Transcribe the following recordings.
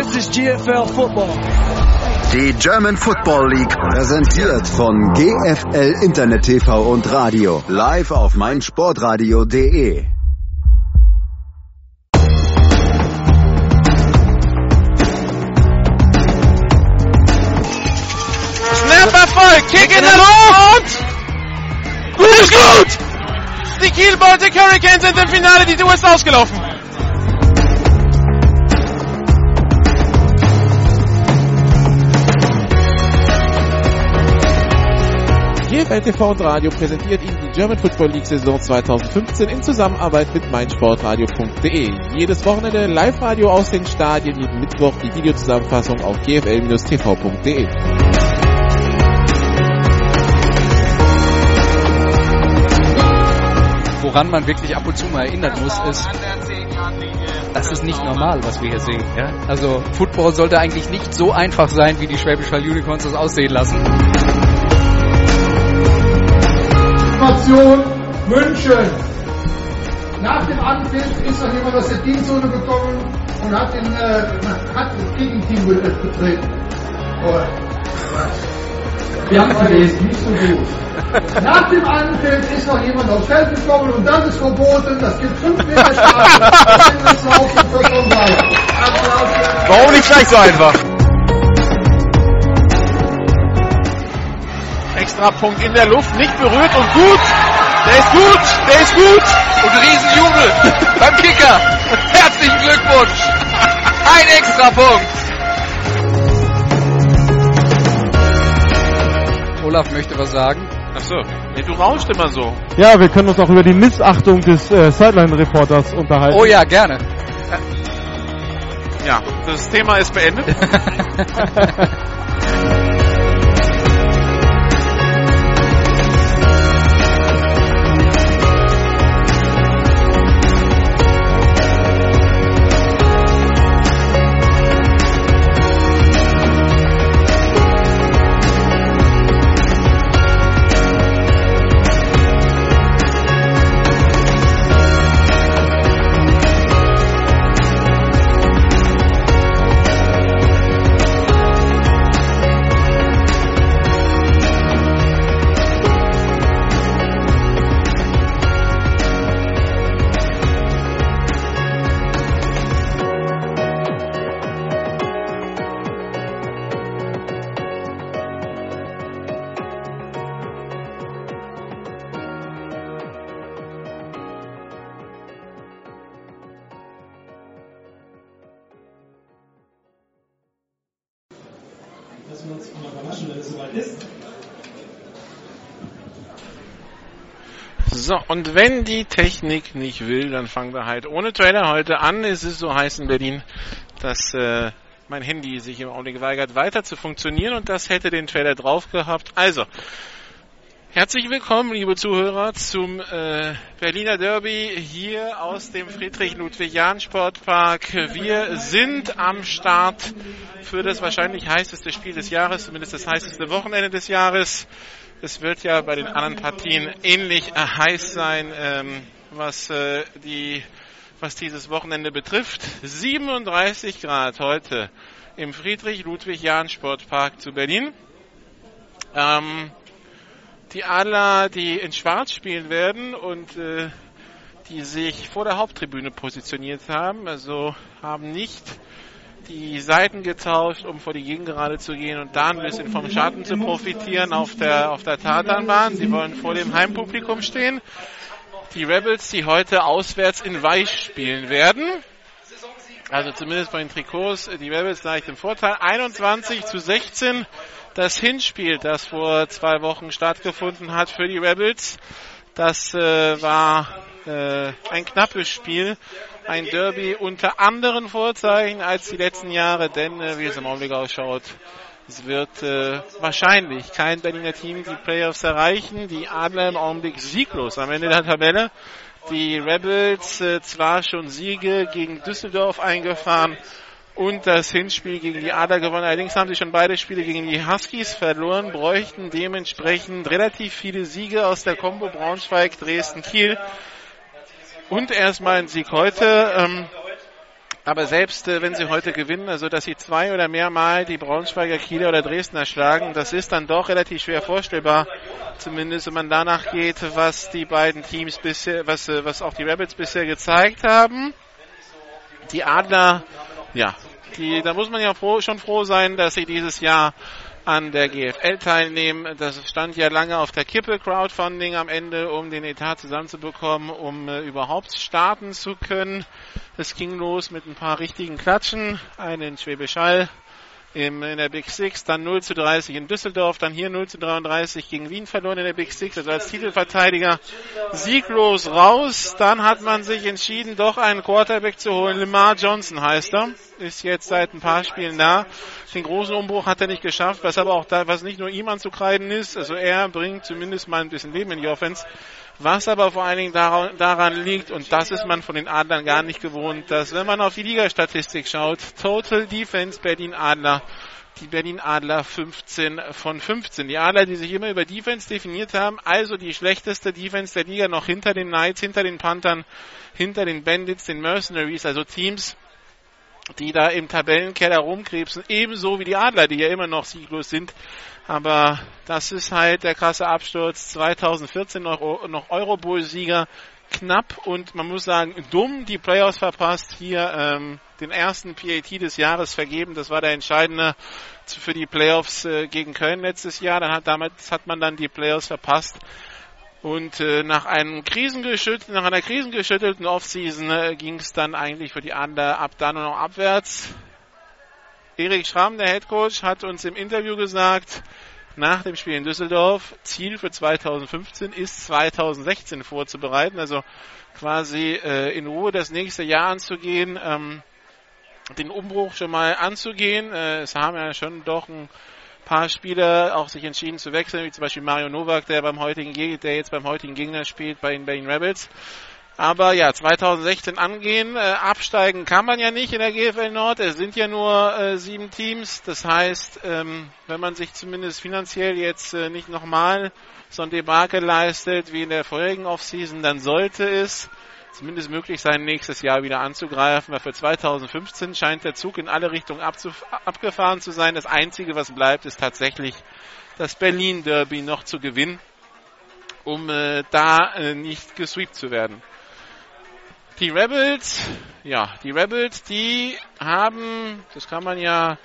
This is GFL Football. Die German Football League präsentiert von GFL Internet TV und Radio live auf meinsportradio.de. Snap Erfolg, Kick in der Luft! Gut gut! Die Kiel Baltic Hurricanes sind im Finale, die Tour ist ausgelaufen. GFL TV und Radio präsentiert Ihnen die German Football League Saison 2015 in Zusammenarbeit mit meinsportradio.de. Jedes Wochenende Live-Radio aus den Stadien, jeden Mittwoch die Videozusammenfassung auf gfl-tv.de. Woran man wirklich ab und zu mal erinnern muss, ist, das ist nicht normal, was wir hier sehen. Ja? Also Football sollte eigentlich nicht so einfach sein, wie die Schwäbisch Hall Unicorns das aussehen lassen. Situation München. Nach dem Anpfiff ist noch jemand aus der Teamzone gekommen und hat den, äh, hat das Gegenteam betreten. Oh, wir haben es gelesen, nicht so gut. Nach dem Anpfiff ist noch jemand aufs Feld gekommen und das ist verboten. Das gibt 5 Meter Strafe. Warum nicht gleich so einfach? Extra Punkt in der Luft, nicht berührt und gut. Der ist gut, der ist gut. Und Riesenjubel beim Kicker. Herzlichen Glückwunsch. Ein Extrapunkt. Olaf möchte was sagen. Achso, nee, du rauscht immer so. Ja, wir können uns auch über die Missachtung des äh, Sideline-Reporters unterhalten. Oh ja, gerne. Ja, das Thema ist beendet. So, und wenn die Technik nicht will, dann fangen wir halt ohne Trailer heute an. Es ist so heiß in Berlin, dass äh, mein Handy sich im Augenblick weigert, weiter zu funktionieren und das hätte den Trailer drauf gehabt. Also, herzlich willkommen, liebe Zuhörer, zum äh, Berliner Derby hier aus dem Friedrich-Ludwig-Jahn-Sportpark. Wir sind am Start für das wahrscheinlich heißeste Spiel des Jahres, zumindest das heißeste Wochenende des Jahres. Es wird ja bei den anderen Partien ähnlich heiß sein, ähm, was äh, die was dieses Wochenende betrifft. 37 Grad heute im Friedrich-Ludwig-Jahn-Sportpark zu Berlin. Ähm, die Adler, die in Schwarz spielen werden und äh, die sich vor der Haupttribüne positioniert haben, also haben nicht die Seiten getauscht, um vor die Gegengerade zu gehen und da ein bisschen vom Schatten zu profitieren auf der, auf der Tatanbahn. Sie wollen vor dem Heimpublikum stehen. Die Rebels, die heute auswärts in Weich spielen werden. Also zumindest bei den Trikots, die Rebels leicht im Vorteil. 21 zu 16 das Hinspiel, das vor zwei Wochen stattgefunden hat für die Rebels. Das äh, war äh, ein knappes Spiel, ein Derby unter anderen Vorzeichen als die letzten Jahre, denn äh, wie es im Augenblick ausschaut, es wird äh, wahrscheinlich kein Berliner Team die Playoffs erreichen. Die Adler im Augenblick sieglos am Ende der Tabelle. Die Rebels äh, zwar schon Siege gegen Düsseldorf eingefahren und das Hinspiel gegen die Adler gewonnen. Allerdings haben sie schon beide Spiele gegen die Huskies verloren, bräuchten dementsprechend relativ viele Siege aus der Combo Braunschweig, Dresden, Kiel und erstmal ein Sieg heute. Ähm, Aber selbst äh, wenn sie heute gewinnen, also dass sie zwei oder mehrmal die Braunschweiger, Kieler oder Dresdner schlagen, das ist dann doch relativ schwer vorstellbar. Zumindest wenn man danach geht, was die beiden Teams bisher, was, äh, was auch die Rabbits bisher gezeigt haben. Die Adler, ja, die, da muss man ja froh, schon froh sein, dass sie dieses Jahr an der GFL teilnehmen. Das stand ja lange auf der Kippe, Crowdfunding am Ende, um den Etat zusammenzubekommen, um äh, überhaupt starten zu können. Es ging los mit ein paar richtigen Klatschen, einen in Schwäbisch Hall, im, in der Big Six, dann 0 zu 30 in Düsseldorf, dann hier 0 zu 33 gegen Wien verloren in der Big Six, also als Titelverteidiger sieglos raus. Dann hat man sich entschieden, doch einen Quarterback zu holen. Lamar Johnson heißt er, ist jetzt seit ein paar Spielen da. Den großen Umbruch hat er nicht geschafft, was aber auch da, was nicht nur ihm anzukreiden ist. Also er bringt zumindest mal ein bisschen Leben in die Offense. Was aber vor allen Dingen daran, liegt, und das ist man von den Adlern gar nicht gewohnt, dass wenn man auf die Ligastatistik schaut, Total Defense Berlin Adler, die Berlin Adler 15 von 15. Die Adler, die sich immer über Defense definiert haben, also die schlechteste Defense der Liga noch hinter den Knights, hinter den Panthern, hinter den Bandits, den Mercenaries, also Teams, die da im Tabellenkeller rumkrebsen, ebenso wie die Adler, die ja immer noch sieglos sind. Aber das ist halt der krasse Absturz. 2014 noch, noch Eurobowl-Sieger, knapp und man muss sagen, dumm die Playoffs verpasst. Hier ähm, den ersten PAT des Jahres vergeben. Das war der entscheidende für die Playoffs äh, gegen Köln letztes Jahr. Dann hat damals hat man dann die Playoffs verpasst. Und äh, nach einem krisengeschüttelten, nach einer krisengeschüttelten Offseason äh, ging es dann eigentlich für die Adler ab dann nur noch abwärts. Erik Schramm, der Head Coach, hat uns im Interview gesagt, nach dem Spiel in Düsseldorf, Ziel für 2015 ist 2016 vorzubereiten, also quasi äh, in Ruhe das nächste Jahr anzugehen, ähm, den Umbruch schon mal anzugehen. Äh, es haben ja schon doch ein paar Spieler auch sich entschieden zu wechseln, wie zum Beispiel Mario Novak, der beim heutigen der jetzt beim heutigen Gegner spielt bei den Berlin Rebels. Aber ja, 2016 angehen. Äh, absteigen kann man ja nicht in der GFL Nord. Es sind ja nur äh, sieben Teams. Das heißt, ähm, wenn man sich zumindest finanziell jetzt äh, nicht nochmal so ein Debakel leistet wie in der vorherigen Offseason, dann sollte es zumindest möglich sein, nächstes Jahr wieder anzugreifen. Weil für 2015 scheint der Zug in alle Richtungen abgefahren zu sein. Das Einzige, was bleibt, ist tatsächlich das Berlin Derby noch zu gewinnen, um äh, da äh, nicht gesweept zu werden. Die Rebels, ja, die Rebels, die haben, das kann man ja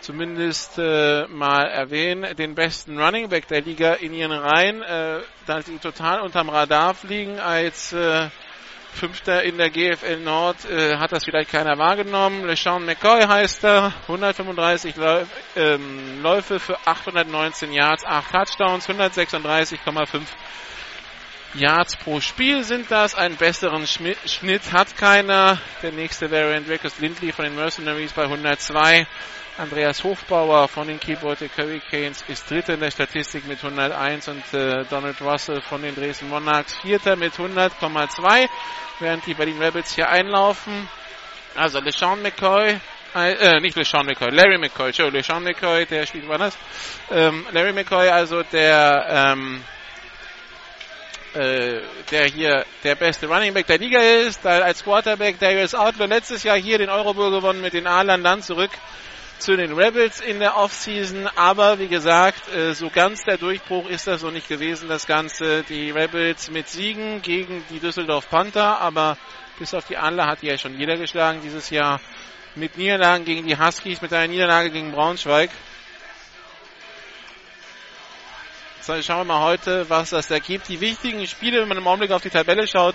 zumindest äh, mal erwähnen, den besten Running Back der Liga in ihren Reihen, äh, da sie total unterm Radar fliegen als äh, Fünfter in der GFL Nord äh, hat das vielleicht keiner wahrgenommen. LeSean McCoy heißt er. 135 Läuf, ähm, Läufe für 819 Yards, 8 Touchdowns, 136,5 Yards pro Spiel sind das. Einen besseren Schnitt hat keiner. Der nächste wäre Andreas Lindley von den Mercenaries bei 102. Andreas Hofbauer von den Keyboard Hurricanes ist Dritter in der Statistik mit 101 und äh, Donald Russell von den Dresden Monarchs Vierter mit 100,2, während die Berlin Rebels hier einlaufen. Also LeSean McCoy, äh, äh nicht LeSean McCoy, Larry McCoy, Joe, LeSean McCoy, der spielt woanders. Ähm, Larry McCoy, also der ähm, äh, der hier der beste Running Back der Liga ist, als Quarterback Darius Outlaw letztes Jahr hier den Eurobowl gewonnen mit den Adlern, dann zurück zu den Rebels in der Offseason. Aber wie gesagt, äh, so ganz der Durchbruch ist das noch nicht gewesen, das Ganze. Die Rebels mit Siegen gegen die Düsseldorf Panther, aber bis auf die Adler hat die ja schon jeder geschlagen dieses Jahr. Mit Niederlagen gegen die Huskies, mit einer Niederlage gegen Braunschweig. So, schauen wir mal heute, was das da gibt. Die wichtigen Spiele, wenn man im Augenblick auf die Tabelle schaut,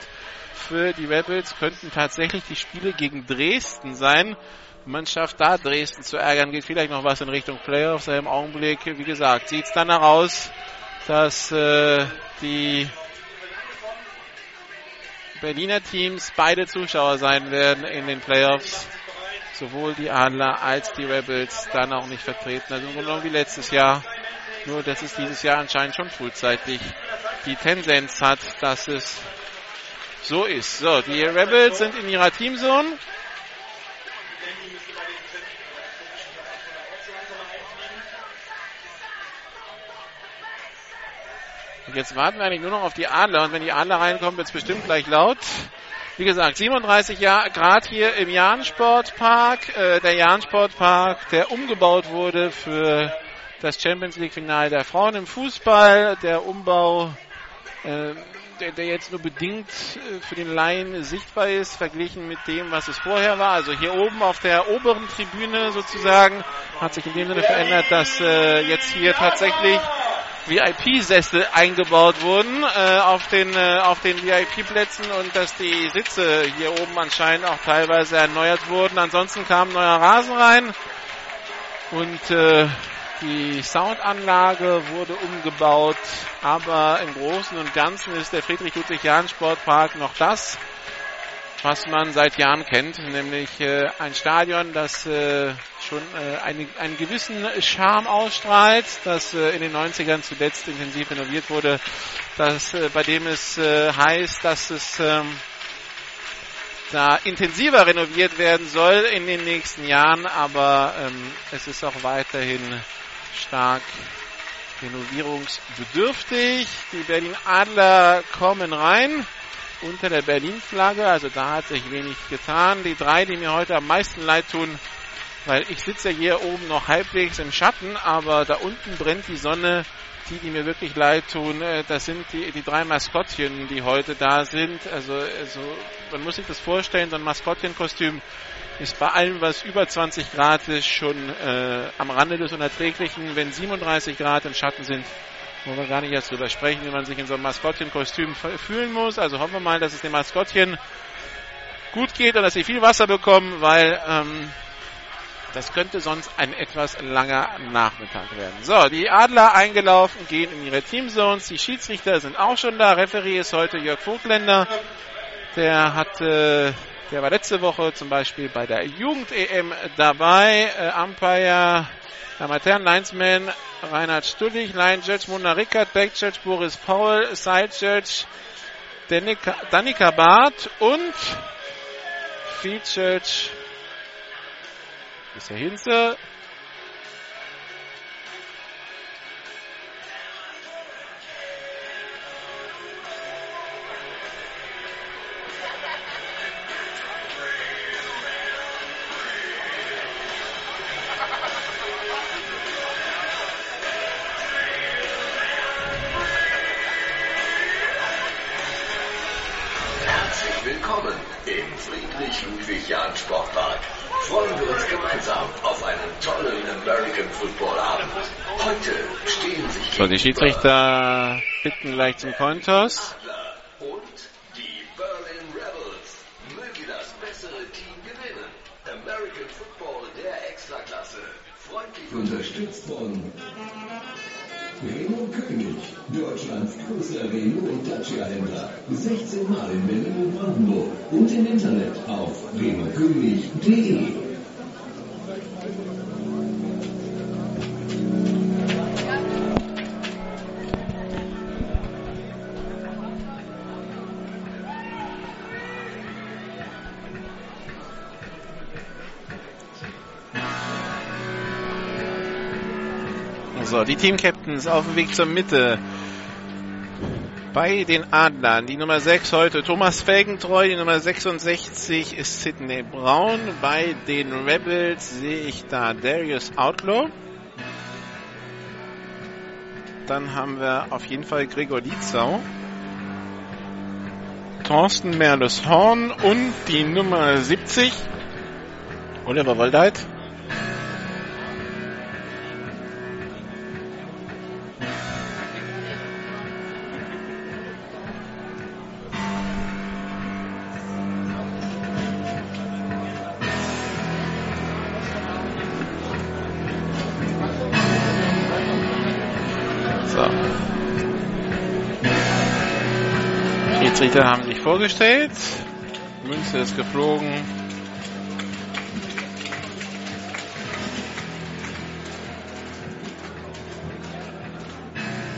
für die Rebels könnten tatsächlich die Spiele gegen Dresden sein. Wenn man schafft, da Dresden zu ärgern, geht vielleicht noch was in Richtung Playoffs. Im Augenblick, wie gesagt, sieht es danach aus, dass äh, die Berliner Teams beide Zuschauer sein werden in den Playoffs. Sowohl die Adler als die Rebels dann auch nicht vertreten. Also genommen wie letztes Jahr. Nur, dass es dieses Jahr anscheinend schon frühzeitig die Tendenz hat, dass es so ist. So, die Rebels sind in ihrer Teamzone. Und jetzt warten wir eigentlich nur noch auf die Adler. Und wenn die Adler reinkommen, wird es bestimmt gleich laut. Wie gesagt, 37 Grad hier im Jahn-Sportpark. Äh, der Jahn-Sportpark, der umgebaut wurde für das Champions League-Finale der Frauen im Fußball. Der Umbau, äh, der, der, jetzt nur bedingt äh, für den Laien sichtbar ist, verglichen mit dem, was es vorher war. Also hier oben auf der oberen Tribüne sozusagen hat sich in dem Sinne verändert, dass äh, jetzt hier tatsächlich VIP-Sessel eingebaut wurden äh, auf den, äh, auf den VIP-Plätzen und dass die Sitze hier oben anscheinend auch teilweise erneuert wurden. Ansonsten kam neuer Rasen rein und äh, die Soundanlage wurde umgebaut, aber im Großen und Ganzen ist der Friedrich-Ludwig-Jahn-Sportpark noch das, was man seit Jahren kennt, nämlich äh, ein Stadion, das äh, schon äh, eine, einen gewissen Charme ausstrahlt, das äh, in den 90ern zuletzt intensiv renoviert wurde, das, äh, bei dem es äh, heißt, dass es ähm, da intensiver renoviert werden soll in den nächsten Jahren, aber ähm, es ist auch weiterhin stark renovierungsbedürftig. Die Berlin Adler kommen rein unter der Berlin-Flagge. Also da hat sich wenig getan. Die drei, die mir heute am meisten leid tun, weil ich sitze ja hier oben noch halbwegs im Schatten, aber da unten brennt die Sonne. Die, die mir wirklich leid tun, äh, das sind die, die drei Maskottchen, die heute da sind. Also, also man muss sich das vorstellen, so ein Maskottchenkostüm ist bei allem, was über 20 Grad ist, schon äh, am Rande des Unerträglichen. Wenn 37 Grad im Schatten sind, wollen wir gar nicht erst drüber sprechen, wie man sich in so einem Maskottchenkostüm fühlen muss. Also hoffen wir mal, dass es dem Maskottchen gut geht und dass sie viel Wasser bekommen, weil ähm, das könnte sonst ein etwas langer Nachmittag werden. So, die Adler eingelaufen, gehen in ihre Teamzones. Die Schiedsrichter sind auch schon da. Referee ist heute Jörg Vogtländer. Der hat, äh, der war letzte Woche zum Beispiel bei der Jugend-EM dabei. Äh, Umpire Amateur Linesman Reinhard Stullig, Line Judge Mona Rickert, Back Judge Boris Paul, Side Judge Danica, Danica Barth und Field Judge ist der Hinze. So, die Schiedsrichter bitten gleich zum. Freundlich Unterstützt von Renault König, Deutschlands größter Renault und Dacia-Händler. 16 Mal in Berlin und Brandenburg und im Internet auf renaultkönig.de. So, die Team-Captains auf dem Weg zur Mitte. Bei den Adlern, die Nummer 6 heute Thomas Felgentreu, die Nummer 66 ist Sidney Braun. Bei den Rebels sehe ich da Darius Outlaw. Dann haben wir auf jeden Fall Gregor Lietzau. Thorsten Merles-Horn und die Nummer 70 Oliver Woldeit. Schiedsrichter haben sich vorgestellt. Münze ist geflogen.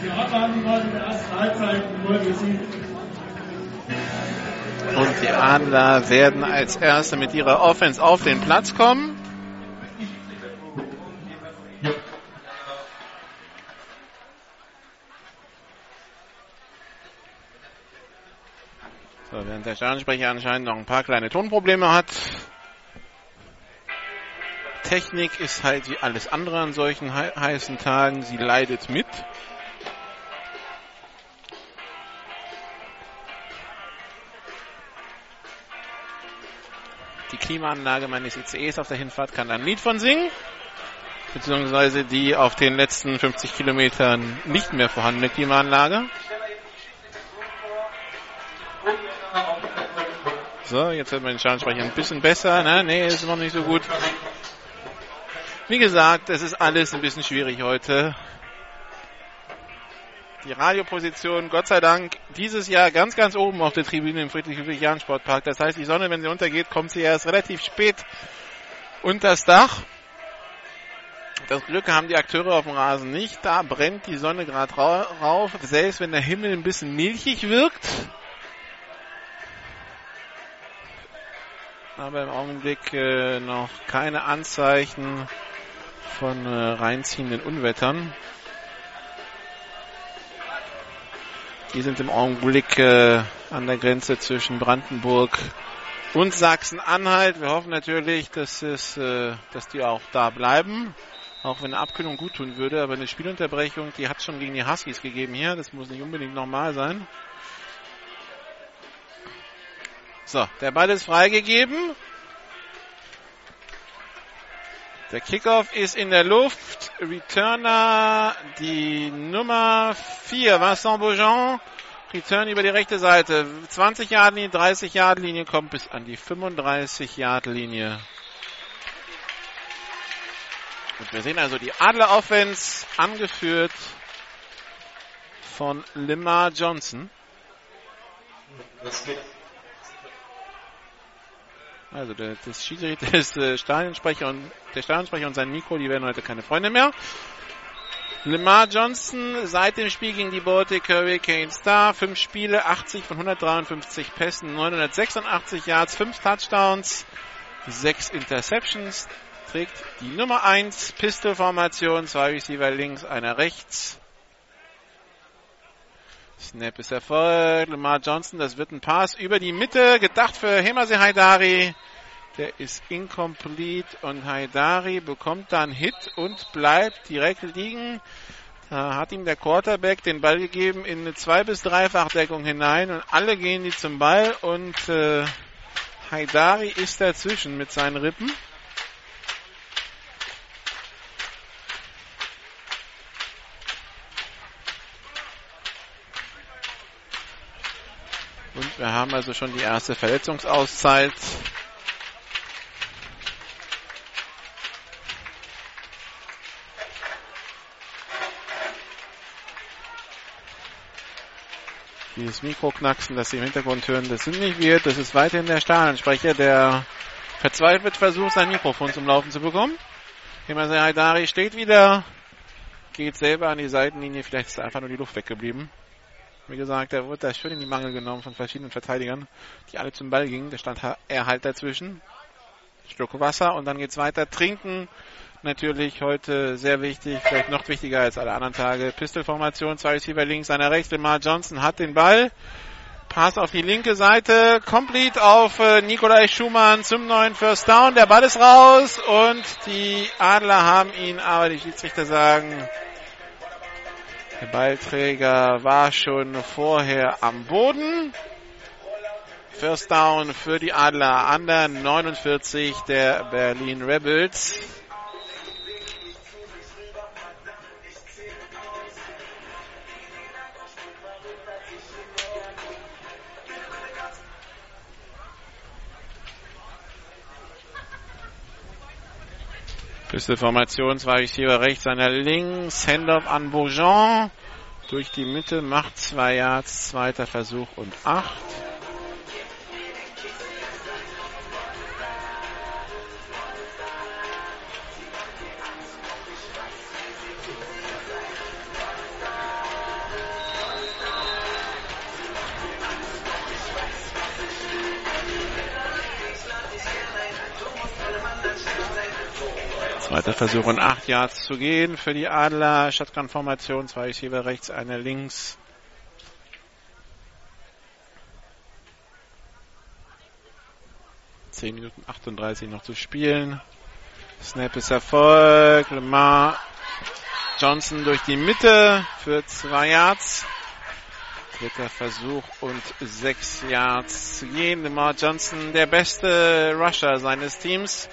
Die Adler haben die in der ersten Halbzeit. Und die Adler werden als Erste mit ihrer Offense auf den Platz kommen. So, Und der Stadionsprecher anscheinend noch ein paar kleine Tonprobleme hat. Technik ist halt wie alles andere an solchen he heißen Tagen. Sie leidet mit. Die Klimaanlage meines ICEs auf der Hinfahrt kann ein Lied von singen. Beziehungsweise die auf den letzten 50 Kilometern nicht mehr vorhandene Klimaanlage. So, jetzt hört man den Schadensprecher ein bisschen besser. Ne? Nee, ist noch nicht so gut. Wie gesagt, es ist alles ein bisschen schwierig heute. Die Radioposition, Gott sei Dank, dieses Jahr ganz, ganz oben auf der Tribüne im Friedrich-Ludwig-Jahn-Sportpark. Das heißt, die Sonne, wenn sie untergeht, kommt sie erst relativ spät unters Dach. Das Glück haben die Akteure auf dem Rasen nicht. Da brennt die Sonne gerade rauf. Selbst wenn der Himmel ein bisschen milchig wirkt. Aber im Augenblick äh, noch keine Anzeichen von äh, reinziehenden Unwettern. Die sind im Augenblick äh, an der Grenze zwischen Brandenburg und Sachsen-Anhalt. Wir hoffen natürlich, dass, es, äh, dass die auch da bleiben. Auch wenn eine Abkühlung gut tun würde. Aber eine Spielunterbrechung, die hat schon gegen die Huskies gegeben hier. Das muss nicht unbedingt normal sein. So, der Ball ist freigegeben. Der Kickoff ist in der Luft. Returner, die Nummer 4, Vincent Beaujean. Return über die rechte Seite. 20 Yard Linie, 30 Yard Linie, kommt bis an die 35 Yard Linie. Und wir sehen also die Adler Offense angeführt von Limar Johnson. Geht also der, das Schiedsrichter ist äh, Stadionsprecher und der Stadionsprecher und sein Mikro, die werden heute keine Freunde mehr. Lamar Johnson seit dem Spiel gegen die Baltic Hurricanes da. Fünf Spiele, 80 von 153 Pässen, 986 Yards, fünf Touchdowns, sechs Interceptions. Trägt die Nummer 1 Pistol-Formation, zwei Receiver links, einer rechts. Snap ist erfolgt. Lamar Johnson, das wird ein Pass über die Mitte, gedacht für Hemase Haidari. Der ist incomplete und Haidari bekommt dann Hit und bleibt direkt liegen. Da hat ihm der Quarterback den Ball gegeben in eine zwei bis dreifachdeckung hinein und alle gehen die zum Ball und äh, Haidari ist dazwischen mit seinen Rippen. Wir haben also schon die erste Verletzungsauszeit. Dieses Mikroknacksen, das Sie im Hintergrund hören, das sind nicht wir, das ist weiterhin der Stahlensprecher, der verzweifelt versucht, sein Mikrofon zum Laufen zu bekommen. Himase Haidari steht wieder, geht selber an die Seitenlinie, vielleicht ist einfach nur die Luft weggeblieben. Wie gesagt, er wurde da schön in die Mangel genommen von verschiedenen Verteidigern, die alle zum Ball gingen. Da stand er halt dazwischen. Schluck Wasser und dann geht's weiter. Trinken natürlich heute sehr wichtig, vielleicht noch wichtiger als alle anderen Tage. Pistolformation, zwei Receiver links, einer rechts. Lamar Johnson hat den Ball. Pass auf die linke Seite, complete auf äh, Nikolai Schumann zum neuen First Down. Der Ball ist raus und die Adler haben ihn, aber die Schiedsrichter sagen, der Ballträger war schon vorher am Boden. First Down für die Adler an der 49 der Berlin Rebels. Beste Formation, zwei Receiver rechts, einer links, Handoff an Beaujean. Durch die Mitte, macht zwei Yards, zweiter Versuch und acht. Zweiter Versuch und acht Yards zu gehen für die Adler. Shotgun-Formation, zwei Receiver rechts, einer links. 10 Minuten 38 noch zu spielen. Snap ist Erfolg. Lemar Johnson durch die Mitte für zwei Yards. Dritter Versuch und sechs Yards zu gehen. Lemar Johnson, der beste Rusher seines Teams.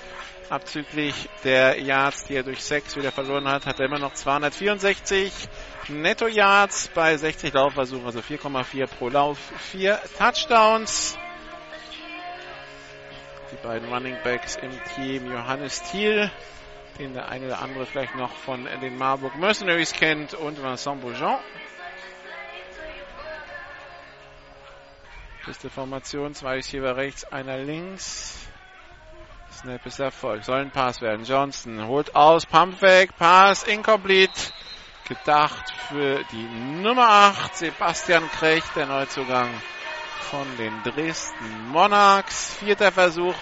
Abzüglich der Yards, die er durch sechs wieder verloren hat, hat er immer noch 264 Netto Yards bei 60 Laufversuchen, also 4,4 pro Lauf, vier Touchdowns. Die beiden Running Backs im Team Johannes Thiel, den der eine oder andere vielleicht noch von den Marburg Mercenaries kennt, und Vincent Beaujean. Beste Formation, zwei Receiver rechts, einer links. Snap ist Erfolg. Soll ein Pass werden. Johnson holt aus, Pump weg, Pass, incomplete. Gedacht für die Nummer 8, Sebastian Krech, der Neuzugang von den Dresden Monarchs. Vierter Versuch.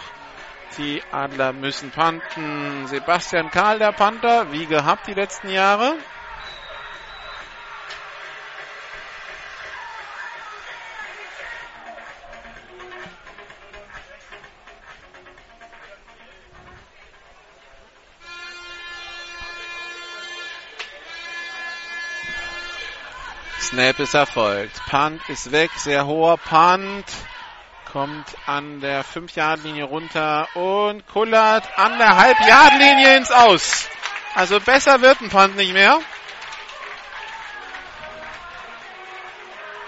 Die Adler müssen panten. Sebastian Karl, der Panther, wie gehabt die letzten Jahre. Snap ist erfolgt. Punt ist weg. Sehr hoher Punt. Kommt an der 5-Yard-Linie runter und kullert an der Halb-Yard-Linie ins Aus. Also besser wird ein Punt nicht mehr.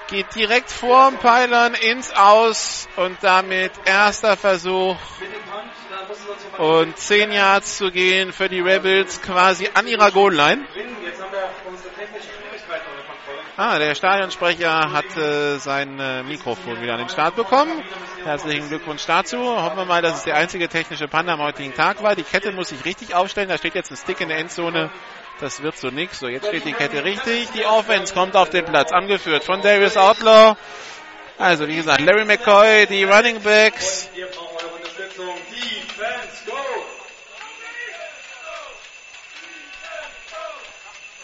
Geht direkt vorm Pylon ins Aus und damit erster Versuch und 10 Yards zu gehen für die Rebels quasi an ihrer Goal-Line. Ah, der Stadionsprecher hat äh, sein äh, Mikrofon wieder an den Start bekommen. Herzlichen Glückwunsch dazu. Hoffen wir mal, dass es der einzige technische Panda am heutigen Tag war. Die Kette muss sich richtig aufstellen. Da steht jetzt ein Stick in der Endzone. Das wird so nix. So, jetzt steht die Kette richtig. Die Offense kommt auf den Platz, angeführt von Darius Outlaw. Also, wie gesagt, Larry McCoy, die Running Backs.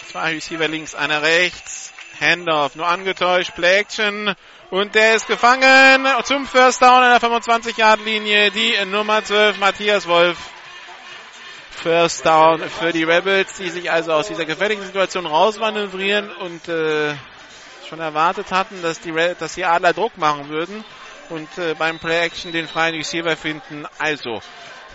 Zwei Receiver links, einer rechts. Handoff, nur angetäuscht, Play Action und der ist gefangen zum First Down an der 25-Yard-Linie, die Nummer 12, Matthias Wolf. First Down für die Rebels, die sich also aus dieser gefährlichen Situation rausmanövrieren und äh, schon erwartet hatten, dass die, dass die Adler Druck machen würden und äh, beim Play Action den freien Receiver finden. Also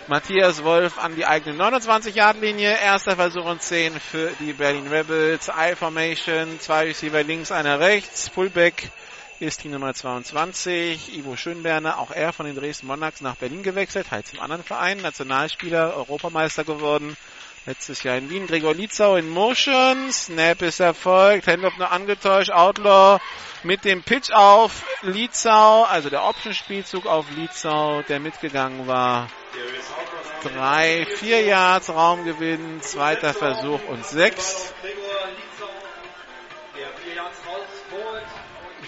Matthias Wolf an die eigene 29-Yard-Linie. Erster Versuch und 10 für die Berlin Rebels. I-Formation, zwei Receiver links, einer rechts. Fullback ist die Nummer 22. Ivo Schönberner, auch er von den Dresden Monarchs nach Berlin gewechselt, halt zum anderen Verein. Nationalspieler, Europameister geworden. Letztes Jahr in Wien. Gregor Lietzau in Motion. Snap ist erfolgt. Handoff nur angetäuscht. Outlaw mit dem Pitch auf Lietzau. Also der Option-Spielzug auf Lietzau, der mitgegangen war. Drei, vier Yards Raumgewinn. Zweiter Versuch und sechs.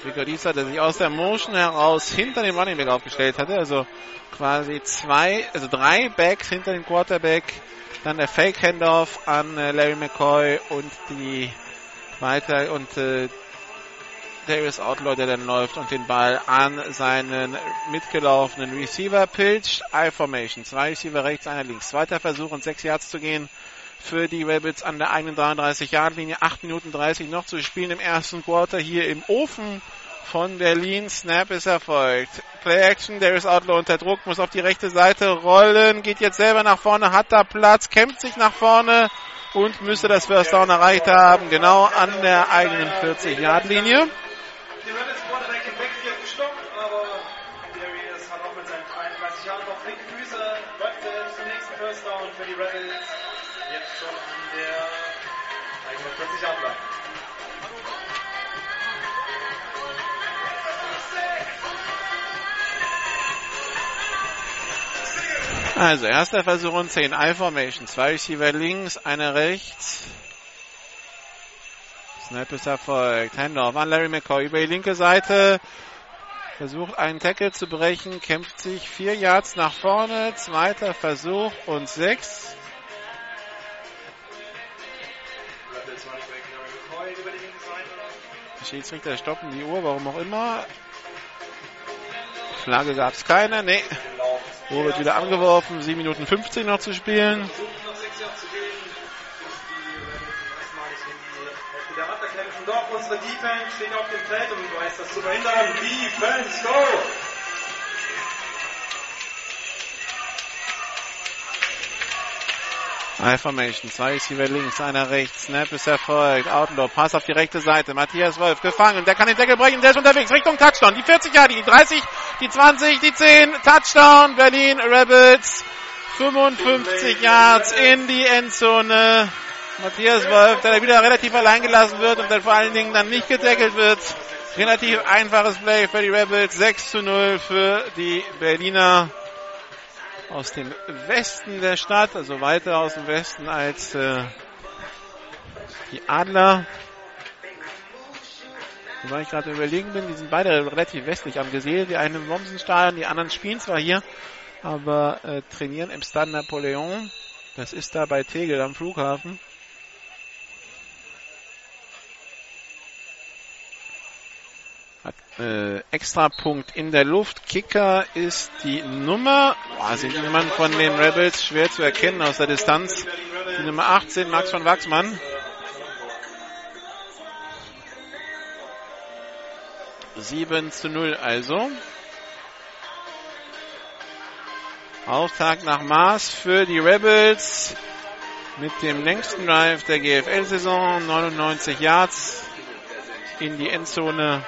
Gregor Lietzau, der sich aus der Motion heraus hinter dem Running Back aufgestellt hatte. Also quasi zwei, also drei Backs hinter dem Quarterback dann der Fake Handoff an äh, Larry McCoy und die weiter und äh, Darius Outlaw, der dann läuft und den Ball an seinen mitgelaufenen Receiver pilcht. I-Formation. Zwei Receiver rechts, einer links. Zweiter Versuch und sechs Yards zu gehen für die Rabbits an der eigenen 33-Yard-Linie. Acht Minuten 30 noch zu spielen im ersten Quarter hier im Ofen von Berlin. Snap ist erfolgt. Play Action, is Outlaw unter Druck, muss auf die rechte Seite rollen, geht jetzt selber nach vorne, hat da Platz, kämpft sich nach vorne und müsste das First Down erreicht haben, genau an der eigenen 40-Yard-Linie. Also, erster Versuch und 10 I-Formation. Zwei Receiver links, einer rechts. Snap ist erfolgt. Handoff an Larry McCoy über die linke Seite. Versucht einen Tackle zu brechen, kämpft sich vier Yards nach vorne. Zweiter Versuch und sechs. Die Schiedsrichter stoppen die Uhr, warum auch immer. Flagge gab es keine. Nee. Wo wird wieder angeworfen? 7 Minuten 15 noch zu spielen. Doch, unsere Defense steht auf dem Feld und weiß das zu verhindern. Defense, go! I-Formation. Zwei ist hier links, einer rechts. Snap ist erfolgt. Outlaw, Pass auf die rechte Seite. Matthias Wolf gefangen. Der kann den Deckel brechen. Der ist unterwegs. Richtung Touchdown. Die 40 Jahre, die 30, die 20, die 10. Touchdown. Berlin Rebels. 55 Yards in die Endzone. Matthias Wolf, der wieder relativ allein gelassen wird und dann vor allen Dingen dann nicht gedeckelt wird. Relativ einfaches Play für die Rebels. 6 zu 0 für die Berliner aus dem Westen der Stadt, also weiter aus dem Westen als äh, die Adler. Wobei ich gerade überlegen bin, die sind beide relativ westlich am Gesehen. Die einen im Mommsenstadion, die anderen spielen zwar hier, aber äh, trainieren im Stade Napoleon. Das ist da bei Tegel am Flughafen. Hat äh, extra Punkt in der Luft. Kicker ist die Nummer. Boah, sind Nummern von den Rebels schwer zu erkennen aus der Distanz. Die Nummer 18, Max von Wachsmann. 7 zu 0 also. Auftakt nach Maß für die Rebels mit dem längsten Drive der GFL-Saison. 99 Yards in die Endzone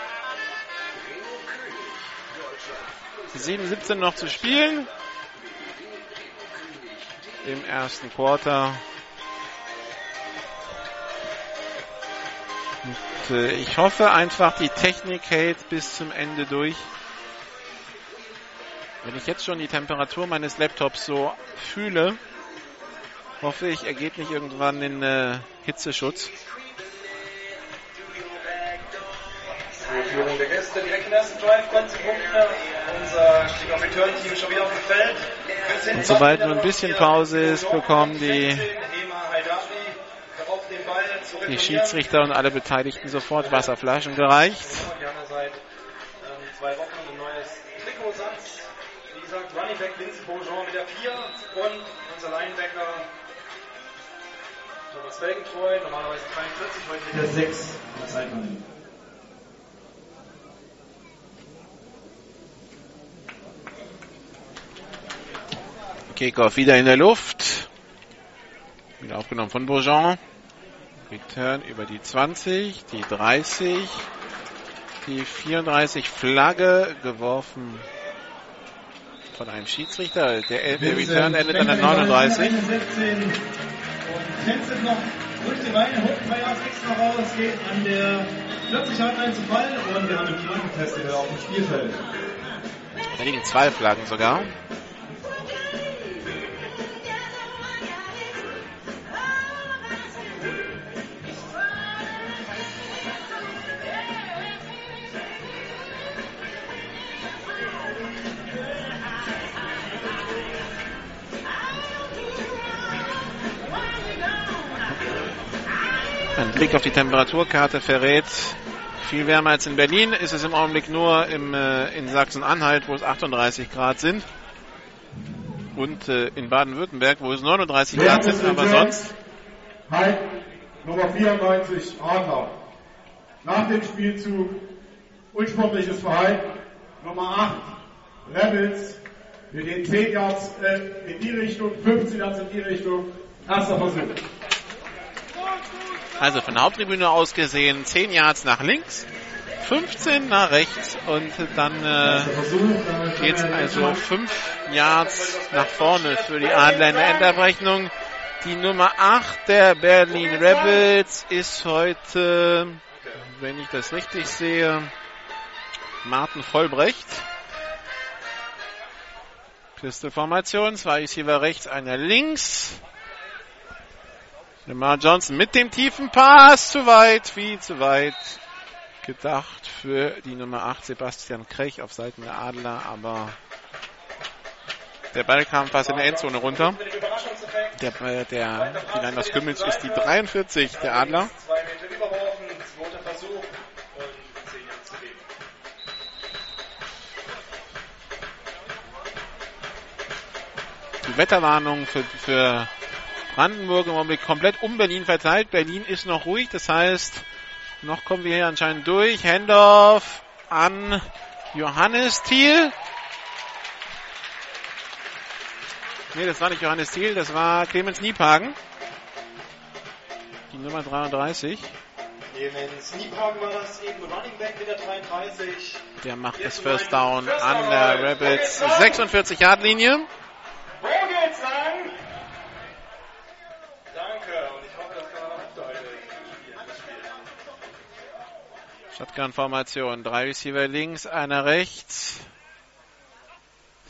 7-17 noch zu spielen. Im ersten Quarter. Und, äh, ich hoffe einfach, die Technik hält bis zum Ende durch. Wenn ich jetzt schon die Temperatur meines Laptops so fühle, hoffe ich, er geht nicht irgendwann in äh, Hitzeschutz. Führung der Gäste direkt im ersten Drive, kurze Punkte. Unser Stieg Return-Team schon wieder auf dem Feld. Und sobald nur ein bisschen Pause ist, bekommen die, die Schiedsrichter und alle Beteiligten sofort Wasserflaschen gereicht. Wir haben ja seit zwei Wochen ein neues Trikotsatz. Wie gesagt, Running Back Vincent Beaujean mit der 4 und unser Linebacker Thomas Felgentreu, normalerweise 43, heute mit der 6 in der Zeitlinie. Kickoff wieder in der Luft. Wieder aufgenommen von Bourgeon. Return über die 20, die 30, die 34 Flagge geworfen von einem Schiedsrichter. Der, der Return endet an der 39. Und Vincent noch durch die Beine, holt zwei Yards extra raus, geht an der 40 Yard Line zu Ball und wir haben einen Flaggentest auf dem Spielfeld. Da liegen zwei Flaggen sogar. Blick auf die Temperaturkarte verrät, viel wärmer als in Berlin ist es im Augenblick nur im, äh, in Sachsen-Anhalt, wo es 38 Grad sind. Und äh, in Baden-Württemberg, wo es 39 Grad sind, aber sonst. Halt, Nummer 94, Adler. Nach dem Spielzug unsportliches Verhalten. Nummer 8, Rebels. Wir gehen 10 Yards äh, in die Richtung, 15 Yards in die Richtung. Erster Versuch. Also von der Haupttribüne aus gesehen 10 Yards nach links, 15 nach rechts und dann äh, geht es also 5 Yards nach vorne für die Adler in der Endabrechnung. Die Nummer 8 der Berlin Rebels ist heute, wenn ich das richtig sehe, Martin Vollbrecht. Pistolformation, zwei Receiver rechts, einer links. Lamar Johnson mit dem tiefen Pass. Zu weit, viel zu weit gedacht für die Nummer 8 Sebastian Krech auf Seiten der Adler, aber der Ball kam fast in der Endzone runter. Der, äh, der, die Line aus Kümmels ist die 43 der Adler. Zwei Meter überworfen, zweiter Versuch und 10 Yards zu geben. Wetterwarnung für, für Brandenburg im Augenblick komplett um Berlin verteilt. Berlin ist noch ruhig, das heißt, noch kommen wir hier anscheinend durch. Hendorf an Johannes Thiel. Nee, das war nicht Johannes Thiel, das war Clemens Niephagen. Die Nummer 33. Clemens Niephagen war das eben Running Back mit der 33. Der macht das First Down an der Rabbits 46 Shotgun-Formation. Drei Receiver links, einer rechts.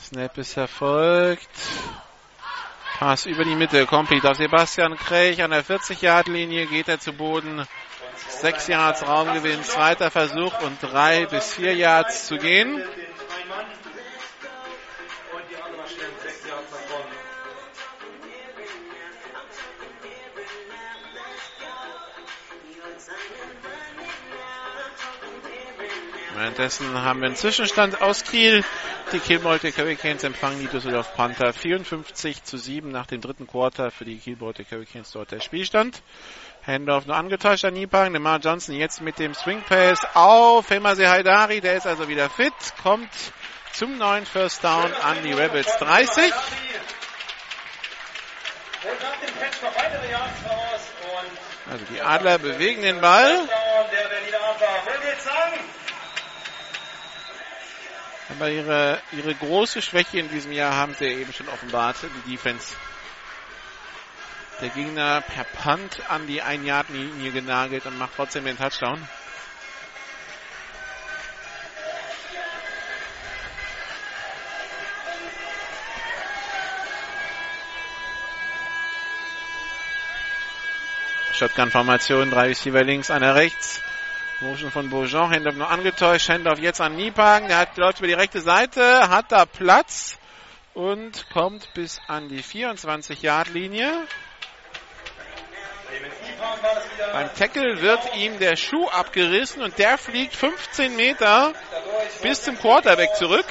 Snap ist erfolgt. Pass über die Mitte, complete auf Sebastian Krech an der 40-Yard-Linie, geht er zu Boden. Sechs Yards Raumgewinn, zweiter Versuch und drei bis vier Yards zu gehen. Währenddessen haben wir einen Zwischenstand aus Kiel. Die Kiel Baltic Hurricanes empfangen die Düsseldorf Panther 54 zu 7 nach dem dritten Quarter für die Kiel Baltic Hurricanes dort der Spielstand. Hendorf nur angetäuscht an Niepang. Demar Johnson jetzt mit dem Swing Pass auf Hemase Haidari. Der ist also wieder fit. Kommt zum neuen First Down an die Rebels 30. Und nach dem Catch noch weitere Yards raus. Und Also die Adler bewegen den Ball. Aber ihre, ihre große Schwäche in diesem Jahr haben sie ja eben schon offenbart, die Defense. Der Gegner per Punt an die 1-Yard-Linie genagelt und macht trotzdem den Touchdown. Shotgun-Formation, drei Receiver links, einer rechts. Motion von Beaujean, Hendorf nur angetäuscht, Hendorf jetzt an Niepagen, der hat, läuft über die rechte Seite, hat da Platz und kommt bis an die 24-Yard-Linie. Clemens Niephagen war das wieder. Beim Tackle wird ihm der Schuh abgerissen und der fliegt 15 Meter bis zum Quarterback zurück.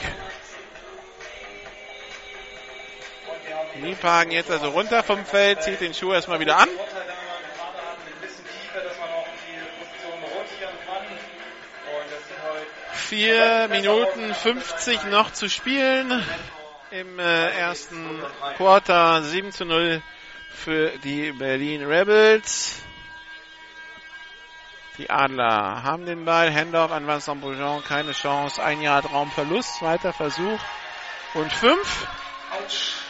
Niepagen jetzt also runter vom Feld, zieht den Schuh erstmal wieder an. 4 Minuten 50 noch zu spielen im äh, ersten Quarter. 7 zu 0 für die Berlin Rebels. Die Adler haben den Ball. Hendorf an Vincent Beaujean, keine Chance. Ein Yard Raumverlust, zweiter Versuch und 5. Autsch.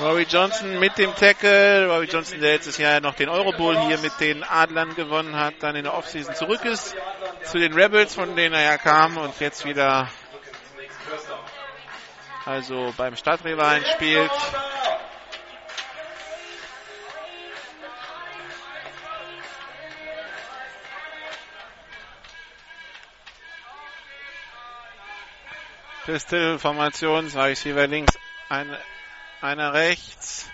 Rory Johnson mit dem Tackle. Rory Johnson, der letztes Jahr noch den Euro Bowl hier mit den Adlern gewonnen hat, dann in der Offseason zurück ist zu den Rebels, von denen er ja kam und jetzt wieder also beim Stadtrivalen spielt. Pistol-Formation, zwei Receiver links, ein, einer rechts.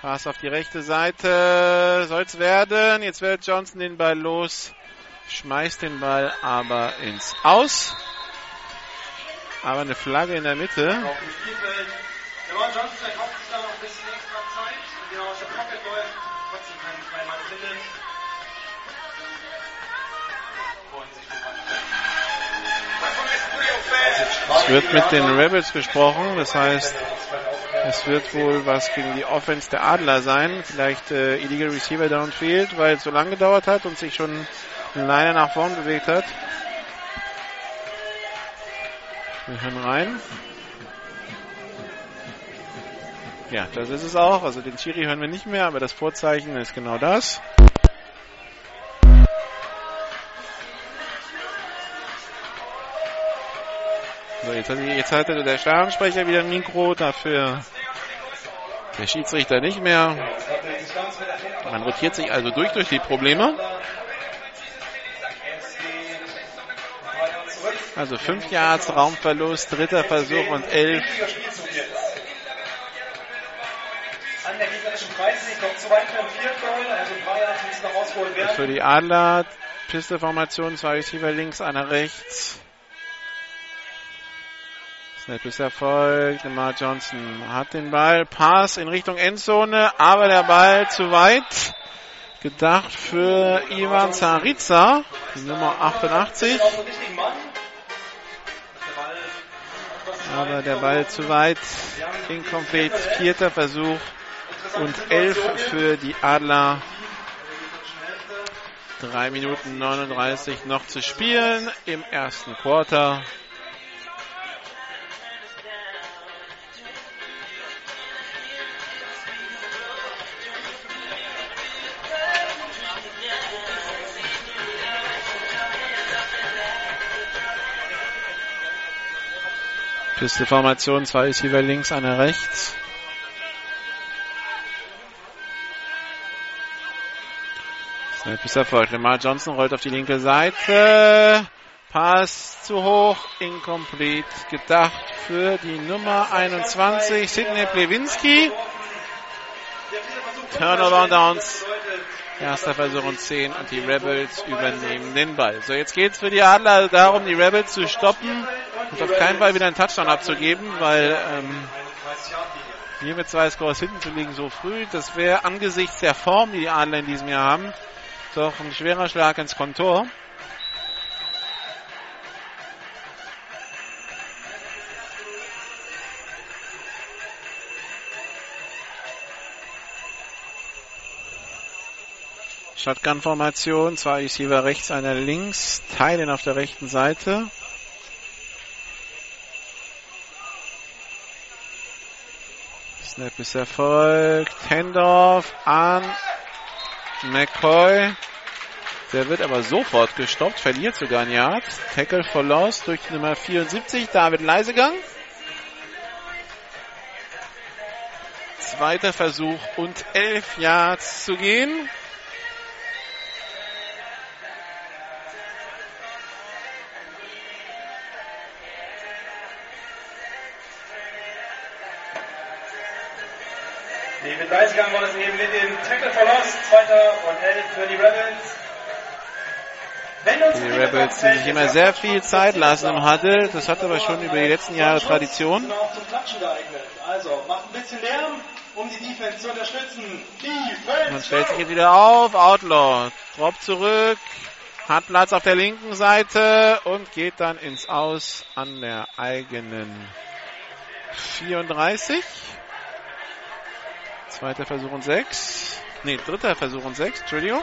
Pass auf die rechte Seite, soll's werden. Jetzt wird Johnson den Ball los, schmeißt den Ball aber ins Aus. Aber eine Flagge in der Mitte. Auf dem Spielfeld. Johnson, der Es wird mit den Rebels gesprochen, das heißt, es wird wohl was gegen die Offense der Adler sein. Vielleicht äh, Illegal Receiver Downfield, weil es so lange gedauert hat und sich schon leider nach vorn bewegt hat. Wir hören rein. Ja, das ist es auch. Also den Chiri hören wir nicht mehr, aber das Vorzeichen ist genau das. So, jetzt, hat, jetzt hatte der Stadionsprecher wieder ein Mikro, dafür der Schiedsrichter nicht mehr. Man rotiert sich also durch durch die Probleme. Also 5 Yards Raumverlust, dritter Versuch und 11. An der gegnerischen 30, noch zu weit für ein Field Goal, also ein paar Jahre müssen noch rausgeholt werden. Für die Adler, Pisteformation, zwei Receiver links, einer rechts. Snap ist erfolgt. Lamar Johnson hat den Ball. Pass in Richtung Endzone, aber der Ball zu weit. Gedacht für Ivan Zarica, Nummer 88. Aber der Ball zu weit. Incomplete. Vierter Versuch und elf für die Adler. Drei Minuten 39 noch zu spielen im ersten Quarter. Pisteformation, zwei Receiver links, einer rechts. Snap ist erfolgt. Lamar Johnson rollt auf die linke Seite. Pass zu hoch, incomplete. Gedacht für die Nummer 21, Sidney Plewinski. Turnover und Downs. Erster Versuch und 10 und die Rebels übernehmen den Ball. So, jetzt geht's für die Adler darum, die Rebels zu stoppen und auf keinen Fall wieder einen Touchdown abzugeben, weil ähm, hier mit zwei Scores hinten zu liegen so früh, das wäre angesichts der Form, die die Adler in diesem Jahr haben, doch ein schwerer Schlag ins Kontor. Shotgun-Formation, zwei Receiver rechts, einer links, Teilen auf der rechten Seite. Snap ist erfolgt. Handoff an McCoy. Der wird aber sofort gestoppt, verliert sogar ein Yard. Tackle for Loss durch Nummer 74, David Leisegang. Zweiter Versuch und elf Yards zu gehen. David Leisegang war das eben mit dem Tackle Loss. Zweiter und elf für die Rebels. Die Rebels, die sich immer sehr viel Zeit lassen im Huddle. Das hat aber schon über die letzten Jahre Tradition. Also, macht ein bisschen Lärm, um die Defense zu unterstützen. Man stellt sich jetzt wieder auf. Outlaw droppt zurück. Hat Platz auf der linken Seite und geht dann ins Aus an der eigenen 34. Zweiter Versuch und sechs. Nee, dritter Versuch und sechs. Entschuldigung.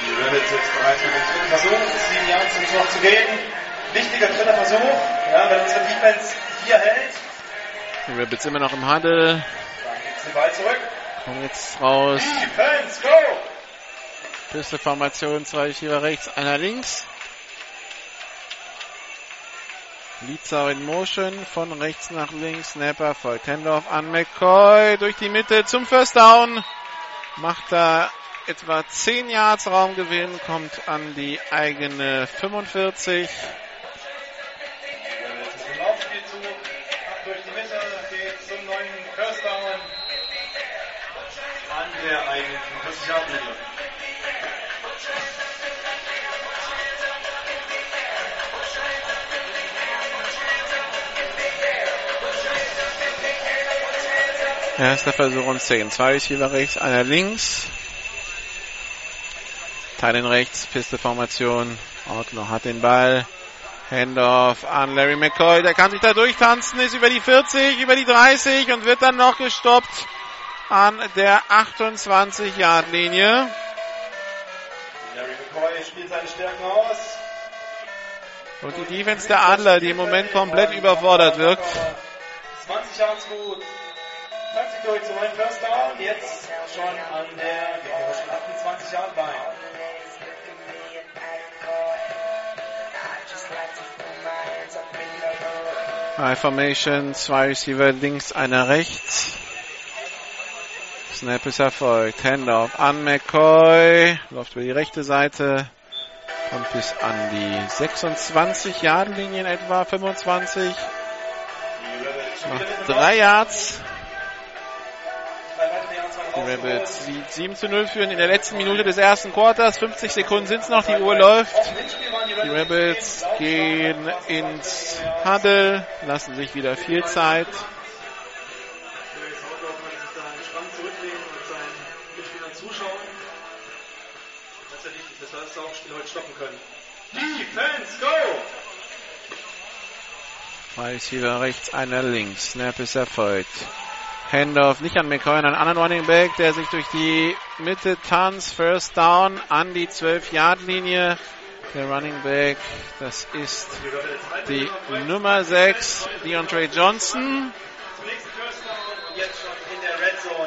Die Rebels jetzt bereit für den dritten Versuch. Sieben Jahre sind noch zu gehen. Wichtiger dritter Versuch. Ja, wenn unsere Defense hier hält, Die Rebels immer noch im Huddle. dann gibt's den Ball zurück. Kommen jetzt raus. Defense, go! Pisteformation, zwei Receiver rechts, einer links. Lietzau in Motion, von rechts nach links, Snapper folgt Handoff an McCoy, durch die Mitte zum First Down. Macht da etwa 10 Yards Raumgewinn, kommt an die eigene 45. eigenen 45 Yard Linie. Erster Versuch und 10. Zwei Receiver rechts, einer links. Teilen rechts, Pisteformation. Outlaw hat den Ball. Handoff an Larry McCoy. Der kann sich da durchtanzen, ist über die 40, über die 30 und wird dann noch gestoppt an der 28-Yard-Linie. Larry McCoy spielt seine Stärken aus. Und die Defense der Adler, die im Moment komplett überfordert wirkt. 20 Yards gut. Treibt sich durch zum neuen First Down. Jetzt schon an der gegnerischen 28 Yard Line. High Formation, zwei Receiver links, einer rechts. Snap ist erfolgt. Handoff an McCoy. Läuft über die rechte Seite. Kommt bis an die 26 Yard Linie in etwa, 25. Die Rebels Macht drei Yards. Die Rebels die 7 zu 0 führen in der letzten Minute des ersten Quarters. 50 Sekunden sind es noch, die Uhr läuft. Die Rebels gehen ins Huddle, lassen sich wieder viel Zeit. Defense, go! Zwei Receiver rechts, einer links. Snap ist erfolgt. Handoff nicht an McCoy, an einen anderen Running Back, der sich durch die Mitte tanzt. First Down an die 12-Yard-Linie. Der Running Back, das ist die Nummer 6, Deontray Johnson.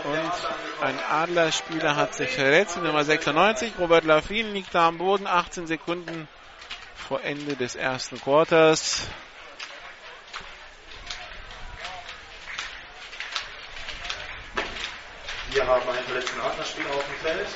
Und ein Adlerspieler hat sich verletzt, Nummer 96. Robert Laffin liegt da am Boden, 18 Sekunden vor Ende des ersten Quarters. Wir haben einen verletzten Adlerspieler auf dem Feld.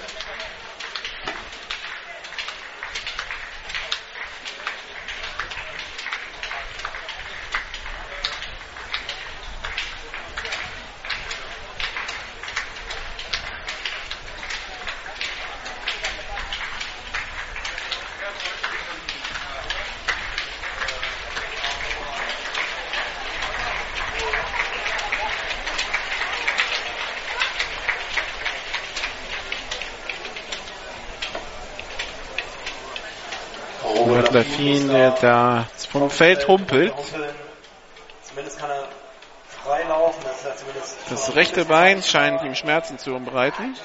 Robert Laffin, der da vom Feld humpelt. Das, rechte Bein scheint ihm Schmerzen zu Laffin.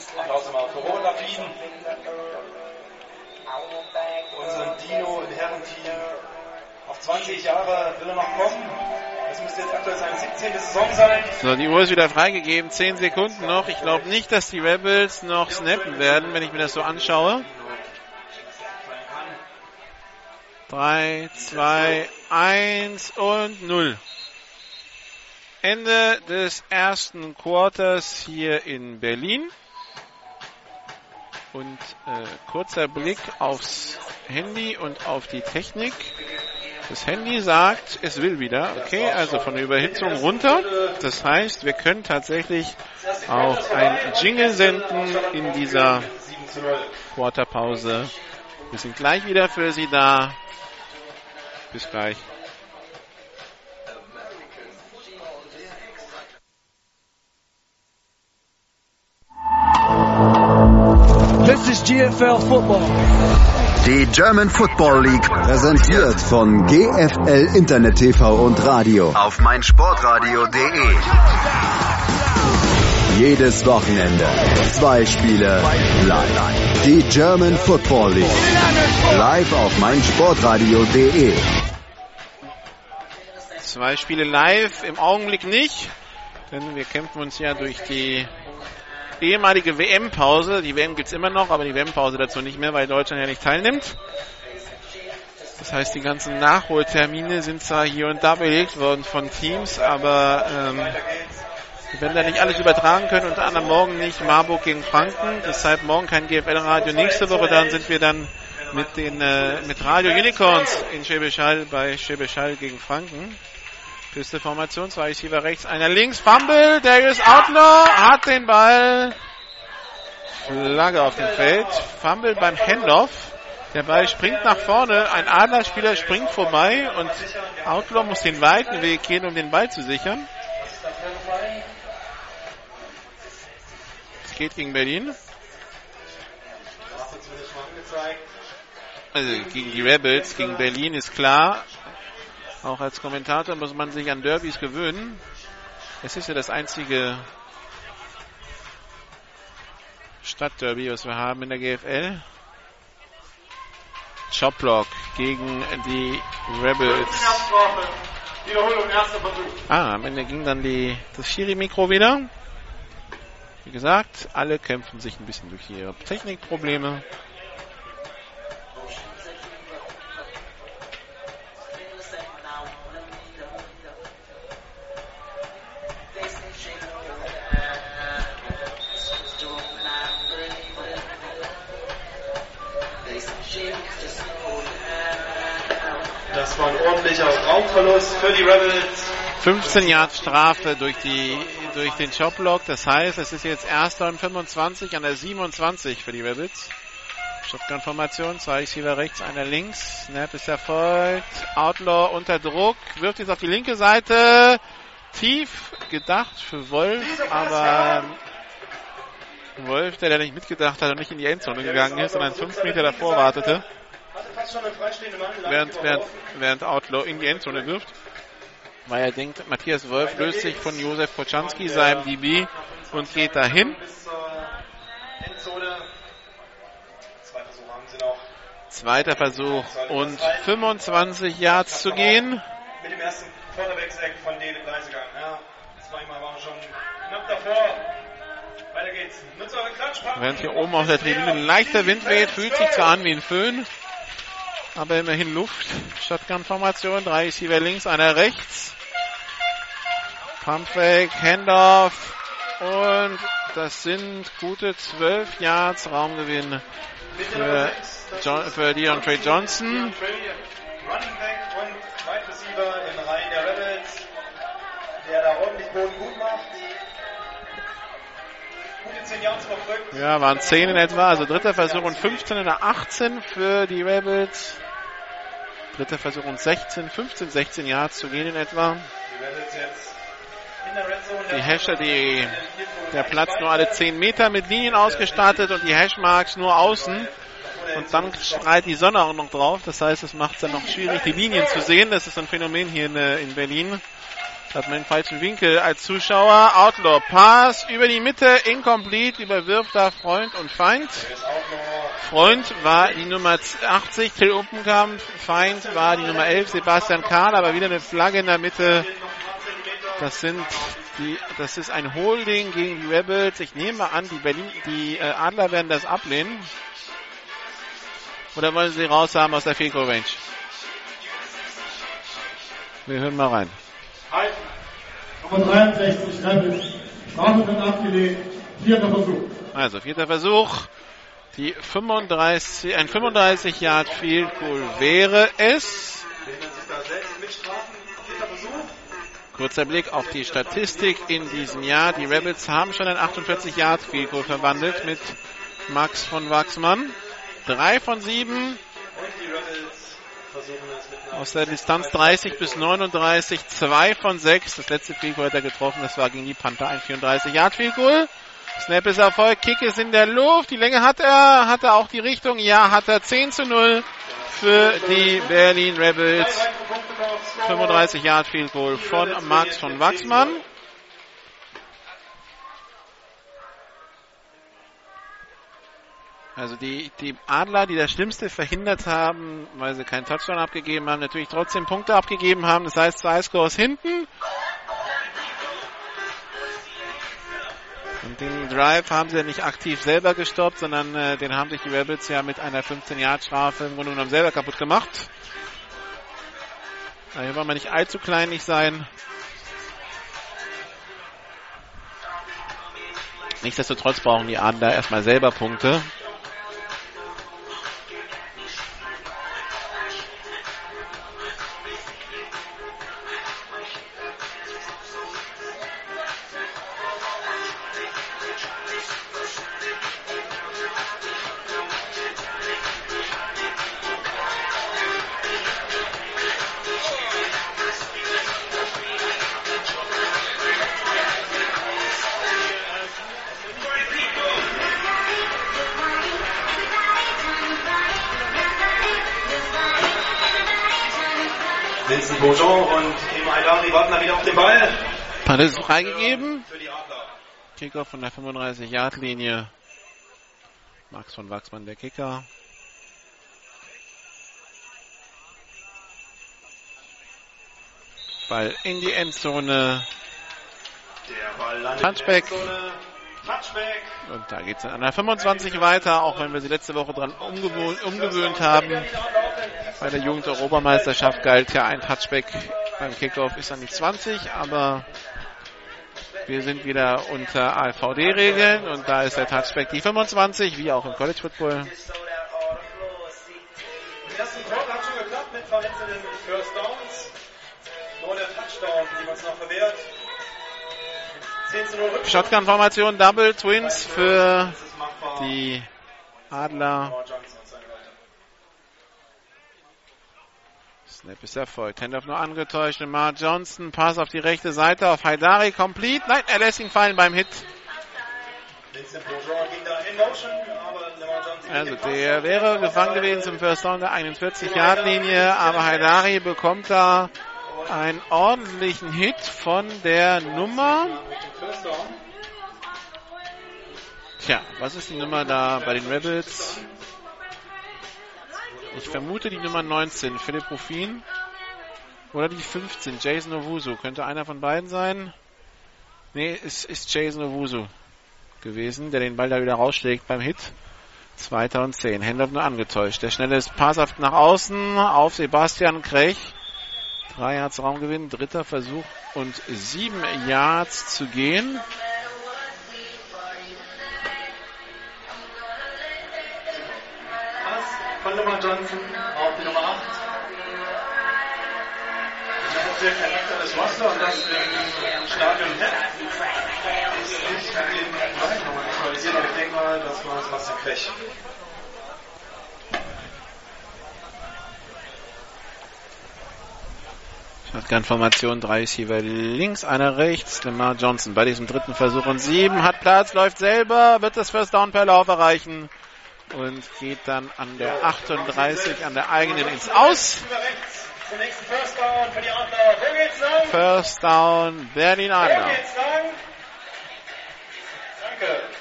Unseren Dino im Herrenteam. Auf 20 Jahre will er noch kommen. Das müsste jetzt aktuell seine 17. Saison sein. So, die Uhr ist wieder freigegeben. 10 Sekunden noch. Ich glaube nicht, dass die Rebels noch snappen werden, wenn ich mir das so anschaue. 3, 2, 1 und 0. Ende des ersten Quarters hier in Berlin. Und äh, kurzer Blick aufs Handy und auf die Technik. Das Handy sagt, es will wieder. Okay, also von der Überhitzung runter. Das heißt, wir können tatsächlich auch ein Jingle senden in dieser Quarterpause. Wir sind gleich wieder für Sie da. Bis gleich. This is GFL Football. Die German Football League präsentiert von GFL Internet TV und Radio auf meinsportradio.de. Jedes Wochenende zwei Spiele live. Die German Football League live auf meinsportradio.de. Zwei Spiele live, im Augenblick nicht, denn wir kämpfen uns ja durch die ehemalige WM-Pause. Die WM gibt's immer noch, aber die WM-Pause dazu nicht mehr, weil Deutschland ja nicht teilnimmt. Das heißt, die ganzen Nachholtermine sind zwar hier und da belegt worden von Teams, aber ähm, wir werden da nicht alles übertragen können, unter anderem morgen nicht Marburg gegen Franken. Deshalb morgen kein GFL-Radio. Nächste Woche dann sind wir dann mit den äh, mit Radio Unicorns in Schwäbisch Hall bei Schwäbisch Hall gegen Franken. Küste Formation, zwei Receiver rechts, einer links, Fumble, Darius Outlaw hat den Ball. Flagge auf dem Feld, Fumble beim Handoff. Der Ball springt nach vorne, ein Adlerspieler springt vorbei und Outlaw muss den weiten Weg gehen, um den Ball zu sichern. Es geht gegen Berlin. Also gegen die Rebels, gegen Berlin ist klar. Auch als Kommentator muss man sich an Derbys gewöhnen. Es ist ja das einzige Stadtderby, was wir haben in der GFL. Choplock gegen die Rebels. Ah, am Ende ging dann die, das Schiri-Mikro wieder. Wie gesagt, alle kämpfen sich ein bisschen durch ihre Technikprobleme. Raumverlust für die Rebels. 15 Yard Strafe durch die durch den Shoplock. Das heißt, es ist jetzt erster und 25 an der 27 für die Rabbits. Shotgun-Formation, zwei Receiver rechts, einer links. Snap ist erfolgt. Outlaw unter Druck, wirft jetzt auf die linke Seite. Tief gedacht für Wolf, aber Wolf, der da nicht mitgedacht hat und nicht in die Endzone gegangen ist, sondern fünf Meter davor wartete, während, während, während Outlaw in die Endzone wirft, weil er denkt, Matthias Wolf löst sich von Josef Koczanski, seinem DB, und geht dahin. Zweiter Versuch und 25 Yards zu gehen. Mit dem ersten Quarterback-Sack von Leisegang. Ja, zweimal war er schon knapp davor. Weiter geht's. Nutzt eure Klatschpappen. Während hier oben auf der Tribüne ein leichter Wind weht, fühlt sich zwar an wie ein Föhn, aber immerhin Luft. Shotgun-Formation, drei Receiver links, einer rechts. Pumpfake, Handoff und das sind gute 12 Yards Raumgewinn für, John, für Dion Trey Johnson. Running Back und Wide Receiver in Reihen der Rebels, der da ordentlich Boden gut macht. Gute 10 Yards verfolgt. Ja, waren 10 in etwa, also dritter Versuch und 15 in der 18 für die Rebels. Dritter Versuch und 16, 15, 16 Yards zu gehen in etwa. Die Hasher, die, der Platz nur alle 10 Meter mit Linien ausgestattet und die Hashmarks nur außen. Und dann strahlt die Sonne auch noch drauf. Das heißt, es macht es dann noch schwierig, die Linien zu sehen. Das ist ein Phänomen hier in, äh, in Berlin. Hat man den falschen Winkel als Zuschauer. Outlaw Pass über die Mitte, incomplete, überwirft da Freund und Feind. Freund war die Nummer 80, Till Uppenkamp. Feind war die Nummer 11, Sebastian Karl, aber wieder eine Flagge in der Mitte. Das sind die, das ist ein Holding gegen die Rebels. Ich nehme an, die Berlin, die äh, Adler werden das ablehnen. Oder wollen sie raus haben aus der Goal Range? Wir hören mal rein. Nummer 63, Rebels. Strafe wird abgelehnt. Vierter Versuch. Also, vierter Versuch. Die 35, ein 35 Yard Field Goal wäre es. Kurzer Blick auf die Statistik in diesem Jahr. Die Rebels haben schon ein 48 Yard Field Goal verwandelt mit Max von Wachsmann. Drei von sieben. Aus der Distanz 30 bis 39, zwei von sechs. Das letzte Field Goal hat er getroffen, das war gegen die Panther ein 34 Yard Field Goal. Snap ist Erfolg, Kick ist in der Luft. Die Länge hat er, hat er auch die Richtung? Ja, hat er 10 zu 0 für die Berlin Rebels. 35 Yard Field Goal von Max von Wachsmann. Also die, die Adler, die das Schlimmste verhindert haben, weil sie keinen Touchdown abgegeben haben, natürlich trotzdem Punkte abgegeben haben. Das heißt, zwei Scores hinten. Und den Drive haben sie ja nicht aktiv selber gestoppt, sondern äh, den haben sich die Rebels ja mit einer 15-Yard-Strafe im Grunde genommen selber kaputt gemacht. Hier wollen wir nicht allzu kleinlich sein. Nichtsdestotrotz brauchen die Adler erstmal selber Punkte. Bourgeon und Tim Aydari warten da wieder auf den Ball. Ball ist freigegeben. Kicker von der 35-Yard-Linie. Max von Wachsmann, der Kicker. Ball in die Endzone. Der Ball landet Touchback. in der Endzone. Touchback. Und da geht es an der 25 weiter, auch wenn wir sie letzte Woche dran umgewöhnt, umgewöhnt haben. Bei der Jugend-Europameisterschaft galt ja ein Touchback beim Kickoff ist an die 20, aber wir sind wieder unter AVD-Regeln und da ist der Touchback die 25, wie auch im College Football. Quarter hat schon geklappt mit vereinzelten First Downs. Nur der Touchdown jeweils noch verwehrt. Shotgun-Formation, Double Twins für die Adler. Snap ist erfolgt. Handoff nur angetäuscht. Lamar Johnson, Pass auf die rechte Seite auf Haidari, complete. Nein, er lässt ihn fallen beim Hit. Also der wäre gefangen gewesen zum First Down der 41-Yard-Linie, aber Haidari bekommt da einen ordentlichen Hit von der Nummer. Tja, was ist die Nummer da bei den Rebels? Ich vermute die Nummer 19, Philipp Ruffin. Oder die 15, Jason Owusu. Könnte einer von beiden sein? Nee, es ist Jason Owusu gewesen, der den Ball da wieder rausschlägt beim Hit. 2010. Händler nur angetäuscht. Der schnelle Passhaft nach außen auf Sebastian Krech. Drei Yards Raumgewinn, dritter Versuch und sieben Yards zu gehen. Von Lamar Johnson auf Nummer 8. Das ist sehr charakterisches Roster und das im Stadion Heft ist nicht in den nochmal aktualisiert, aber ich denke mal, das war Sebastian Krech. Shotgun-Formation, drei Receiver links, einer rechts. Lamar Johnson bei diesem dritten Versuch und sieben hat Platz, läuft selber, wird das First Down per Lauf erreichen und geht dann an der 38 an der eigenen ins Aus. First Down Berlin Adler. Danke.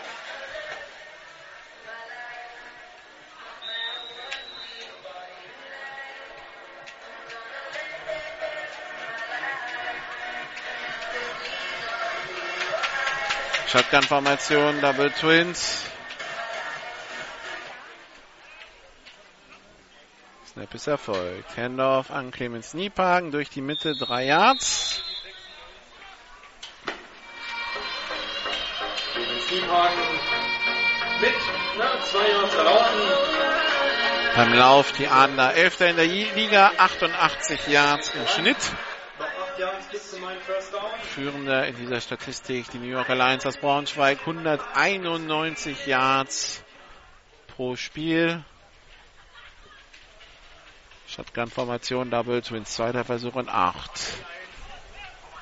Shotgun-Formation, Double Twins. Snap ist erfolgt. Handoff an Clemens Niepagen durch die Mitte, drei Yards. Clemens Niehagen mit na, zwei Yards erlaufen. Beim Lauf die Adler Elfter in der Liga, 88 Yards im Schnitt. Führender in dieser Statistik die New York Alliance aus Braunschweig, 191 Yards pro Spiel. Shotgun-Formation, Double Twins, zweiter Versuch und 8.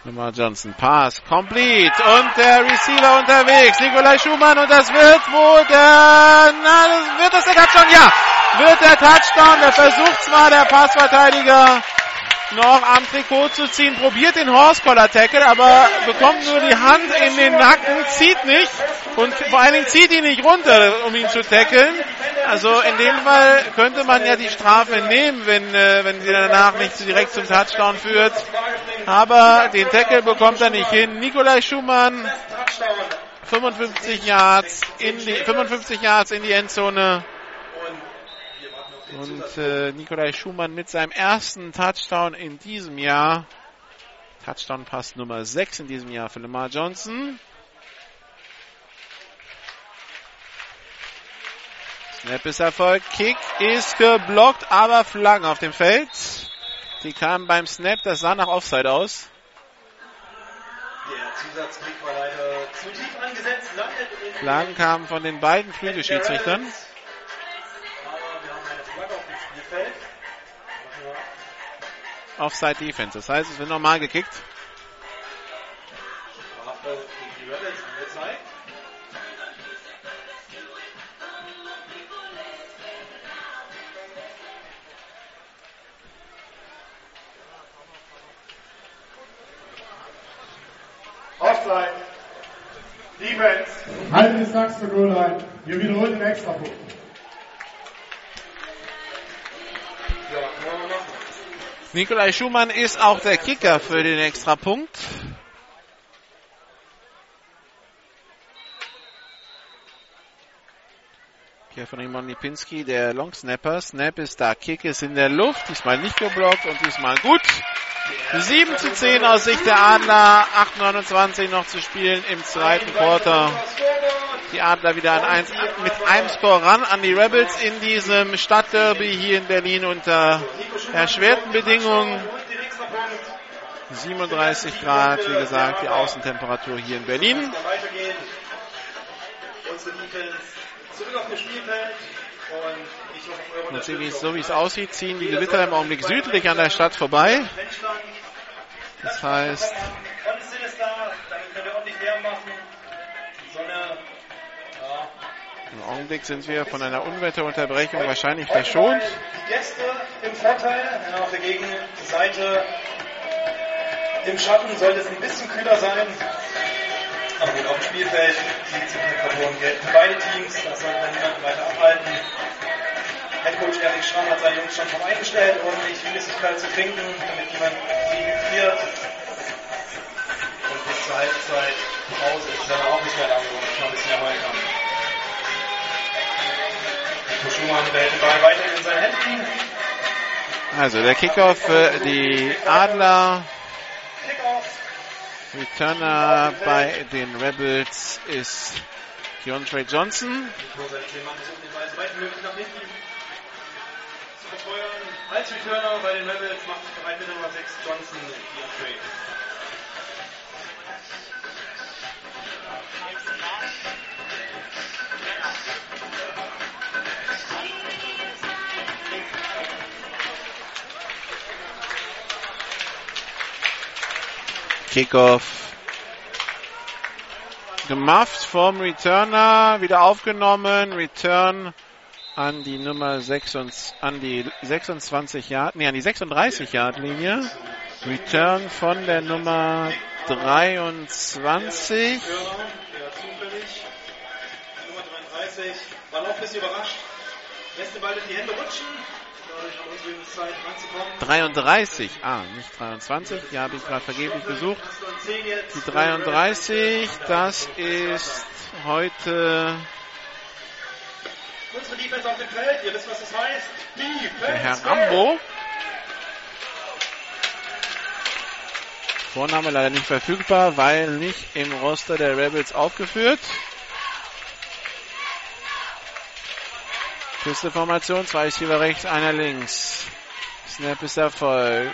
Nummer Johnson, Pass, complete und der Receiver unterwegs, Nikolai Schumann und das wird wohl der, na, wird das der Touchdown? Ja, wird der Touchdown, der versucht zwar der Passverteidiger noch am Trikot zu ziehen, probiert den Horse Collar Tackle, aber bekommt nur die Hand in den Nacken, zieht nicht und vor allen Dingen zieht ihn nicht runter, um ihn zu tackeln. Also in dem Fall könnte man ja die Strafe nehmen, wenn, äh, wenn sie danach nicht direkt zum Touchdown führt. Aber den Tackle bekommt er nicht hin. Nikolai Schumann, 55 Yards in die, 55 Yards in die Endzone. Und äh, Nikolai Schumann mit seinem ersten Touchdown in diesem Jahr. Touchdown Pass Nummer 6 in diesem Jahr für Lamar Johnson. Snap ist erfolgt. Kick ist geblockt, aber Flaggen auf dem Feld. Die kamen beim Snap, das sah nach Offside aus. Der Zusatzkick war leider zu tief angesetzt, Flaggen kamen von den beiden Flügelschiedsrichtern. Wir Offside Defense. Das heißt, es wird nochmal gekickt. Offside. Defense. Halbe Distanz zur Goal Line. Wir wiederholen den Extrapunkt. Nikolai Schumann ist auch der Kicker für den Extrapunkt. Pierre von Rimon Lipinski, der Long Snapper. Snap ist da, Kick ist in der Luft, diesmal nicht geblockt und diesmal gut. 7 zu 10 aus Sicht der Adler, 8,29 noch zu spielen im zweiten Quarter. Die Adler wieder an 1, mit einem Score ran an die Rebels in diesem Stadtderby hier in Berlin unter erschwerten Bedingungen. 37 Grad, wie gesagt, die Außentemperatur hier in Berlin. Und so wie es aussieht, ziehen die Gewitter im Augenblick südlich an der Stadt vorbei. Das heißt, im Augenblick sind wir von einer Unwetterunterbrechung wahrscheinlich verschont. Die Gäste im Vorteil, auf der Gegenseite im Schatten sollte es ein bisschen kühler sein. Aber gut, auf dem Spielfeld, die Temperaturen gelten für beide Teams, das sollte man niemanden weiter abhalten. Headcoach Erik Schramm hat seine Jungs schon drauf eingestellt, ordentlich Flüssigkeit zu trinken, damit niemand friert. Und bis zur Halbzeit Pause ist es dann auch nicht mehr lange, wo man ein bisschen erholen kann. Den Ball weiterhin in seinen Händen. Also der Kickoff für die Adler. Returner bei den Rebels ist Deontay Johnson. Als Returner bei den Rebels macht sich bereit mit Nummer 6 Johnson Deontay. Kickoff gemacht vom Returner, wieder aufgenommen, Return an die Nummer 6, an die 26 Yard, nee, an die 36 Yard Linie. Return von der Nummer 23. Ja, zufällig. Nummer 33. War noch ein bisschen überrascht. Lässt den Ball in die Hände rutschen. Dadurch haben unsere Jungs Zeit ranzukommen. 33, ah, nicht 23, ja, habe ich gerade vergeblich gesucht. Hast du an 10 jetzt? Die 33, das ist heute der. Herr Rambo. Vorname leider nicht verfügbar, weil nicht im Roster der Rebels aufgeführt. Pisteformation, zwei Receiver rechts, einer links. Snap ist Erfolg.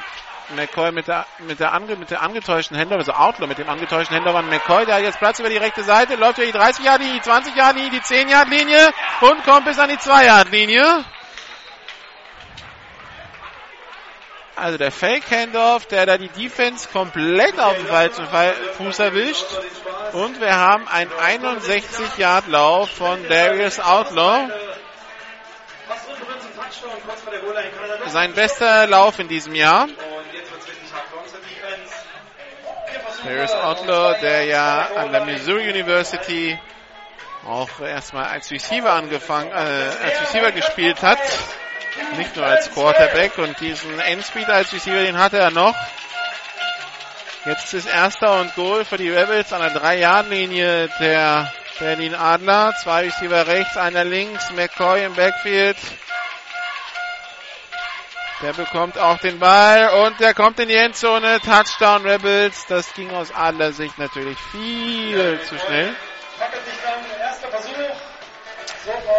McCoy mit der, mit der, ange, mit der angetäuschten Händler, also Outlaw mit dem angetäuschten Händler von McCoy, der hat jetzt Platz über die rechte Seite, läuft über die 30 Yard Linie, die 20 Yard Linie, die 10 Yard Linie und kommt bis an die 2 Yard Linie. Also der Fake Handoff, der da die Defense komplett auf den falschen Fuß erwischt. Und wir haben einen 61 Yard Lauf von Darius Outlaw. Sein bester Lauf in diesem Jahr. Darius Outlaw, der ja an der Missouri University auch erstmal als Receiver angefangen, äh, als Receiver gespielt hat. Nicht nur als Quarterback und diesen Endspeed als Receiver, den hatte er noch. Jetzt ist erster und Goal für die Rebels an der 3-Yard-Linie der Berlin Adler. Zwei Receiver rechts, einer links, McCoy im Backfield. Der bekommt auch den Ball und der kommt in die Endzone. Touchdown Rebels. Das ging aus Adler Sicht natürlich viel zu schnell.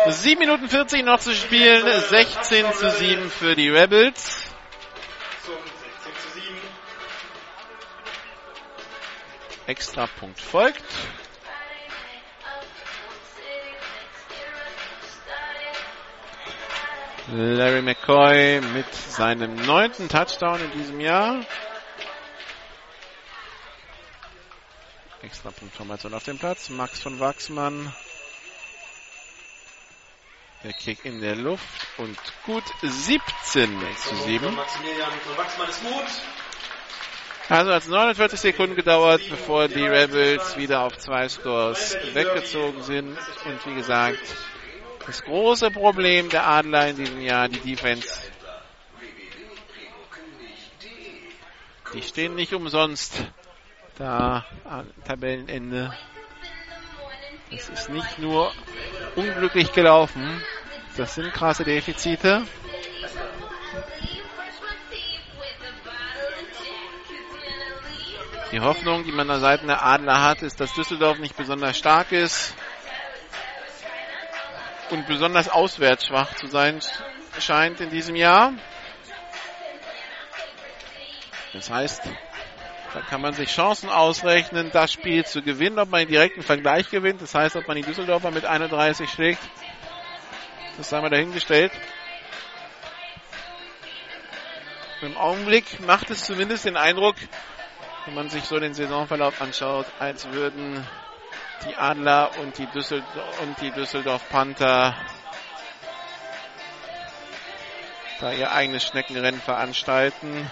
7 Minuten 40 noch zu spielen. 16 zu 7 für die Rebels. Zum 16 zu 7. Extrapunkt folgt. Larry McCoy mit seinem neunten Touchdown in diesem Jahr. Extrapunktformation auf dem Platz. Max von Wachsmann. Der Kick in der Luft und gut 17 zu 7. Maximilian von Wachsmann ist gut. Also hat es 49 Sekunden gedauert, bevor die Rebels wieder auf zwei Scores weggezogen sind. Und wie gesagt, das große Problem der Adler in diesem Jahr, die Defense. Die stehen nicht umsonst da am Tabellenende. Es ist nicht nur unglücklich gelaufen, das sind krasse Defizite. Die Hoffnung, die man an Seiten der Adler hat, ist, dass Düsseldorf nicht besonders stark ist und besonders auswärts schwach zu sein scheint in diesem Jahr. Das heißt, Da kann man sich Chancen ausrechnen, das Spiel zu gewinnen, ob man den direkten Vergleich gewinnt. Das heißt, ob man die Düsseldorfer mit 31 schlägt. Das haben wir dahingestellt. Im Augenblick macht es zumindest den Eindruck, wenn man sich so den Saisonverlauf anschaut, als würden die Adler und die, Düssel und die Düsseldorf Panther da ihr eigenes Schneckenrennen veranstalten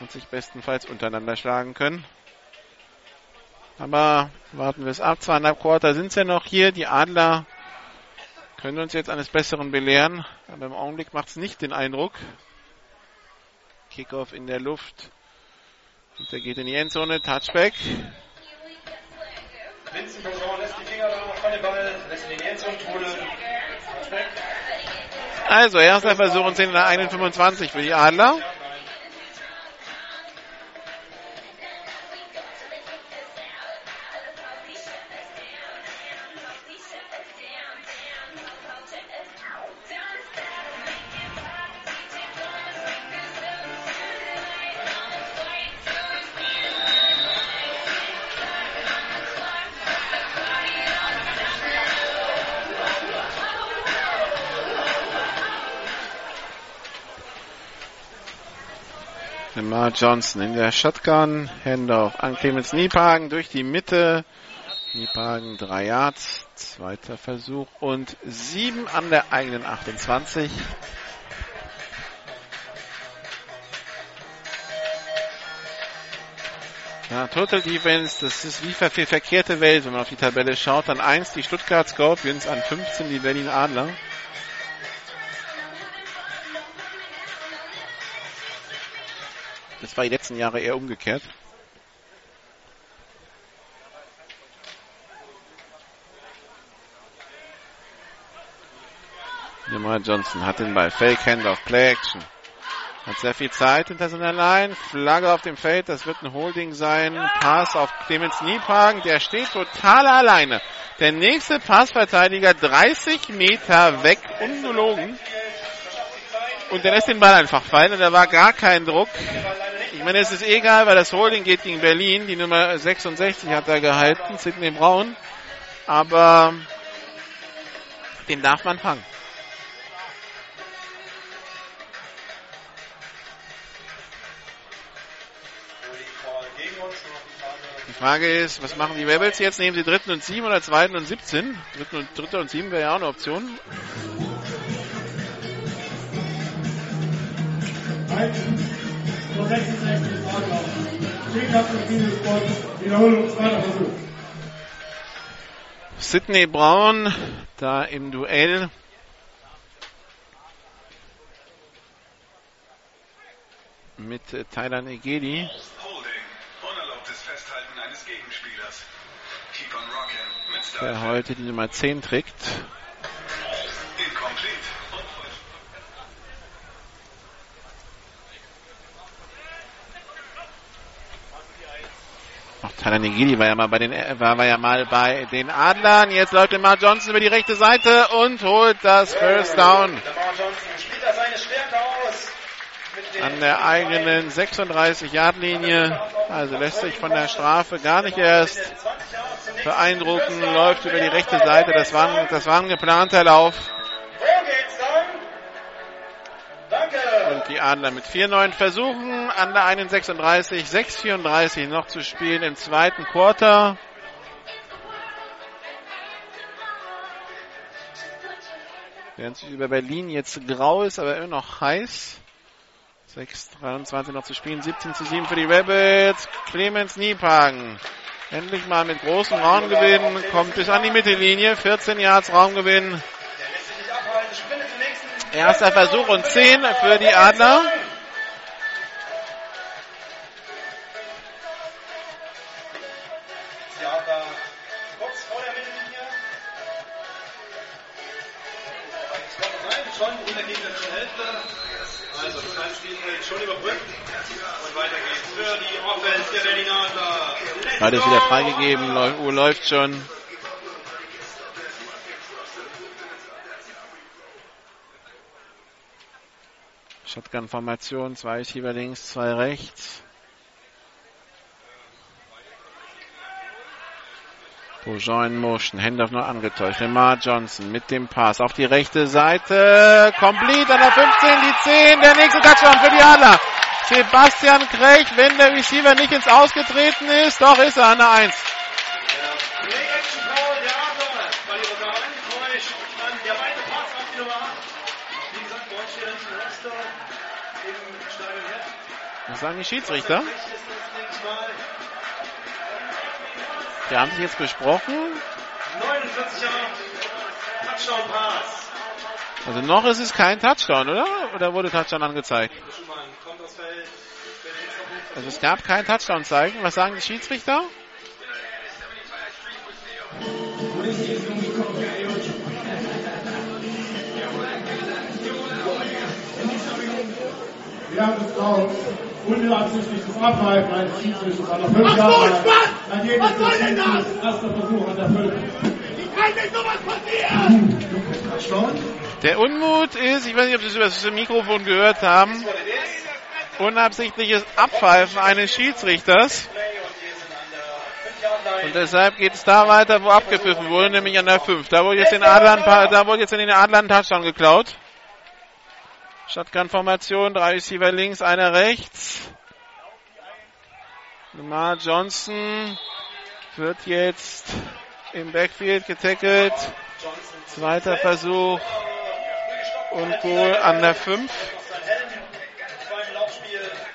und sich bestenfalls untereinander schlagen können. Aber warten wir es ab. Zweieinhalb Quarter sind es ja noch hier. Die Adler können uns jetzt eines Besseren belehren. Aber im Augenblick macht es nicht den Eindruck. Kickoff in der Luft. Und der geht in die Endzone. Touchback. Vincent Bourgeon lässt die Finger da von dem Ball, lässt ihn Endzone trudeln. Touchback. Also, erster Versuch und 10 in der eigenen 25 für die Adler. Johnson in der Shotgun. Handoff an Clemens Niepagen durch die Mitte. Niepagen drei Yards. Zweiter Versuch und sieben an der eigenen 28. Ja, Total Defense, das ist wie verkehrte Welt, wenn man auf die Tabelle schaut. An 1 die Stuttgart Scorpions, an 15 die Berlin Adler. Das war die letzten Jahre eher umgekehrt. Lamar Johnson hat den Ball. Fake Handoff, Play Action. Hat sehr viel Zeit hinter seiner Line. Flagge auf dem Feld. Das wird ein Holding sein. Pass auf Clemens Niepagen. Der steht total alleine. Der nächste Passverteidiger 30 Meter weg. Ungelogen. Und der lässt den Ball einfach fallen. Und da war gar kein Druck. Ich meine, es ist egal, weil das Holding geht gegen Berlin. Die Nummer 66 hat er gehalten. Sidney Braun. Aber den darf man fangen. Die Frage ist, was machen die Rebels jetzt? Nehmen sie dritten und sieben oder zweiten und 17? Dritten und, dritter und sieben wäre ja auch eine Option. Nur 66 Grad laufen. Spielplatz und Spielsport. Wiederholung, zweiter Versuch. Sidney Braun da im Duell. Mit äh, rocking mit der heute die Nummer 10 trägt. Auch Tyler Negidi war ja mal bei den war, war ja mal bei den Adlern. Jetzt läuft Lamar Johnson über die rechte Seite und holt das First Down. An der eigenen 36-Yard-Linie. Also lässt sich von der Strafe gar nicht erst beeindrucken. Läuft über die rechte Seite. Das war, das war ein geplanter Lauf. Und die Adler mit vier neuen Versuchen an der 1,36, 6,34 noch zu spielen im zweiten Quarter. Während sich über Berlin jetzt grau ist, aber immer noch heiß. 6,23 noch zu spielen, 17 zu 7 für die Rebels. Clemens Niepagen. Endlich mal mit großem Raumgewinn, kommt bis an die Mittellinie, 14 Yards Raumgewinn. Erster Versuch und 10 für die Adler. Die Adler kurz vor der Mittellinie. Nein, Shotgun-Formation, zwei Schieber links, zwei rechts. Bourgeon in Motion, Handoff nur angetäuscht. Lemar Johnson mit dem Pass auf die rechte Seite. Complete an der 15, die 10. Der nächste Touchdown für die Haller. Sebastian Krech, wenn der Receiver nicht ins Ausgetreten ist, doch ist er an der 1. sagen die Schiedsrichter? Die haben sich jetzt besprochen. 49 Jahre Touchdown Pass. Also noch ist es kein Touchdown, oder? Oder wurde Touchdown angezeigt? Also es gab kein Touchdown-Zeigen. Was sagen die Schiedsrichter? Wir haben es drauf. Unbeabsichtigtes Abpfeifen eines Schiedsrichters an der 5 Jahre alt. Ergebnis des Schiedsrichters. Erster Versuch an der 5. Der Unmut ist, ich weiß nicht, ob Sie es über das Mikrofon gehört haben, unabsichtliches Abpfeifen eines Schiedsrichters. Und deshalb geht es da weiter, wo abgepfiffen wurde, nämlich an der 5. Da wurde jetzt den Adlern, da wurde jetzt in den Adlern Touchdown geklaut. Shotgun-Formation, drei Receiver links, einer rechts. Lamar Johnson wird jetzt im Backfield getackelt. Zweiter Versuch und Goal an der 5.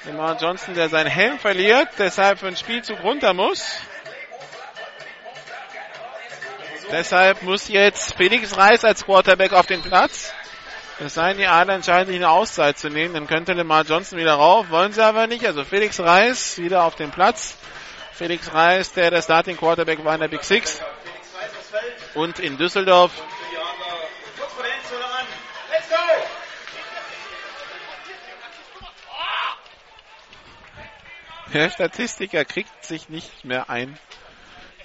Lamar Johnson, der seinen Helm verliert, deshalb für den Spielzug runter muss. Deshalb muss jetzt Felix Reis als Quarterback auf den Platz. Es sei denn, die Adler entscheiden sich eine Auszeit zu nehmen, dann könnte Lamar Johnson wieder rauf, wollen sie aber nicht. Also Felix Reis wieder auf dem Platz. Felix Reis, der der Starting Quarterback war in der Big Six. Und in Düsseldorf. Der Statistiker kriegt sich nicht mehr ein.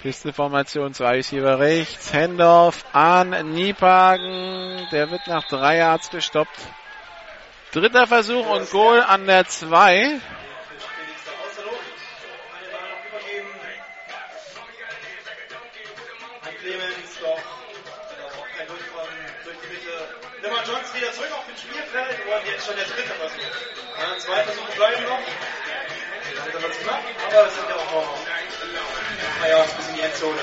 Pisteformation, zwei Receiver rechts. Handoff an Niepagen. Der wird nach drei Yards gestoppt. Dritter Versuch und Goal an der zwei. Lemar Johnson wieder zurück auf den Spielfeld und jetzt schon der dritte Versuch. Zwei Versuche bleiben noch. Das wird knapp, aber es sind ja auch noch naja, bis in die Endzone.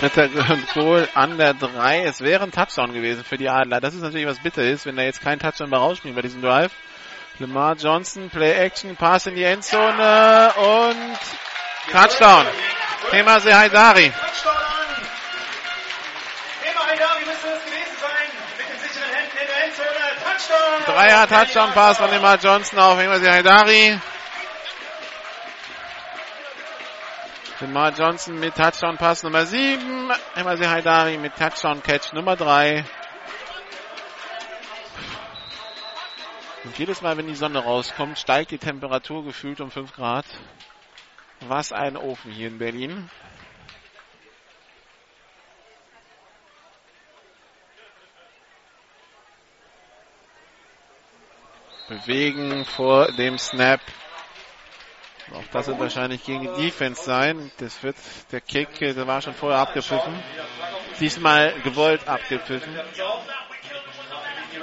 Dritter Goal an der 3. Es wäre ein Touchdown gewesen für die Adler. Das ist natürlich was bitter ist, wenn da jetzt kein Touchdown mehr rausspringt bei diesem Drive. Lamar Johnson, Play Action, Pass in die Endzone und Touchdown. Thema Haidari. Touchdown an. Thema Haidari müsste es gewesen sein. Mit den sicheren Händen in der Endzone. Touchdown. Dreier Touchdown Pass von Lamar Johnson auf Thema Haidari. Lamar Johnson mit Touchdown Pass Nummer 7. Emasi Haidari mit Touchdown Catch Nummer 3. Und jedes Mal, wenn die Sonne rauskommt, steigt die Temperatur gefühlt um 5 Grad. Was ein Ofen hier in Berlin. Bewegen vor dem Snap. Auch das wird wahrscheinlich gegen die Defense sein. Das wird der Kick, der war schon vorher abgepfiffen. Diesmal gewollt abgepfiffen. Die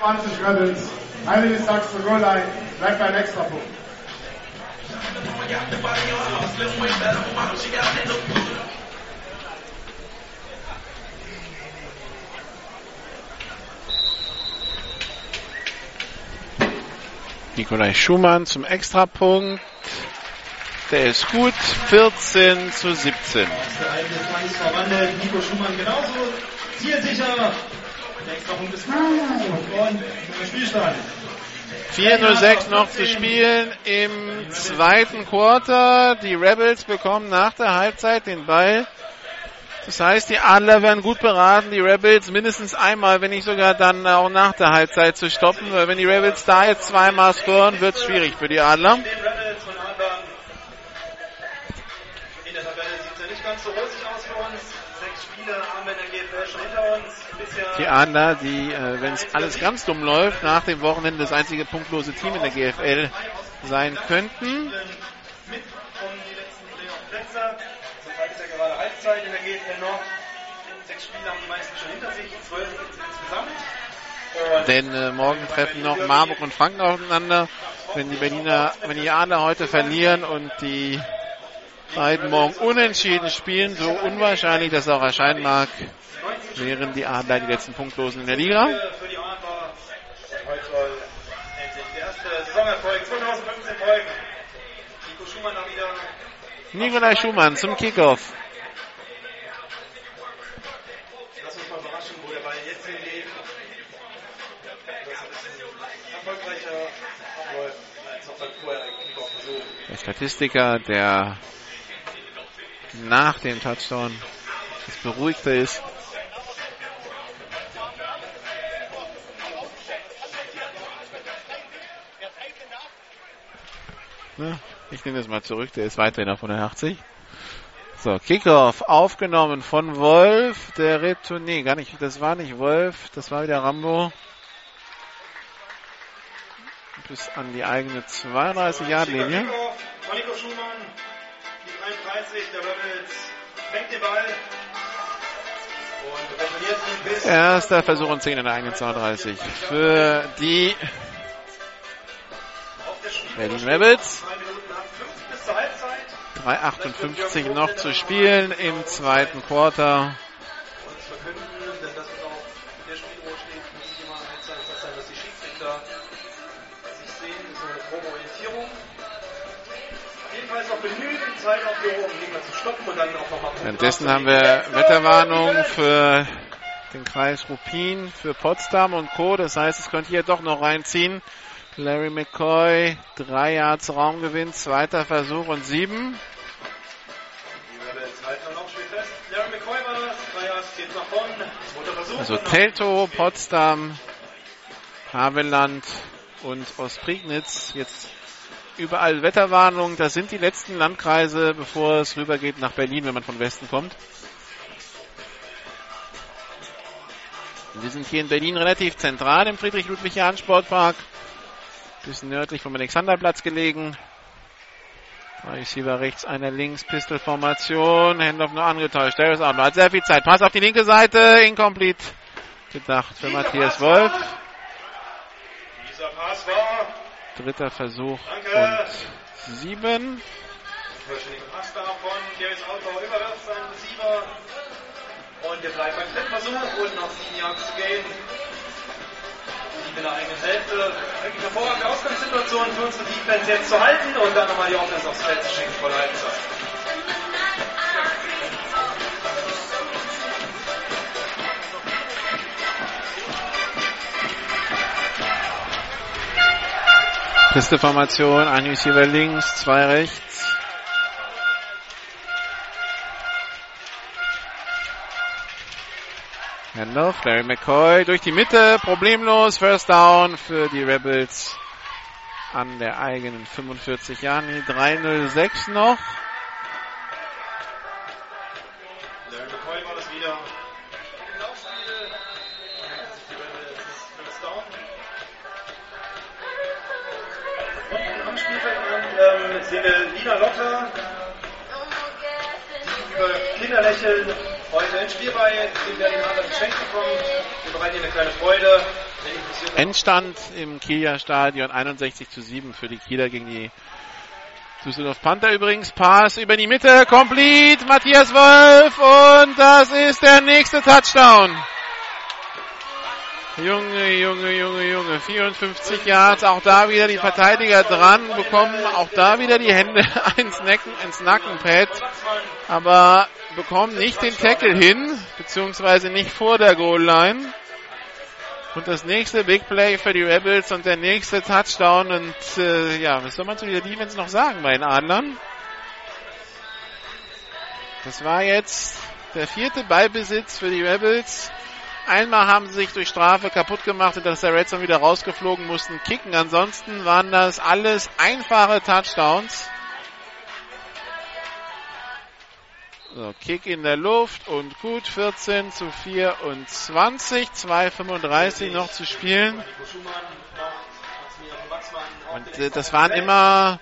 20 Rebels, einiges Sachs du nur bleibt ein extra Punkt. Nikolai Schumann zum Extrapunkt. Der ist gut. 14 zu 17. Nico Schumann genauso zielsicher der Extrapunkt ist gut. Und Spielstand. 4.06 noch zu spielen im zweiten Quarter. Die Rebels bekommen nach der Halbzeit den Ball Das heißt, die Adler werden gut beraten, die Rebels mindestens einmal, wenn nicht sogar dann auch nach der Halbzeit zu stoppen. Weil wenn die Rebels da jetzt zweimal scoren, wird es schwierig für die Adler. Die Adler, die, äh, wenn es alles ganz dumm läuft, nach dem Wochenende das einzige punktlose Team in der GFL sein könnten. Denn äh, morgen treffen noch Marburg und Franken aufeinander. Wenn die Berliner, wenn die Adler heute verlieren und die beiden morgen unentschieden spielen, so unwahrscheinlich das auch erscheinen mag, wären die Adler die letzten Punktlosen in der Liga. für die Adler. Und heute soll endlich der erste Saisonerfolg 2015 folgen. Nico Schumann da wieder. Nikolai Schumann zum Kickoff. Der Statistiker, der nach dem Touchdown das beruhigter ist. Ja, ich nehme das mal zurück, der ist weiterhin auf 180. So, Kickoff aufgenommen von Wolf, der Retour, nee, gar nicht, das war nicht Wolf, das war wieder Rambo. Bis an die eigene 32-Yard-Linie. 33 der Rebels fängt den Ball. Erster Versuch und 10 in der eigenen 32 für die Berlin Rebels. drei Minuten ab fünf bis zur Halbzeit. 3,58 noch zu spielen im zweiten Quarter. Währenddessen haben wir Wetterwarnung für den Kreis Ruppin, für Potsdam und Co. Das heißt, es könnte hier doch noch reinziehen. Larry McCoy, drei Yards Raumgewinn, zweiter Versuch und sieben. Also Teltow, Potsdam, Havelland und Ostprignitz. Jetzt überall Wetterwarnung. Das sind die letzten Landkreise, bevor es rübergeht nach Berlin, wenn man von Westen kommt. Wir sind hier in Berlin relativ zentral im Friedrich-Ludwig-Jahn-Sportpark. Bisschen nördlich vom Alexanderplatz gelegen. Drei Receiver rechts, einer links, Pistol-Formation. Handoff nur angetäuscht. Darius Outlaw hat sehr viel Zeit. Pass auf die linke Seite. Incomplete. Gedacht für Matthias Wolf. Dieser Pass war Dritter Versuch Danke. und sieben. Und wir bleiben beim dritten Versuch und noch sieben Yards zu gehen. Die in der eigenen Hälfte. Eigentlich hervorragende Ausgangssituation für unsere Defense jetzt zu halten und dann nochmal die Offense aufs Feld zu schicken vor der Halbzeit. Pisteformation, ein Receiver links, zwei rechts. Handoff, Larry McCoy durch die Mitte, problemlos, First Down für die Rebels an der eigenen 45 Jahren, 306 noch. Sehen wir Lina Lotter, die über Kinderlächeln heute ins Spiel bei den Berlin Adler geschenkt bekommt. Wir bereiten ihr eine kleine Freude. Endstand im Kieler Stadion 61 zu 7 für die Kieler gegen die Düsseldorf Panther übrigens. Pass über die Mitte, complete, Matthias Wolf und das ist der nächste Touchdown. Junge, Junge, Junge, Junge, 54 Yards, auch da wieder die Verteidiger dran, bekommen auch da wieder die Hände ins, Necken, ins Nackenpad, aber bekommen nicht den Tackle hin, beziehungsweise nicht vor der Goal Line. Und das nächste Big Play für die Rebels und der nächste Touchdown. Und äh, ja, was soll man zu dieser Defense noch sagen bei den Adlern? Das war jetzt Der vierte Ballbesitz für die Rebels. Einmal haben sie sich durch Strafe kaputt gemacht und dass der Red Zone wieder rausgeflogen mussten kicken. Ansonsten waren das alles einfache Touchdowns. So, Kick in der Luft und gut 14 zu 24, 2,35 noch zu spielen. Und äh, das waren immer,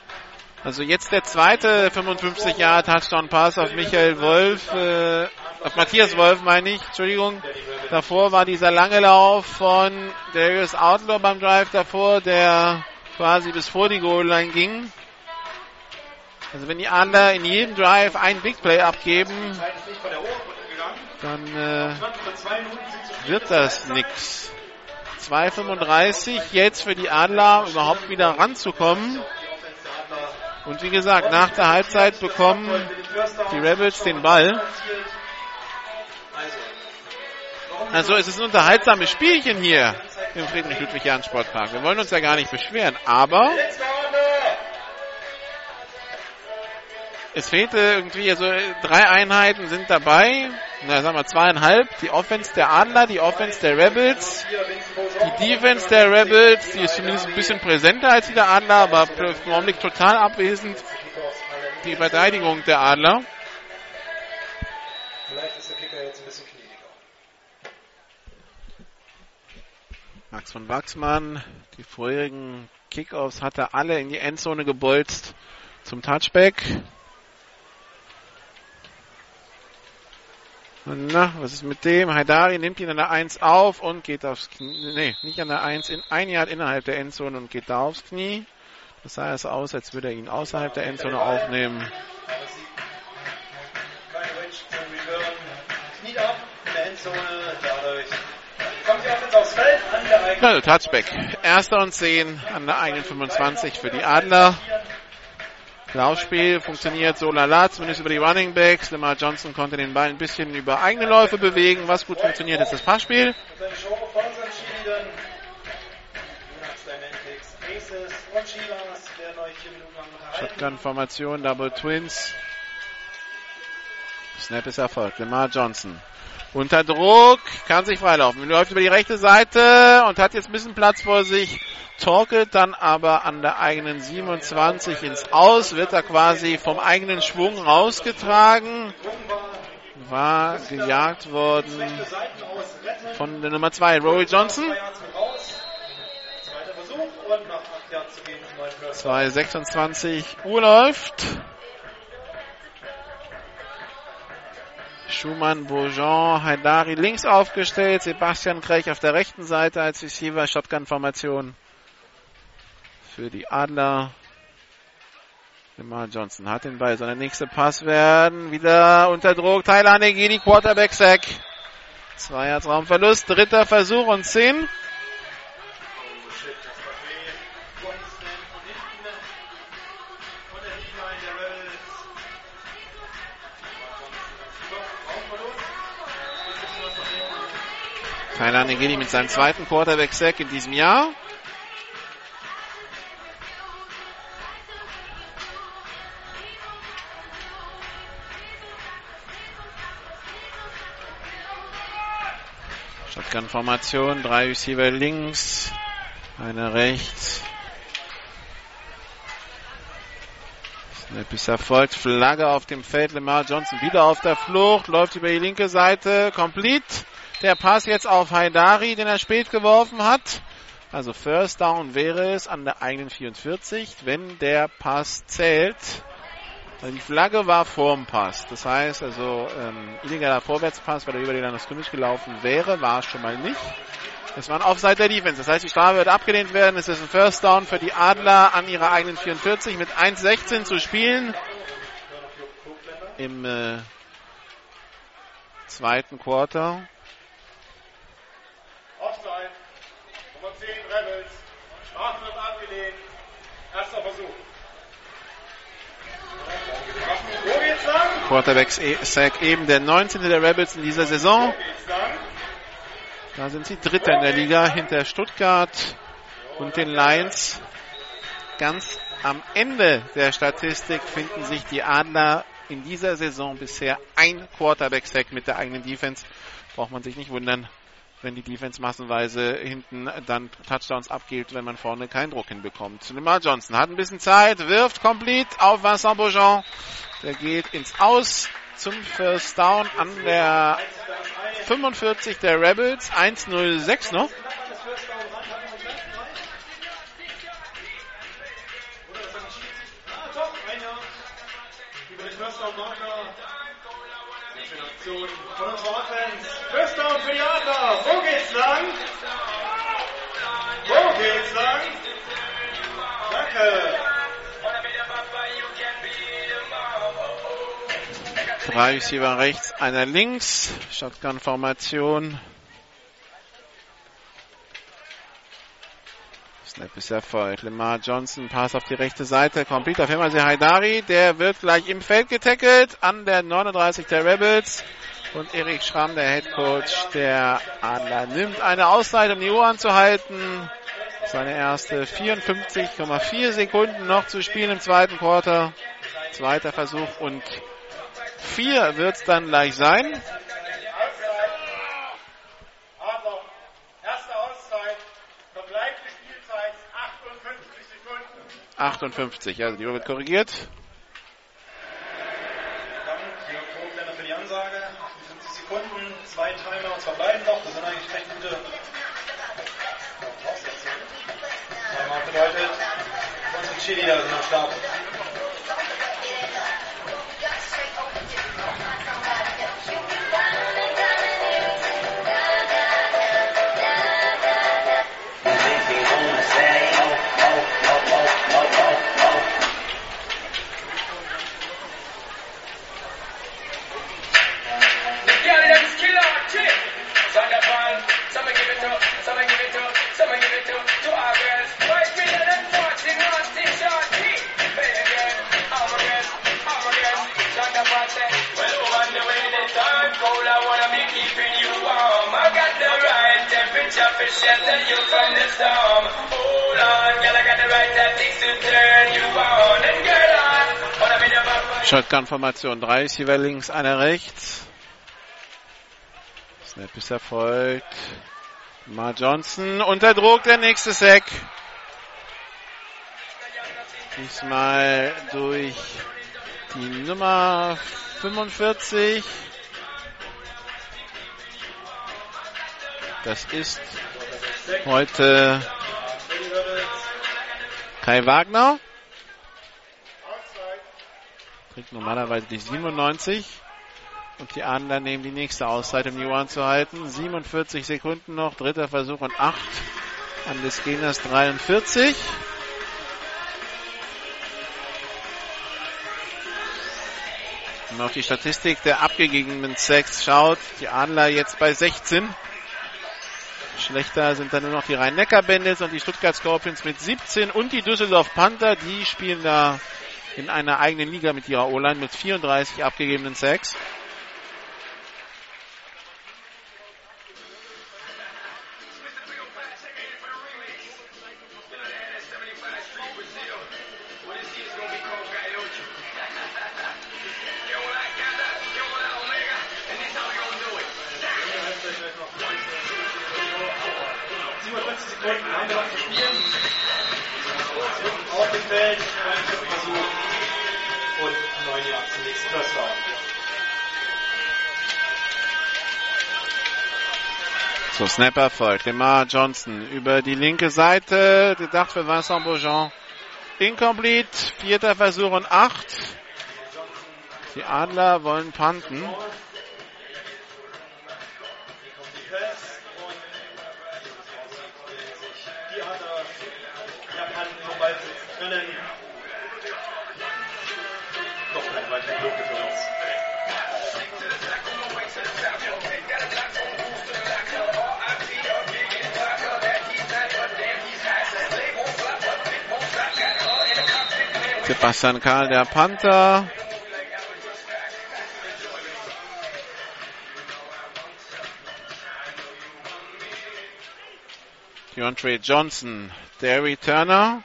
also jetzt der zweite 55 Jahre Touchdown Pass auf Michael Wolf, äh, auf Matthias Wolf meine ich, Entschuldigung. Davor war dieser lange Lauf von Darius Outlaw beim Drive davor, der quasi bis vor die Goal Line ging. Also wenn die Adler in jedem Drive ein Big Play abgeben, dann äh, wird das nix. 2,35 jetzt für die Adler überhaupt wieder ranzukommen. Und wie gesagt, nach der Halbzeit bekommen die Rebels den Ball. Also es ist ein unterhaltsames Spielchen hier im Friedrich-Ludwig-Jahn-Sportpark. Wir wollen uns ja gar nicht beschweren, aber es fehlte irgendwie, also drei Einheiten sind dabei. Na, sagen wir zweieinhalb. Die Offense der Adler, die Offense der Rebels. Die Defense der Rebels, die ist zumindest ein bisschen präsenter als die der Adler, aber im Augenblick total abwesend. Die Verteidigung der Adler. Max von Wachsmann, die vorherigen Kickoffs hat er alle in die Endzone gebolzt zum Touchback. Na, was ist mit dem? Haidari nimmt ihn an der 1 auf und geht aufs Knie. Nee, nicht an der 1, in ein Yard innerhalb der Endzone und geht da aufs Knie. Das sah erst aus, als würde er ihn außerhalb der Endzone aufnehmen. Also Touchback. Erster und 10 an der 1,25 für die Adler. Laufspiel funktioniert so lala, zumindest über die Running Backs. Lamar Johnson konnte den Ball ein bisschen über eigene Läufe bewegen. Was gut funktioniert, ist das Passspiel. Shotgun-Formation, Double Twins. Snap ist erfolgt. Lamar Johnson. Unter Druck, kann sich freilaufen. Läuft über die rechte Seite und hat jetzt ein bisschen Platz vor sich. Torkelt dann aber an der eigenen 27 ins Aus, wird er quasi vom eigenen Schwung rausgetragen. War gejagt worden von der Nummer 2, Rory Johnson. 2,26 Uhr läuft. Schumann, Bourgeon, Haidari links aufgestellt, Sebastian Krech auf der rechten Seite als Receiver, Shotgun-Formation für die Adler. Lamar Johnson hat den Ball, soll der nächste Pass werden, wieder unter Druck, Tyler die Quarterback-Sack. Zwei Raumverlust, dritter Versuch und zehn. Tyler Negini mit seinem zweiten Quarterback-Sack in diesem Jahr. Shotgun-Formation, drei Receiver links, einer rechts. Snap ist erfolgt, Flagge auf dem Feld, Lamar Johnson wieder auf der Flucht, läuft über die linke Seite, complete. Der Pass jetzt auf Haidari, den er spät geworfen hat. Also First Down wäre es an der eigenen 44, wenn der Pass zählt. Also die Flagge war vorm Pass. Das heißt also, ähm, illegaler Vorwärtspass, weil er über den Landeskirmisch gelaufen wäre, war es schon mal nicht. Es war ein Offside der Defense. Das heißt, die Strafe wird abgelehnt werden. Es ist ein First Down für die Adler an ihrer eigenen 44 mit 1,16 zu spielen. Im äh, zweiten Quarter. Offside. Nummer 10 Rebels. Strafe wird abgelehnt. Erster Versuch. Wo geht's lang? Quarterback Sack eben der 19. der Rebels in dieser Saison. Da sind sie Dritter in der Liga hinter Stuttgart und den Lions. Ganz am Ende der Statistik finden sich die Adler in dieser Saison bisher ein Quarterback-Sack mit der eigenen Defense. Braucht man sich nicht wundern, wenn die Defense massenweise hinten dann Touchdowns abgibt, wenn man vorne keinen Druck hinbekommt. Lamar Johnson hat ein bisschen Zeit, wirft komplett auf Vincent Beaujean. Der geht ins Aus zum First Down an der 45 der Rebels. 1-0-6 noch. Von uns Offense. Für die Adler. Wo geht's lang? Wo geht's lang? Danke. Drei Receiver rechts, einer links. Shotgun-Formation. Snap ist erfolgt. Lamar Johnson, Pass auf die rechte Seite. Complete auf Hemase Haidari. Der wird gleich im Feld getackelt an der 39 der Rebels. Und Erik Schramm, der Head Coach der Adler, nimmt eine Auszeit, um die Uhr anzuhalten. Seine erste 54,4 Sekunden noch zu spielen im zweiten Quarter. Zweiter Versuch und vier wird es dann gleich sein. 58, also die Uhr wird korrigiert. Dann für die Ansage. 58 Sekunden, zwei Timer und verbleiben noch. Das sind eigentlich recht gute Timer bedeutet, unsere Cheerleader sind am Start. Shotgun-Formation. Drei Receiver links, einer rechts. Snap ist erfolgt. Mar Johnson unter Druck, der nächste Sack. Diesmal durch die Nummer 45. Das ist heute Kai Wagner. Trägt normalerweise die 97. Und die Adler nehmen die nächste Auszeit, um die Uhr anzuhalten. 47 Sekunden noch, dritter Versuch und 8 an des Gegners 43. Wenn man auf die Statistik der abgegebenen Sacks schaut, die Adler jetzt bei 16. Schlechter sind dann nur noch die Rhein-Neckar-Bandits und die Stuttgart Scorpions mit 17 und die Düsseldorf Panther, die spielen da in einer eigenen Liga mit ihrer O-Line mit 34 abgegebenen Sacks. So, Snapper folgt. Lemar Johnson über die linke Seite. Gedacht für Vincent Beaujean. Incomplete. Vierter Versuch und acht. Die Adler wollen panten. Sebastian Karl, der Panther. Deontray Johnson, der Returner.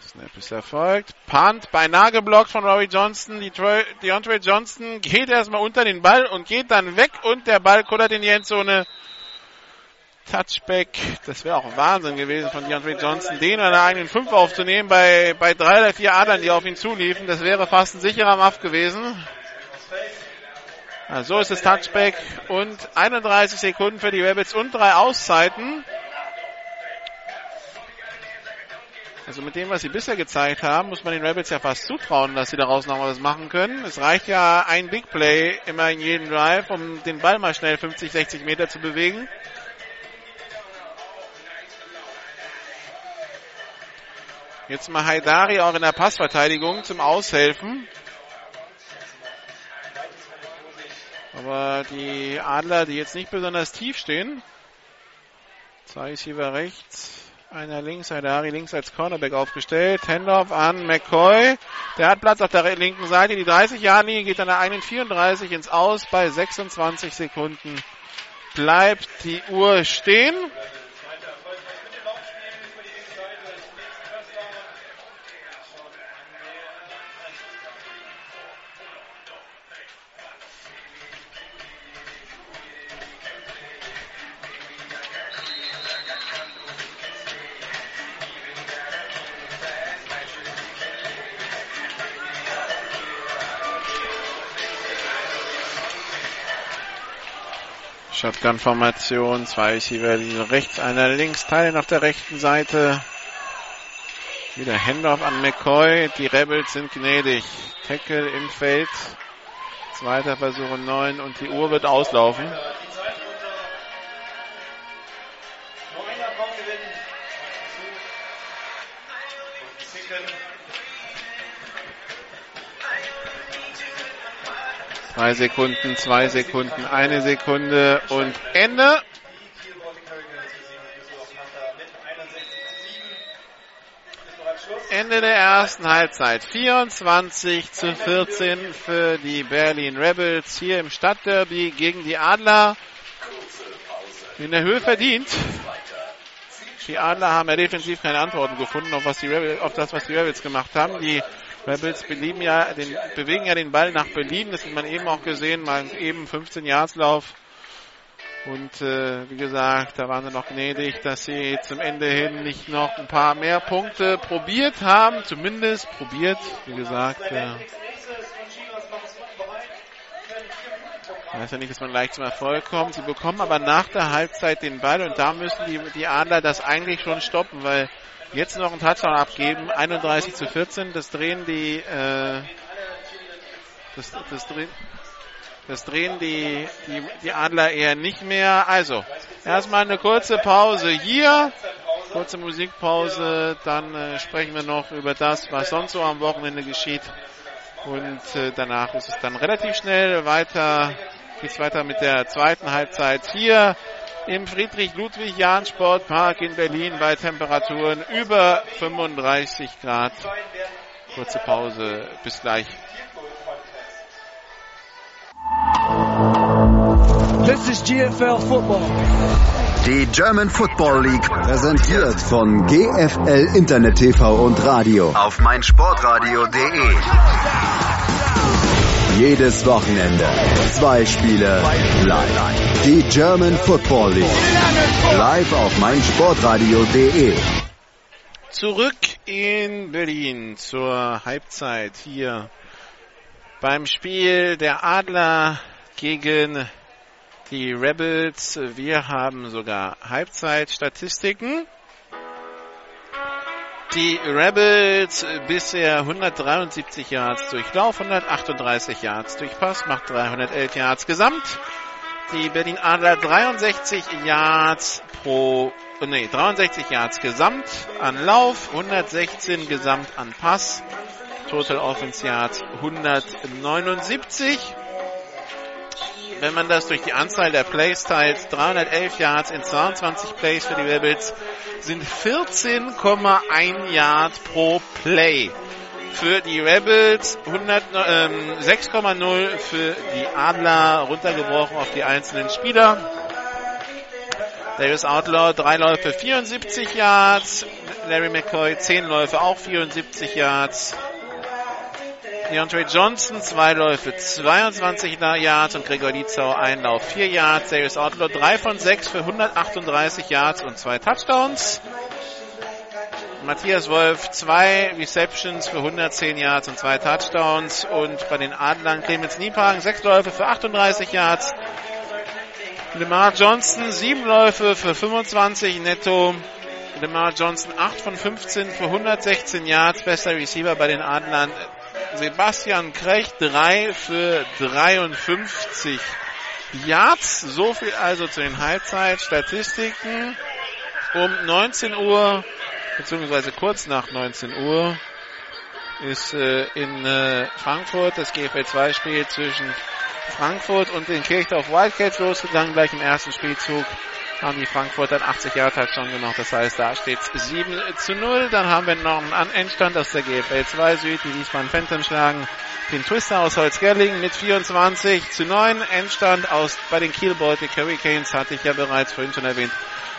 Snap ist erfolgt. Punt beinahe geblockt von Robbie Johnson. Die Deontay Johnson geht erstmal unter den Ball und geht dann weg und der Ball kullert in die Endzone. Touchback. Das wäre auch Wahnsinn gewesen von Deontay Johnson, den oder eigenen Fünf aufzunehmen bei, bei drei oder vier Adern, die auf ihn zuliefen. Das wäre fast ein sicherer Muff gewesen. Also so ist das Touchback und 31 Sekunden für die Rabbits und drei Auszeiten. Also mit dem, was sie bisher gezeigt haben, muss man den Rabbits ja fast zutrauen, dass sie daraus noch was machen können. Es reicht ja ein Big Play immer in jedem Drive, um den Ball mal schnell 50, 60 Meter zu bewegen. Jetzt mal Haidari auch in der Passverteidigung zum Aushelfen. Aber die Adler, die jetzt nicht besonders tief stehen. Zwei Receiver rechts. Einer links, Haidari links als Cornerback aufgestellt. Handoff an McCoy. Der hat Platz auf der linken Seite. Die 30 Jahre geht an der 1,34 ins Aus. Bei 26 Sekunden bleibt die Uhr stehen. Shotgun-Formation, zwei Receiver rechts, einer links, teilen auf der rechten Seite. Wieder Handoff an McCoy. Die Rebels sind gnädig. Tackle im Feld. Zweiter Versuch neun und die Uhr wird auslaufen. Drei Sekunden, zwei Sekunden, eine Sekunde und Ende. Ende der ersten Halbzeit. 24 zu 14 für die Berlin Rebels hier im Stadtderby gegen die Adler. In der Höhe verdient. Die Adler haben ja defensiv keine Antworten gefunden auf, was die Rebels, auf das, was die Rebels gemacht haben. Die Rebels belieben ja den, bewegen ja den Ball nach Belieben. Das hat man eben auch gesehen. Mal eben 15 Lauf. Und äh, wie gesagt, da waren sie noch gnädig, dass sie zum Ende hin nicht noch ein paar mehr Punkte probiert haben. Zumindest probiert, wie gesagt. Ja. Heißt ja nicht, dass man gleich zum Erfolg kommt. Sie bekommen aber nach der Halbzeit den Ball und da müssen die, die Adler das eigentlich schon stoppen, weil Jetzt noch einen Touchdown abgeben. 31 zu 14. Das drehen die, äh, das, das, drehen, das drehen die, die, die Adler eher nicht mehr. Also, erstmal eine kurze Pause hier. Kurze Musikpause. Dann äh, sprechen wir noch über das, was sonst so am Wochenende geschieht. Und äh, danach ist es dann relativ schnell weiter, geht's weiter mit der zweiten Halbzeit hier im Friedrich-Ludwig-Jahn-Sportpark in Berlin bei Temperaturen über 35 Grad. Kurze Pause, bis gleich. This is GFL Football. Die German Football League präsentiert von GFL Internet TV und Radio auf meinsportradio.de. Jedes Wochenende zwei Spiele live. Die German Football League live auf meinsportradio.de. Zurück in Berlin zur Halbzeit hier beim Spiel der Adler gegen die Rebels. Wir haben sogar Halbzeitstatistiken. Die Rebels bisher 173 Yards durch Lauf, 138 Yards durch Pass, macht 311 Yards gesamt. Die Berlin Adler 63 Yards pro, nee, 63 Yards gesamt an Lauf, 116 gesamt an Pass. Total Offense Yards 179 wenn man das durch die Anzahl der Plays teilt, 311 Yards in 22 Plays für die Rebels sind 14,1 Yards pro Play. Für die Rebels 6,0 ähm, für die Adler runtergebrochen auf die einzelnen Spieler. Darius Outlaw, drei Läufe, 74 Yards. Larry McCoy, zehn Läufe, auch 74 Yards. DeAndre Johnson, zwei Läufe, 22 Yards und Gregor Lietzau, ein Lauf, 4 Yards. Darius Outlaw, 3 von 6 für 138 Yards und zwei Touchdowns. Matthias Wolf, zwei Receptions für 110 Yards und zwei Touchdowns. Und bei den Adlern Clemens Niepagen, sechs Läufe für 38 Yards. Lamar Johnson, sieben Läufe für 25 netto. Lamar Johnson, 8 von 15 für 116 Yards. Bester Receiver bei den Adlern Sebastian Krech 3 für 53 Yards. So viel also zu den Halbzeitstatistiken. Um 19 Uhr, beziehungsweise kurz nach 19 Uhr, ist äh, in äh, Frankfurt das GFL 2 Spiel zwischen Frankfurt und den Kirchdorf Wildcats losgegangen, gleich im ersten Spielzug haben die Frankfurter ein 80 Jahre Touchdown gemacht. Das heißt, da steht es 7 zu 0. Dann haben wir noch einen Endstand aus der GFL 2 Süd. Die Wiesbaden Phantom schlagen den Twister aus Holzgerlingen mit 24 zu 9. Endstand aus, bei den Kiel Baltic Hurricanes hatte ich ja bereits vorhin schon erwähnt.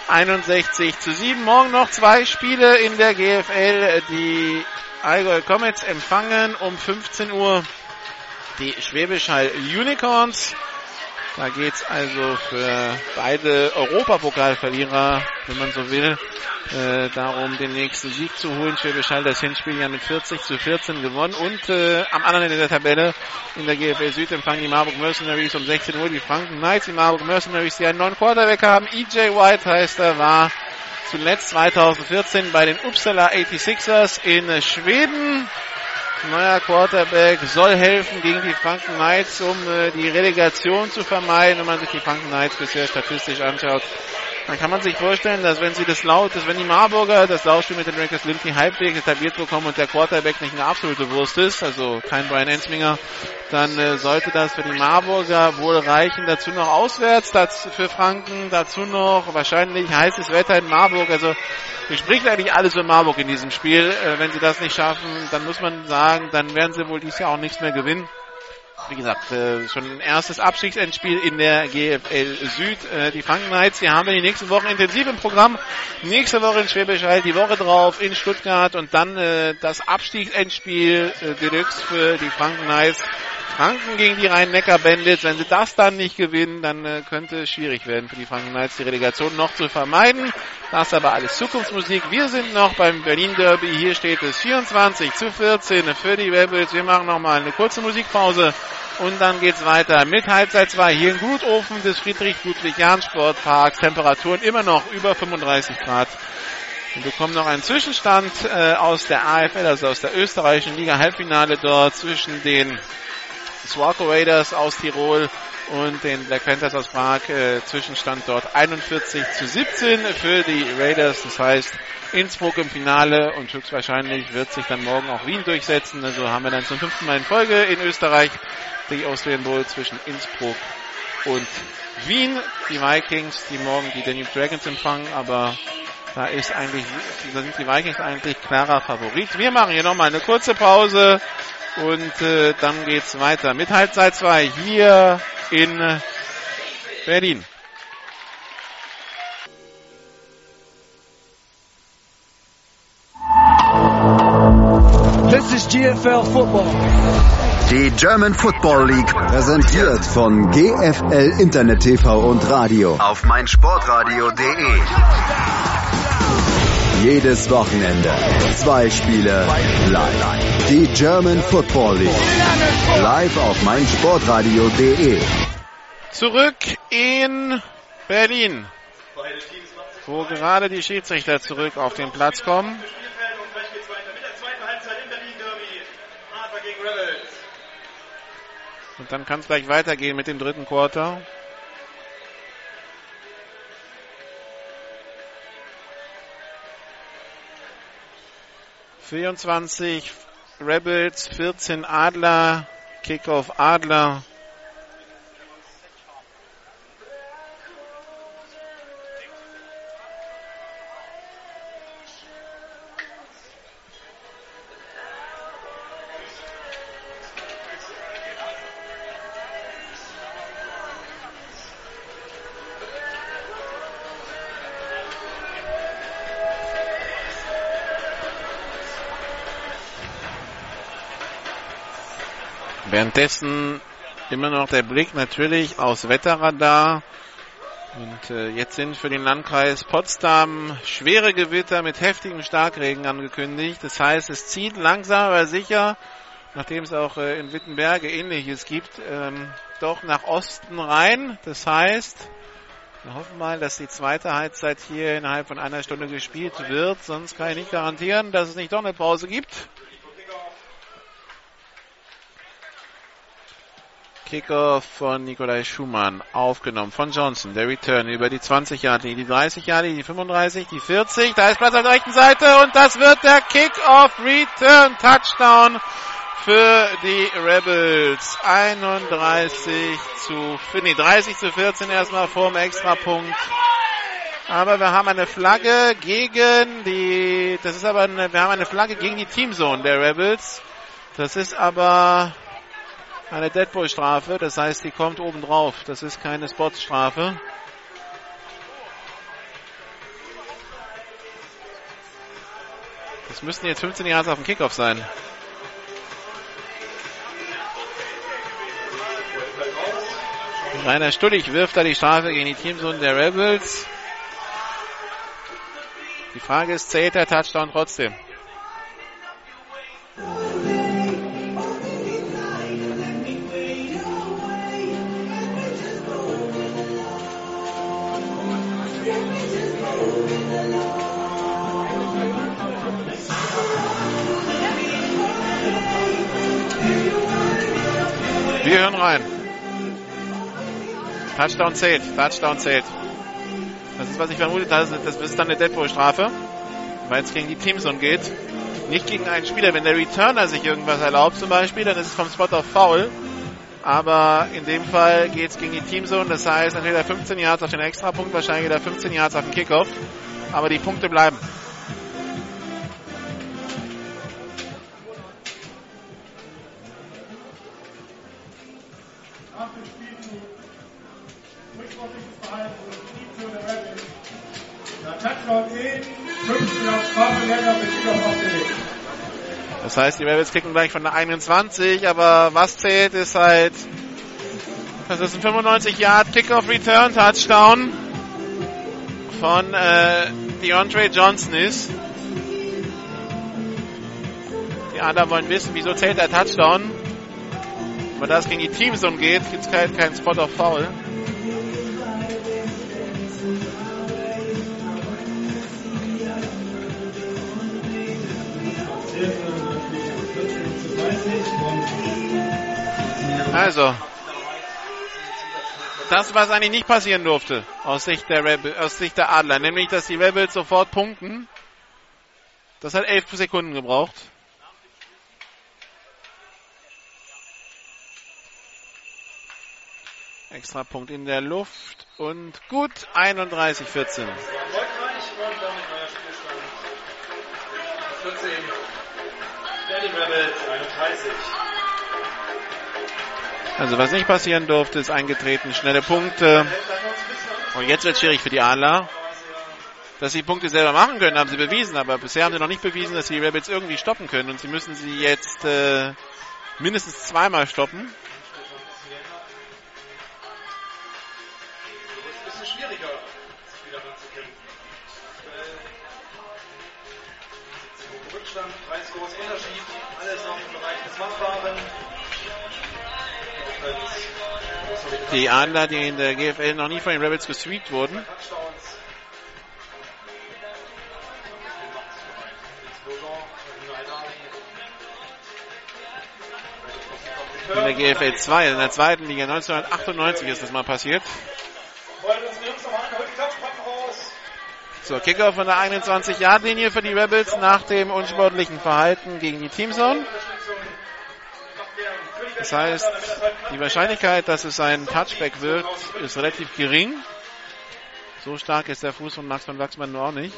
61 zu 7. Morgen noch zwei Spiele in der GFL. Die Allgäu Comets empfangen um 15 Uhr die Schwäbisch Hall Unicorns. Da geht's also für beide Europapokalverlierer, wenn man so will, äh, darum, den nächsten Sieg zu holen. Schwäbisch Hall das Hinspiel ja mit 40 zu 14 gewonnen und äh, am anderen Ende der Tabelle in der GFL Süd empfangen die Marburg Mercenaries um 16 Uhr die Franken Knights. Die Marburg Mercenaries, die einen neuen Quarterback haben. EJ White heißt er, war zuletzt 2014 bei den Uppsala 86ers in Schweden neuer Quarterback soll helfen gegen die Franken Knights, um äh, die Relegation zu vermeiden. Wenn man sich die Franken Knights bisher statistisch anschaut, dann kann man sich vorstellen, dass wenn sie das laut, dass wenn die Marburger das Laufspiel mit den Rankers Lindsay halbwegs etabliert bekommen und der Quarterback nicht eine absolute Wurst ist, also kein Brian Ensminger, dann äh, sollte das für die Marburger wohl reichen. Dazu noch auswärts, dazu für Franken, dazu noch wahrscheinlich heißes Wetter in Marburg. Also spricht eigentlich alles für Marburg in diesem Spiel. Äh, wenn sie das nicht schaffen, dann muss man sagen, dann werden sie wohl dieses Jahr auch nichts mehr gewinnen. Wie gesagt, äh, schon ein erstes Abstiegsendspiel in der GFL Süd. Äh, die Franken Knights, die haben wir die nächsten Wochen intensiv im Programm. Nächste Woche in Schwäbisch Hall, die Woche drauf in Stuttgart und dann äh, das Abstiegsendspiel äh, Deluxe für die Franken Knights Franken gegen die Rhein-Neckar-Bandits. Wenn sie das dann nicht gewinnen, dann äh, könnte es schwierig werden für die Franken Knights, die Relegation noch zu vermeiden. Das ist aber alles Zukunftsmusik. Wir sind noch beim Berlin Derby. Hier steht es 24 zu 14 für die Rebels. Wir machen nochmal eine kurze Musikpause und dann geht's weiter mit Halbzeit 2 hier in Gutofen des Friedrich-Ludwig-Jahn-Sportparks. Temperaturen immer noch über 35 Grad. Wir bekommen noch einen Zwischenstand äh, aus der AFL, also aus der österreichischen Liga Halbfinale dort zwischen den Swarco Raiders aus Tirol und den Black Panthers aus Prag. Äh, Zwischenstand dort 41 zu 17 für die Raiders. Das heißt, Innsbruck im Finale und höchstwahrscheinlich wird sich dann morgen auch Wien durchsetzen. Also haben wir dann zum fünften Mal in Folge in Österreich die Austrian Bowl zwischen Innsbruck und Wien. Die Vikings, die morgen die Danube Dragons empfangen, aber da ist eigentlich, da sind die Vikings eigentlich klarer Favorit. Wir machen hier nochmal eine kurze Pause. Und äh, dann geht's weiter mit Halbzeit 2 hier in Berlin. This is GFL Football. Die German Football League präsentiert von GFL Internet TV und Radio auf meinsportradio.de. Jedes Wochenende zwei Spiele live. Die German Football League live auf meinsportradio.de. Zurück in Berlin, wo gerade die Schiedsrichter zurück auf den Platz kommen. Und dann kann es gleich weitergehen mit dem dritten Quarter. Vierundzwanzig Rebels, 14 Adler, Kickoff Adler. Währenddessen immer noch der Blick natürlich aufs Wetterradar. Und äh, jetzt sind für den Landkreis Potsdam schwere Gewitter mit heftigem Starkregen angekündigt. Das heißt, es zieht langsam aber sicher, nachdem es auch äh, in Wittenberge ähnliches gibt, ähm, doch nach Osten rein. Das heißt, wir hoffen mal, dass die zweite Halbzeit hier innerhalb von einer Stunde gespielt wird. Sonst kann ich nicht garantieren, dass es nicht doch eine Pause gibt. Kickoff von Nikolai Schumann aufgenommen von Johnson. Der Return über die 20 Jahre, die 30 Jahre, die 35, die 40. Da ist Platz auf der rechten Seite und das wird der Kickoff Return Touchdown für die Rebels. 31 zu, nee, 30 zu 14 erstmal vor dem Extrapunkt. Aber wir haben eine Flagge gegen die, das ist aber eine, wir haben eine Flagge gegen die Teamzone der Rebels. Das ist aber eine Deadball-Strafe, das heißt, die kommt oben drauf. Das ist keine Spots-Strafe. Das müssten jetzt 15 Jahre auf dem Kickoff sein. Rainer Stullig wirft da die Strafe gegen die Teamzone der Rebels. Die Frage ist, zählt der Touchdown trotzdem? Wir hören rein. Touchdown zählt. Touchdown zählt. Das ist, was ich vermutet habe. Das ist dann eine Deadpool-Strafe, weil es gegen die Teamzone geht. Nicht gegen einen Spieler. Wenn der Returner sich irgendwas erlaubt zum Beispiel, dann ist es vom Spot auf Foul. Aber in dem Fall geht es gegen die Teamzone. Das heißt, entweder 15 Yards auf den Extrapunkt, wahrscheinlich wieder 15 Yards auf den Kickoff. Aber die Punkte bleiben. Das heißt, die Rebels kicken gleich von der 21, aber was zählt ist halt, das ist ein 95 Yard Kickoff Return Touchdown von äh, DeAndre Johnson ist. Die anderen wollen wissen, wieso zählt der Touchdown. Aber da es gegen die Teams umgeht, gibt es keinen kein Spot of Foul. Also, das, was eigentlich nicht passieren durfte, aus Sicht der, Rebel, aus Sicht der Adler, nämlich, dass die Rebels sofort punkten. Das hat elf Sekunden gebraucht. Extra Punkt in der Luft und gut 31, 14. Erfolgreich und damit neuer Spielstand. 14 der die Rebels 31. Also was nicht passieren durfte, ist eingetreten. Schnelle Punkte. Und jetzt wird es schwierig für die Adler. Dass sie Punkte selber machen können, haben sie bewiesen. Aber bisher haben sie noch nicht bewiesen, dass sie die Rebels irgendwie stoppen können. Und sie müssen sie jetzt äh, mindestens zweimal stoppen. Rückstand, 3 Scores Unterschied, alles noch im Bereich des Machbaren. Die Adler, die in der GFL noch nie von den Rebels gesweept wurden. In der GFL 2, in der zweiten Liga 1998 ist das mal passiert. So, Kicker von der 21-Yard-Linie für die Rebels nach dem unsportlichen Verhalten gegen die Teamzone. Das heißt, die Wahrscheinlichkeit, dass es ein Touchback wird, ist relativ gering. So stark ist der Fuß von Max von Wachsmann nur auch nicht.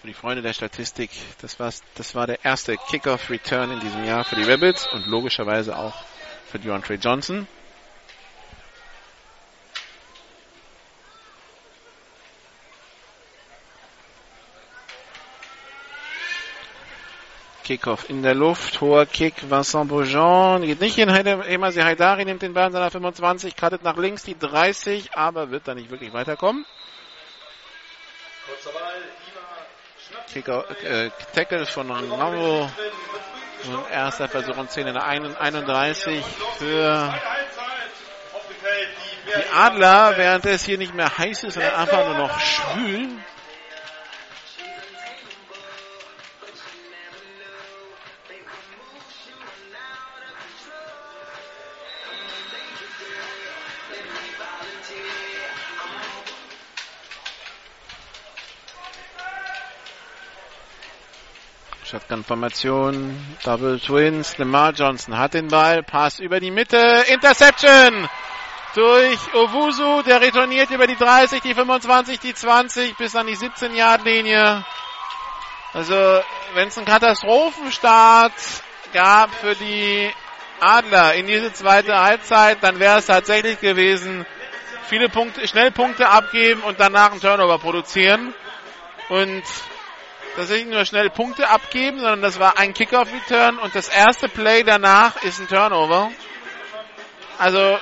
Für die Freunde der Statistik, das, war, das war der erste Kickoff-Return in diesem Jahr für die Rebels und logischerweise auch für DeAndre Johnson. Kickoff in der Luft. Hoher Kick. Vincent Beaujean geht nicht hin. Emasi Haidari nimmt den Ball in seiner 25, cuttet nach links die 30, aber wird da nicht wirklich weiterkommen. Kicker, äh, Tackle von Ronaldo. Und erster Versuch und 10 in der 31 für die Adler, während es hier nicht mehr heiß ist, sondern einfach nur noch schwül. Shotgun-Formation, Double Twins, Lamar Johnson hat den Ball, Pass über die Mitte, Interception! Durch Owusu, der retourniert über die 30, die 25, die 20 bis an die 17-Yard-Linie. Also, wenn es einen Katastrophenstart gab für die Adler in diese zweite Halbzeit, dann wäre es tatsächlich gewesen, viele Punkte, schnell Punkte abgeben und danach einen Turnover produzieren. Und dass nicht nur schnell Punkte abgeben, sondern das war ein Kickoff-Return und das erste Play danach ist ein Turnover. Also,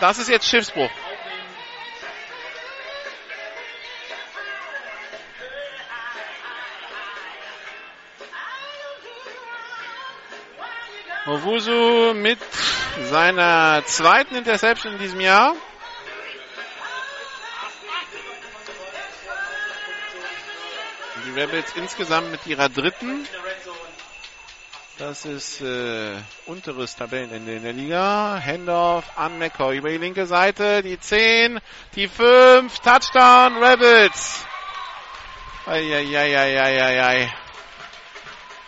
das ist jetzt Schiffsbruch. Owusu mit seiner zweiten Interception in diesem Jahr. Die Rebels insgesamt mit ihrer dritten. Das ist äh, unteres Tabellenende in der Liga. Handoff an McCoy über die linke Seite. Die 10, die 5, Touchdown Rebels. Eieieiei.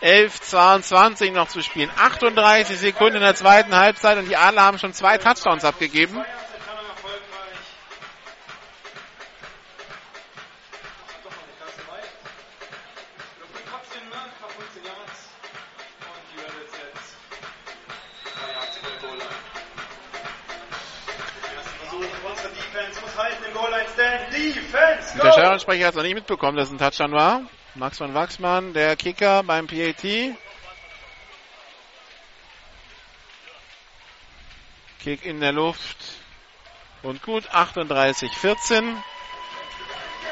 11, 22 noch zu spielen. 38 Sekunden in der zweiten Halbzeit und die Adler haben schon zwei Touchdowns abgegeben. Der Stadionsprecher hat es noch nicht mitbekommen, dass es ein Touchdown war. Max von Wachsmann, der Kicker beim PAT. Kick in der Luft. Und gut, 38, 14.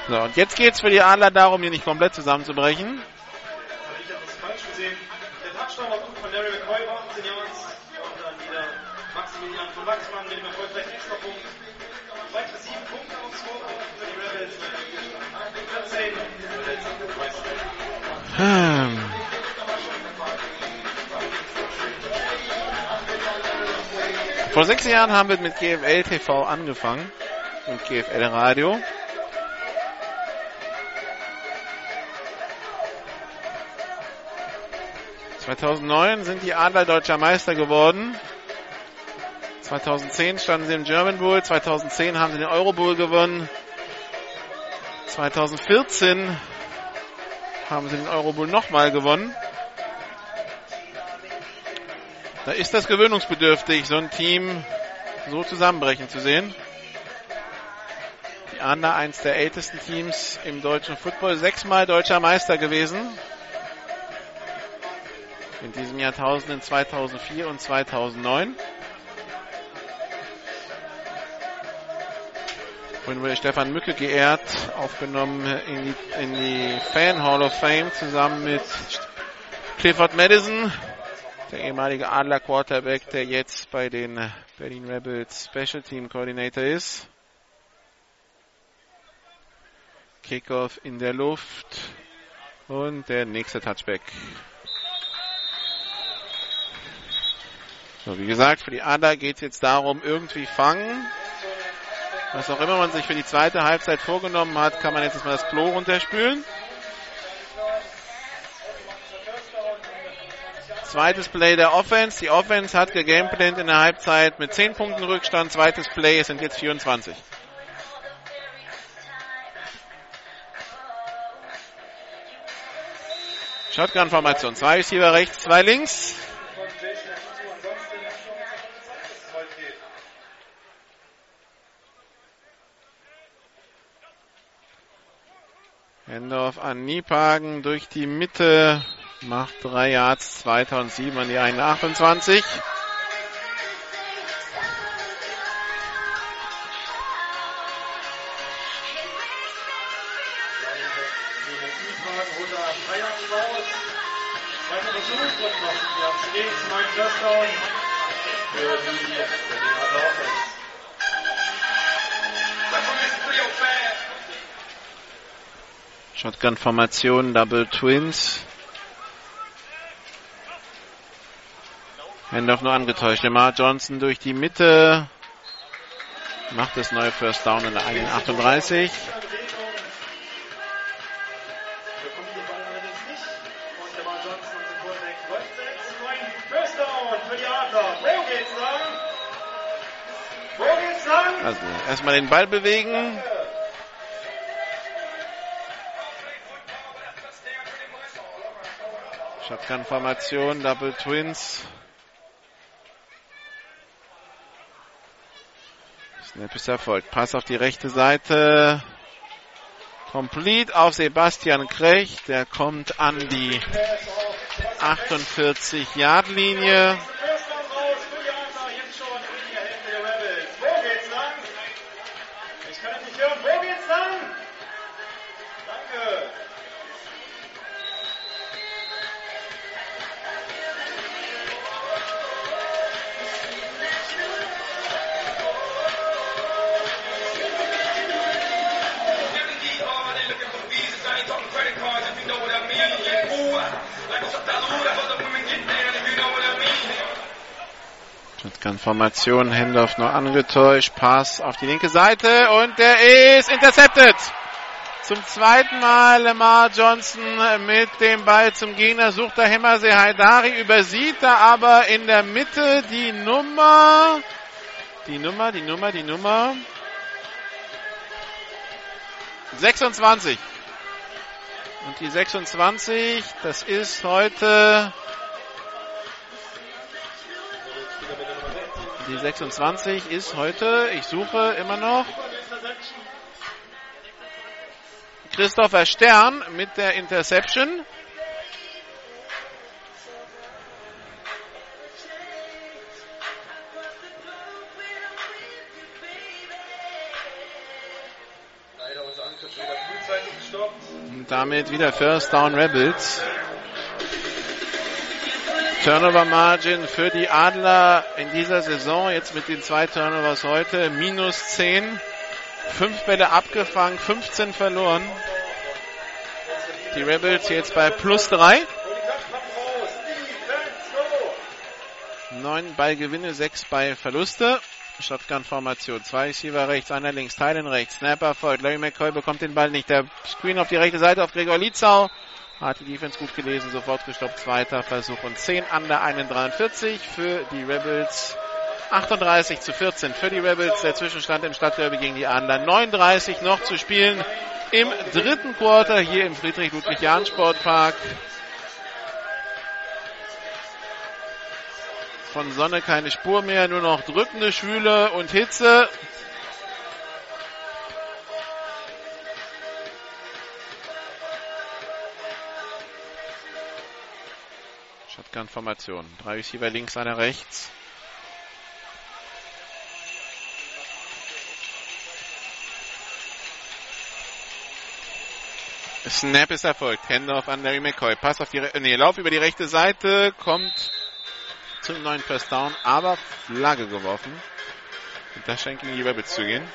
So, und jetzt geht es für die Adler darum, hier nicht komplett zusammenzubrechen. Ich habe das falsch gesehen. Der Touchdown war gut von Larry McCoy, war 18 Yards. Und dann wieder Maximilian von Wachsmann mit dem erfolgreichen Hm. Vor sechs Jahren haben wir mit GFL TV angefangen und GFL Radio. ...2009 sind die Adler deutscher Meister geworden. 2010 standen sie im German Bowl. 2010 haben sie den Euro Bowl gewonnen. 2014 haben sie den Euro Bowl nochmal gewonnen. Da ist das gewöhnungsbedürftig, so ein Team so zusammenbrechen zu sehen. Die Adler, eins der ältesten Teams im deutschen Football, sechsmal deutscher Meister gewesen. In diesem Jahrtausend in 2004 und 2009. Vorhin wurde Stefan Mücke geehrt, aufgenommen in die, in die Fan Hall of Fame zusammen mit Clifford Madison, der ehemalige Adler Quarterback, der jetzt bei den Berlin Rebels Special Team Coordinator ist. Kickoff in der Luft und der nächste Touchback. So, wie gesagt, für die Adler geht es jetzt darum, irgendwie fangen. Was auch immer man sich für die zweite Halbzeit vorgenommen hat, kann man jetzt erstmal das Klo runterspülen. Zweites Play der Offense. Die Offense hat gegameplant in der Halbzeit mit 10 Punkten Rückstand. Zweites Play, es sind jetzt 24. Shotgun-Formation. Zwei Receiver rechts, zwei links. Endorf an Niepagen durch die Mitte. Macht drei Yards, 2007 an die 128. Shotgun-Formation, Double Twins. Handoff nur angetäuscht. Lamar Johnson durch die Mitte. Macht das neue First Down in der eigenen 38. Also erstmal den Ball bewegen. Shotgun-Formation, Double Twins. Snap ist erfolgt. Pass auf die rechte Seite. Complete auf Sebastian Krech. Der kommt an die 48-Yard-Linie. Formation, Hendorf nur angetäuscht, Pass auf die linke Seite und der ist intercepted. Zum zweiten Mal Lamar Johnson mit dem Ball zum Gegner, sucht der Hemmersee Haidari, übersieht da aber in der Mitte die Nummer, die Nummer, die Nummer, die Nummer 26. Und die 26, das ist heute Die 26 ist heute, ich suche immer noch, Christopher Stern mit der Interception. Und damit wieder First Down Rebels. Turnover Margin für die Adler in dieser Saison, jetzt mit den zwei Turnovers heute, minus 10. Fünf Bälle abgefangen, 15 verloren. Die Rebels jetzt bei plus 3. Neun Ballgewinne, sechs bei Verluste. Shotgun-Formation. Zwei Receiver rechts, einer links, Teilen rechts. Snapper folgt. Larry McCoy bekommt den Ball nicht. Der Screen auf die rechte Seite auf Gregor Lietzau. Hat die Defense gut gelesen, sofort gestoppt. Zweiter Versuch und 10 an der 41 für die Rebels. 38 zu 14 für die Rebels. Der Zwischenstand im Stadtderby gegen die Adler. 39 noch zu spielen im dritten Quarter hier im Friedrich-Ludwig-Jahn-Sportpark. Von Sonne keine Spur mehr, nur noch drückende Schwüle und Hitze. Shotgun-Formation. Drei Receiver links, einer rechts. Snap ist erfolgt. Handoff an Larry McCoy. Pass auf die, nee, Lauf über die rechte Seite, kommt zum neuen First Down, aber Flagge geworfen. Und da scheint gegen die Rabbits zu gehen.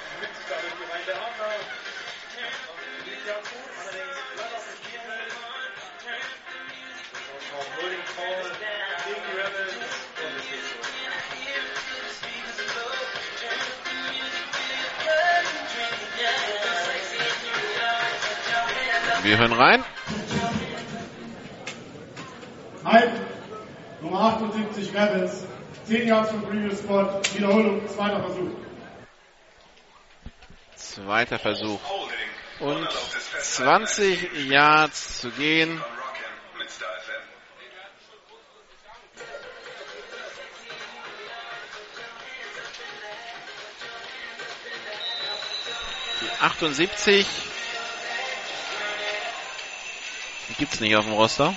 Wir hören rein. Halb, Nummer 78 Rebels, 10 Yards vom Previous Spot, Wiederholung, zweiter Versuch. Zweiter Versuch. Und 20 Yards zu gehen. Die 78 Gibt's nicht auf dem Roster.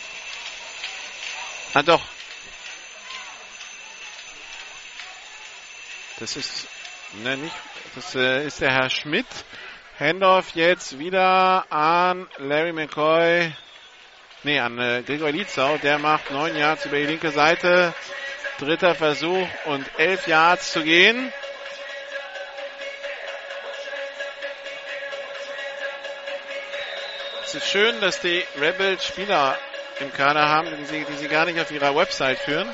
Ah, doch. Das ist, ne, nicht, das äh, ist der Herr Schmidt. Handoff jetzt wieder an Larry McCoy. Nee, an äh, Gregor Lietzau. Der macht neun Yards über die linke Seite. Dritter Versuch und elf Yards zu gehen. Ist schön, dass die Rebels Spieler im Kader haben, die sie, die sie gar nicht auf ihrer Website führen.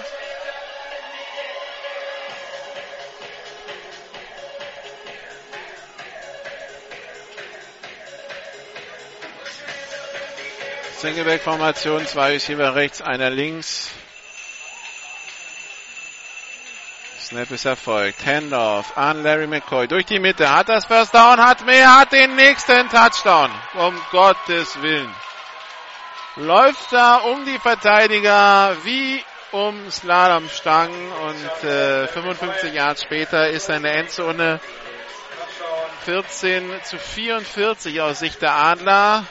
Singleback-Formation, zwei Receiver rechts, einer links. Snap ist erfolgt. Handoff an Larry McCoy durch die Mitte. Hat das First Down, hat mehr, hat den nächsten Touchdown. Um Gottes Willen. Läuft da um die Verteidiger wie um Slalomstangen und äh, 55 Jahre später ist in der Endzone 14 zu 44 aus Sicht der Adler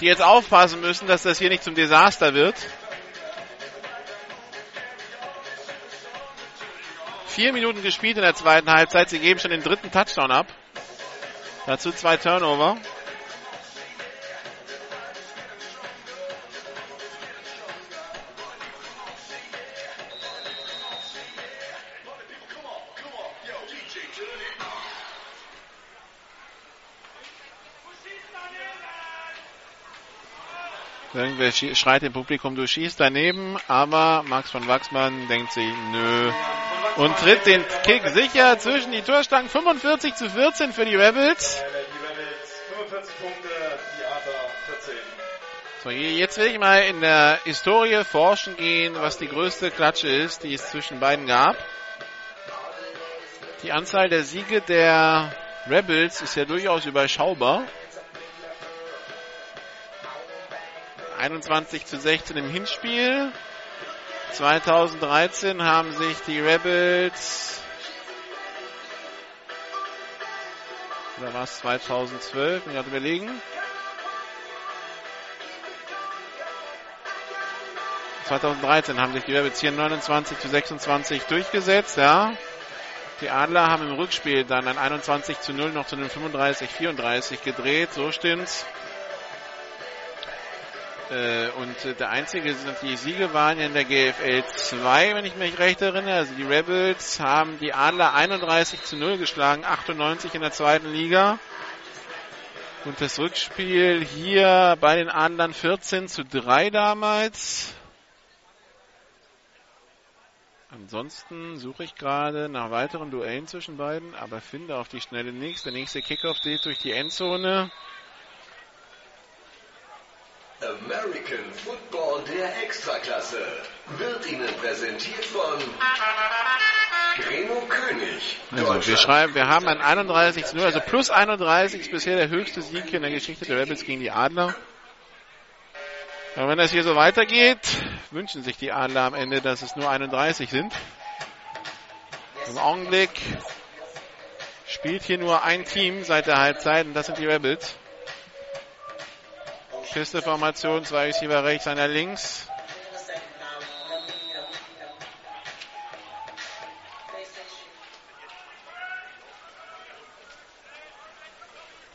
die jetzt aufpassen müssen, dass das hier nicht zum Desaster wird. Vier Minuten gespielt in der zweiten Halbzeit. Sie geben schon den dritten Touchdown ab. Dazu zwei Turnover. Irgendwer schreit im Publikum, du schießt daneben, aber Max von Wachsmann denkt sich, nö. Und tritt den Kick sicher zwischen die Torstangen. 45 zu 14 für die Rebels. So, jetzt will ich mal in der Historie forschen gehen, was die größte Klatsche ist, die es zwischen beiden gab. Die Anzahl der Siege der Rebels ist ja durchaus überschaubar. 21 zu 16 im Hinspiel. 2013 haben sich die Rebels oder war es 2012? Ich gerade überlegen. 2013 haben sich die Rebels hier 29 zu 26 durchgesetzt, ja. Die Adler haben im Rückspiel dann ein 21 zu 0 noch zu einem 35 34 gedreht, so stimmt's. Äh, und äh, der einzige, die Siege waren in der GFL 2, wenn ich mich recht erinnere. Also die Rebels haben die Adler 31 zu 0 geschlagen, 98 in der zweiten Liga. Und das Rückspiel hier bei den Adlern 14 zu 3 damals. Ansonsten suche ich gerade nach weiteren Duellen zwischen beiden, aber finde auf die Schnelle nichts. Der nächste Kickoff geht durch die Endzone. American Football der Extraklasse wird Ihnen präsentiert von Remo König. Also wir schreiben, wir haben ein 31 zu 0, also plus 31 ist bisher der höchste Sieg in der Geschichte der Rebels gegen die Adler. Aber wenn das hier so weitergeht, wünschen sich die Adler am Ende, dass es nur 31 sind. Im Augenblick spielt hier nur ein Team seit der Halbzeit und das sind die Rebels. Pisteformation, zwei Receiver rechts, einer links.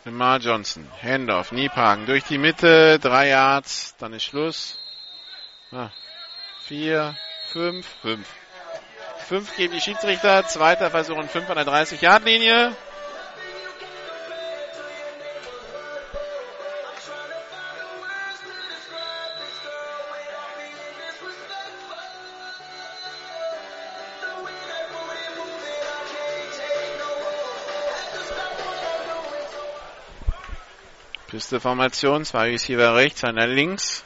Lamar Johnson, Handoff, Niepagen durch die Mitte, drei Yards, dann ist Schluss. Ah, vier, fünf, fünf. Fünf geben die Schiedsrichter, zweiter Versuch und fünf an der 30-Yard-Linie. Formation, zwei Receiver rechts, einer links.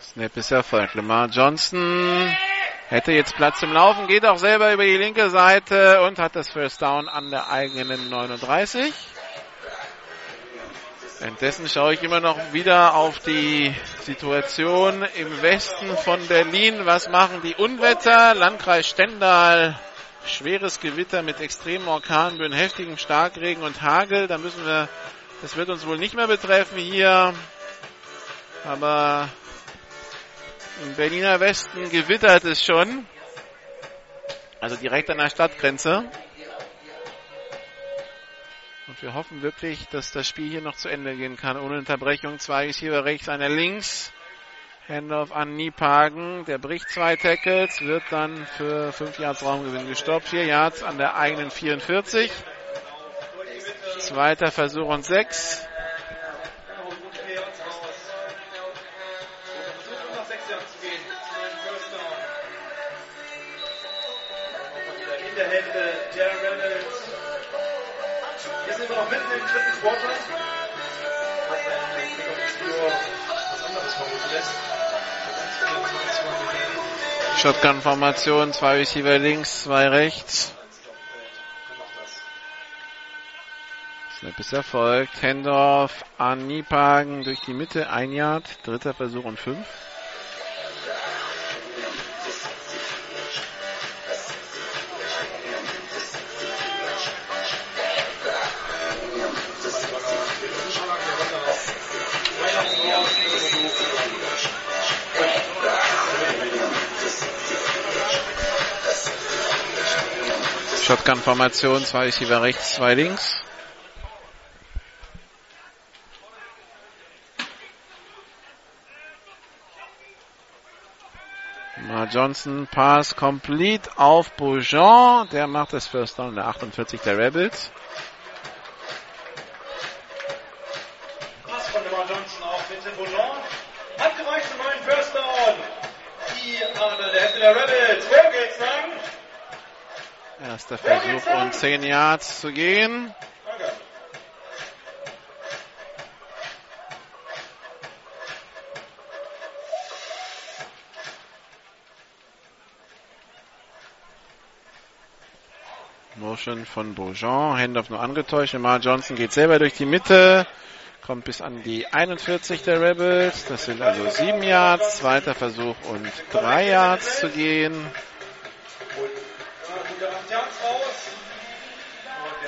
Snap ist erfolgt. Lamar Johnson hätte jetzt Platz im Laufen, geht auch selber über die linke Seite und hat das First Down an der eigenen 39. Währenddessen schaue ich immer noch wieder auf die Situation im Westen von Berlin. Was machen die Unwetter? Landkreis Stendal schweres Gewitter mit extremen Orkanböen, heftigem Starkregen und Hagel. Da müssen wir, das wird uns wohl nicht mehr betreffen hier. Aber im Berliner Westen gewittert es schon. Also direkt an der Stadtgrenze. Und wir hoffen wirklich, dass das Spiel hier noch zu Ende gehen kann. Ohne Unterbrechung. Zwei Receiver rechts, einer links. Handoff an Niepagen. Der bricht zwei Tackles, wird dann für 5 Yards Raumgewinn gestoppt. 4 Yards an der eigenen 44. Zweiter Versuch und 6. in der Hälfte der Rebels. Hier sind wir noch mitten im dritten Quarter. Shotgun-Formation, zwei Receiver links, zwei rechts. Snap ist erfolgt. Hendorf an Niepagen durch die Mitte, ein Yard, dritter Versuch und fünf. Shotgun-Formation, zwei Receiver rechts, zwei links. Mar Johnson, Pass complete auf Beaujean. Der macht das First Down in der 48 der Rebels. Pass von Lamar Johnson auf bitte Beaujean. Hat gereicht zum neuen First Down. Die Adler der Hälfte der Rebels. Wo geht's lang? Erster Versuch und 10 Yards zu gehen. Motion von Beaujean. Handoff nur angetäuscht. Lamar Johnson geht selber durch die Mitte. Kommt bis an die 41 der Rebels. Das sind also 7 Yards. Zweiter Versuch und 3 Yards zu gehen.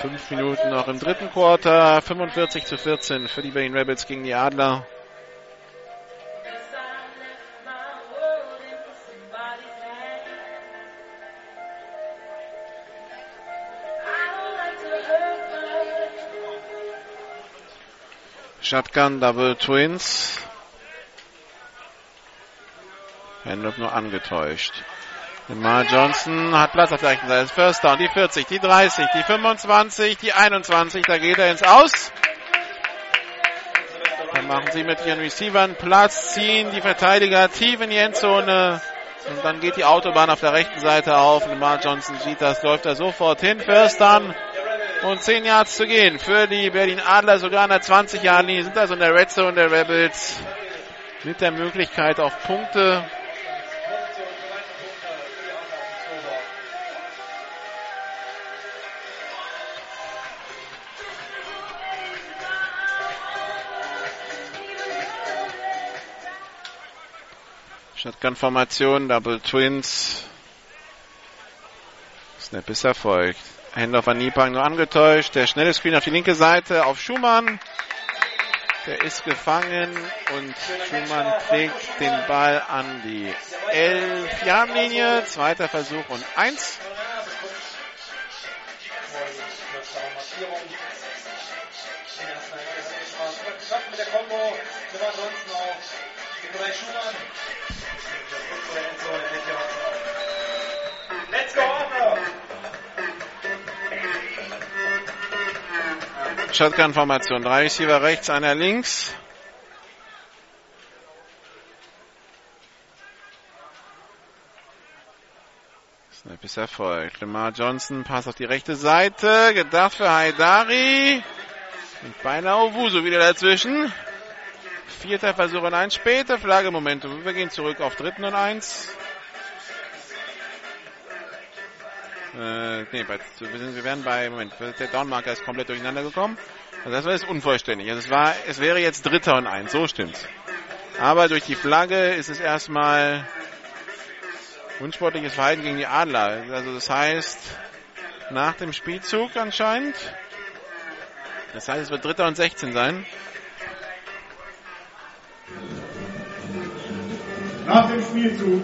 Fünf Minuten noch im dritten Quarter. 45 zu 14 für die Berlin Rebels gegen die Adler. Shotgun Double Twins. Handoff nur angetäuscht. Lamar Johnson hat Platz auf der rechten Seite. First Down, die 40, die 30, die 25, die 21. Da geht er ins Aus. Dann machen sie mit ihren Receivern Platz, ziehen die Verteidiger tief in die Endzone. Und dann geht die Autobahn auf der rechten Seite auf. Lamar Johnson sieht das, läuft da sofort hin. First Down und 10 Yards zu gehen für die Berlin Adler. Sogar an der 20 Yard Linie sind also in der Red Zone der Rebels mit der Möglichkeit auf Punkte. Shotgun-Formation, Double Twins. Snap ist erfolgt. Handoff an Niepang nur angetäuscht. Der schnelle Screen auf die linke Seite auf Schumann. Der ist gefangen und Schumann trägt den Ball an die 11 Yard Linie. Zweiter Versuch und eins. Mit der Combo. Auf Nikolai Schumann. Shotgun-Formation. Drei Receiver rechts, einer links. Snap ist erfolgt. Lamar Johnson, Pass auf die rechte Seite. Gedacht für Haidari. Und beinahe Owusu wieder dazwischen. Vierter Versuch und eins. Später Flagge. Momentum. Wir gehen zurück auf dritten und eins. Äh, nee, wir, sind, wir werden bei, Moment, der Downmarker ist komplett durcheinander gekommen. Also das war jetzt unvollständig. Also es war, es wäre jetzt Dritter und Eins, so stimmt's. Aber durch die Flagge ist es erstmal unsportliches Verhalten gegen die Adler. Also das heißt, nach dem Spielzug anscheinend. Das heißt, es wird Dritter und 16 sein. Nach dem Spielzug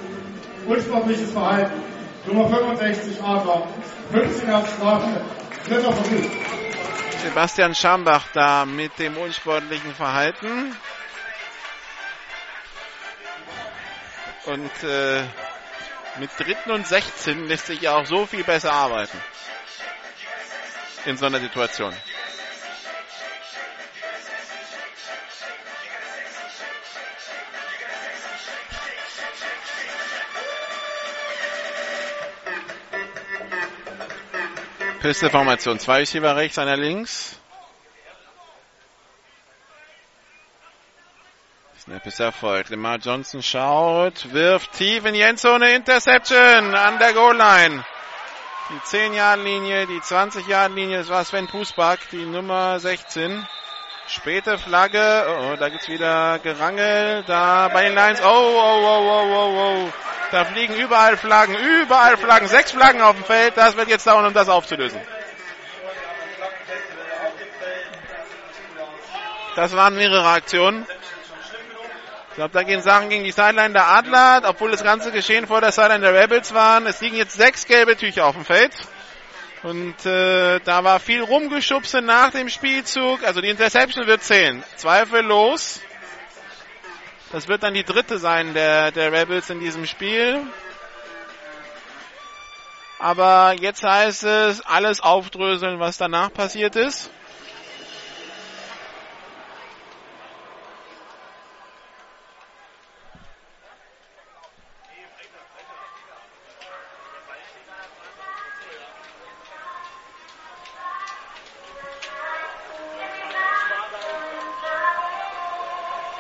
unsportliches Verhalten. Nummer 65 Adler. 15 auf Strafe. Dritter Versuch. Sebastian Schambach da mit dem unsportlichen Verhalten. Und äh, mit dritten und 16 lässt sich ja auch so viel besser arbeiten. In so einer Situation. Pisteformation. Zwei Receiver rechts, einer links. Snap ist erfolgt. Lamar Johnson schaut, wirft tief in die Endzone. Interception an der Goal-Line. Die 10-Yard-Linie, die 20-Yard-Linie, das war Sven Pusbach, die Nummer 16. Späte Flagge, oh, da gibt's wieder Gerangel, da bei den Lions, oh, oh, oh, oh, oh, oh. Da fliegen überall Flaggen, überall Flaggen, sechs Flaggen auf dem Feld, das wird jetzt dauern, um das aufzulösen. Das waren mehrere Aktionen. Ich glaube, da gehen Sachen gegen die Sideline der Adler, obwohl das ganze Geschehen vor der Sideline der Rebels waren. Es liegen jetzt sechs gelbe Tücher auf dem Feld. Und äh, da war viel rumgeschubse nach dem Spielzug. Also die Interception wird zählen. Zweifellos. Das wird dann die dritte sein der, der Rebels in diesem Spiel. Aber jetzt heißt es, alles aufdröseln, was danach passiert ist.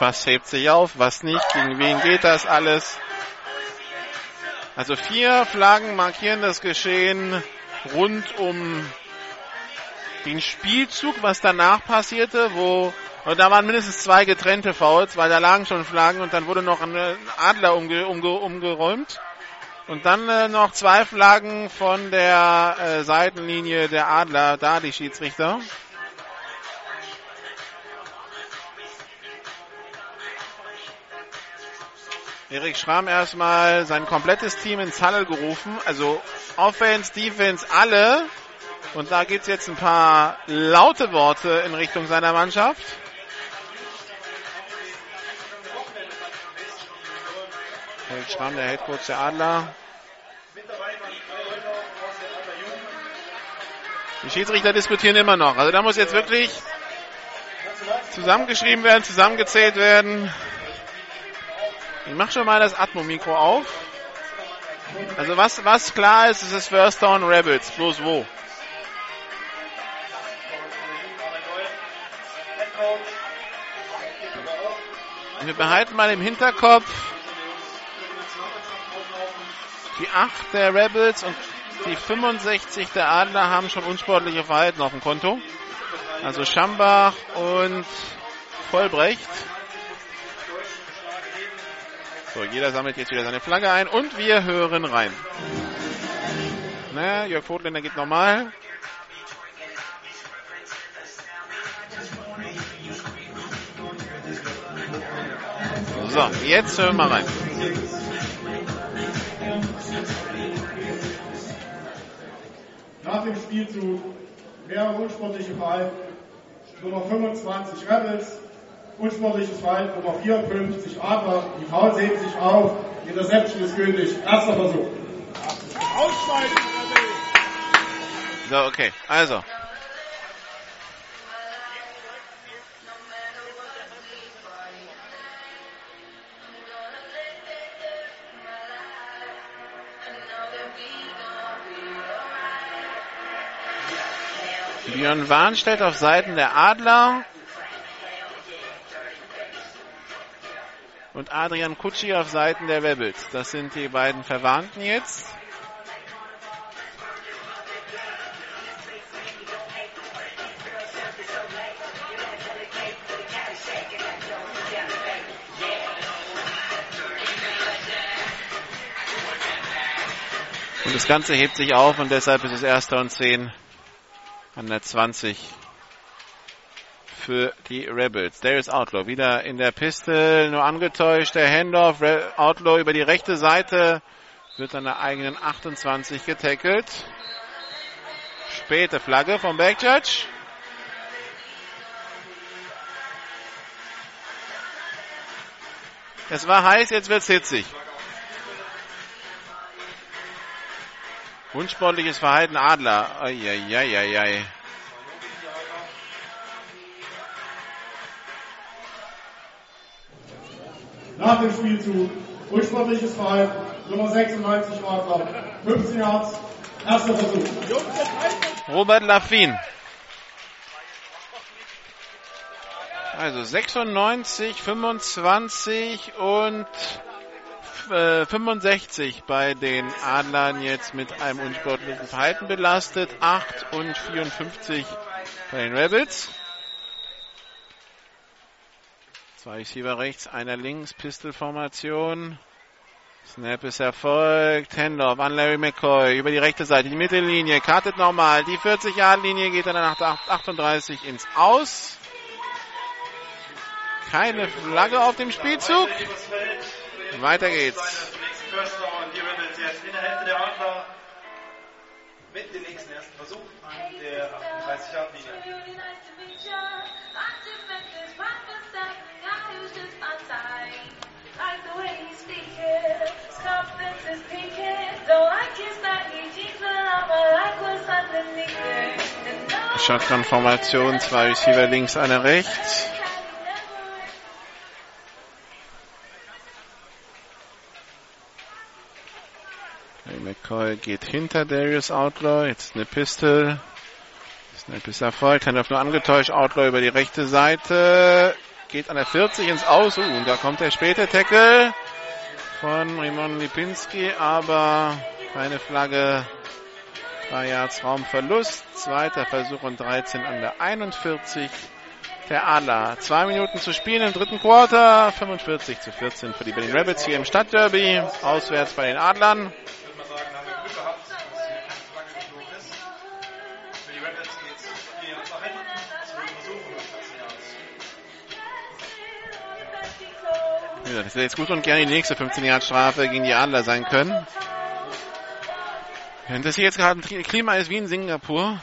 Was hebt sich auf, was nicht, gegen wen geht das alles? Also vier Flaggen markieren das Geschehen rund um den Spielzug, was danach passierte, wo und da waren mindestens zwei getrennte Fouls, weil da lagen schon Flaggen und dann wurde noch ein Adler umge, umge, umgeräumt. Und dann äh, noch zwei Flaggen von der äh, Seitenlinie der Adler, da die Schiedsrichter. Erik Schramm erstmal sein komplettes Team ins Huddle gerufen. Also Offense, Defense, alle. Und da gibt's jetzt ein paar laute Worte in Richtung seiner Mannschaft. Erik Schramm, der Headcoach der Adler. Die Schiedsrichter diskutieren immer noch. Also da muss jetzt wirklich zusammengeschrieben werden, zusammengezählt werden. Ich mach schon mal das Atmo-Mikro auf. Also was, was klar ist, ist es First Down Rebels. Bloß wo? Wir behalten mal im Hinterkopf die 8 der Rebels und die 65 der Adler haben schon unsportliche Verhalten auf dem Konto. Also Schambach und Vollbrecht. So, jeder sammelt jetzt wieder seine Flagge ein und wir hören rein. Na, Jörg Vogtländer geht normal. So, jetzt hören wir rein. Nach dem Spielzug mehrere unsportliche Verhalten. Nummer 25 Rebels, unsportliches Verhalten Nummer 54 Adler. Die Fouls heben sich auf. Die Interception ist gültig. Erster Versuch. So, okay. Also. Björn Wahn stellt auf Seiten der Adler. Und Adrian Kutschi auf Seiten der Webels. Das sind die beiden Verwandten jetzt. Und das Ganze hebt sich auf und deshalb ist es erster und zehn an der 20 für die Rebels. Darius Outlaw wieder in der Pistol, nur angetäuscht. Der Handoff, Outlaw über die rechte Seite wird an der eigenen 28 getackelt. Späte Flagge vom Backjudge. Es war heiß, jetzt wird's hitzig. Unsportliches Verhalten Adler. Eieieiei. Nach dem Spielzug unsportliches Verhalten Nummer 96 Adler. 15 Yards. Erster Versuch. Robert Laffin. Also 96, 25 und äh, 65 bei den Adlern jetzt mit einem unsportlichen Verhalten belastet. 8 und 54 bei den Rebels. Zwei Receiver rechts, einer links, Pistolformation. Snap ist erfolgt. Handoff an Larry McCoy über die rechte Seite, die Mittellinie, kartet nochmal. Die 40-Yard-Linie geht dann nach 38 ins Aus. Keine Flagge auf dem Spielzug. Weiter geht's. Mit dem nächsten ersten Versuch an der 38 Yard Linie. Shotgun-Formation, zwei Receiver links, einer rechts. McCoy geht hinter Darius Outlaw. Jetzt eine Pistol. Snap ist erfolgt. Handoff nur angetäuscht. Outlaw über die rechte Seite. Geht an der 40 ins Aus. Uh, und da kommt der späte Tackle von Rimon Lipinski. Aber keine Flagge. Drei Yards Raumverlust. Zweiter Versuch und 13 an der 41. Der Adler. Zwei Minuten zu spielen im dritten Quarter. 45 zu 14 für die Berlin Rabbits hier im Stadtderby. Auswärts bei den Adlern. Ja, das hätte jetzt gut und gerne die nächste 15 Jahre Strafe gegen die Adler sein können. Wenn das hier jetzt gerade ein Klima ist wie in Singapur.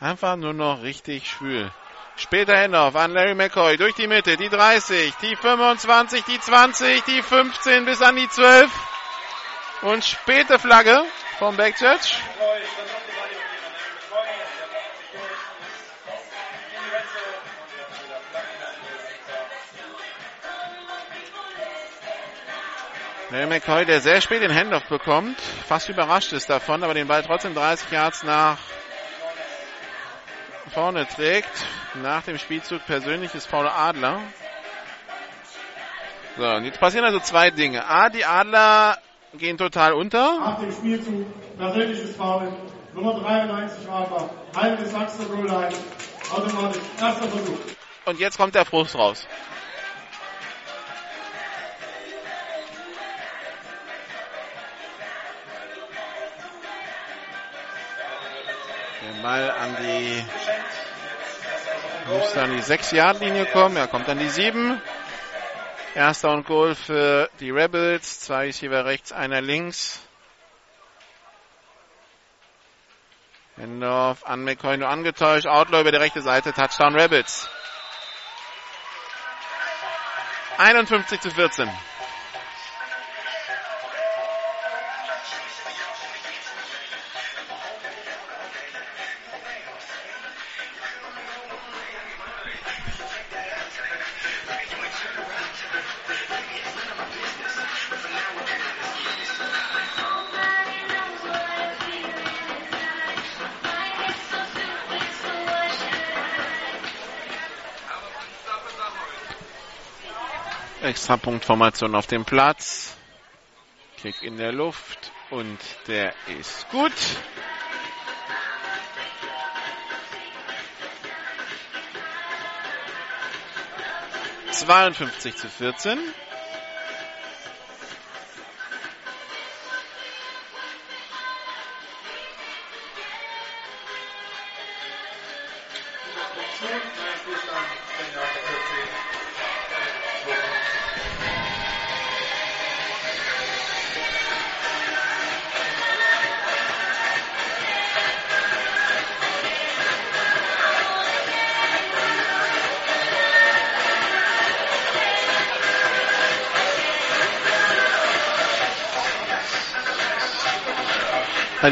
Einfach nur noch richtig schwül. Später Handoff an Larry McCoy durch die Mitte, die 30, die 25, die 20, die 15 bis an die 12. Und späte Flagge vom Backchurch. Larry McCoy, der sehr spät den Handoff bekommt, fast überrascht ist davon, aber den Ball trotzdem 30 Yards nach vorne trägt. Nach dem Spielzug persönliches Foul Adler. So, und jetzt passieren also zwei Dinge. A, die Adler gehen total unter. Nach dem Spielzug persönliches Foul. Nummer 93 Adler. Halbe der Goal Line. Automatisch. Erster Versuch. Und jetzt kommt der Frust raus. Ball an die müsste an die 6-Yard-Linie kommen. Er kommt an die 7. Erster und Goal für die Rebels. Zwei Receiver rechts, einer links. Hendorf an McCoy nur angetäuscht. Outlaw über die rechte Seite. Touchdown Rebels. 51 zu 14. Extrapunktformation auf dem Platz. Kick in der Luft und der ist gut. Zweiundfünfzig zu vierzehn.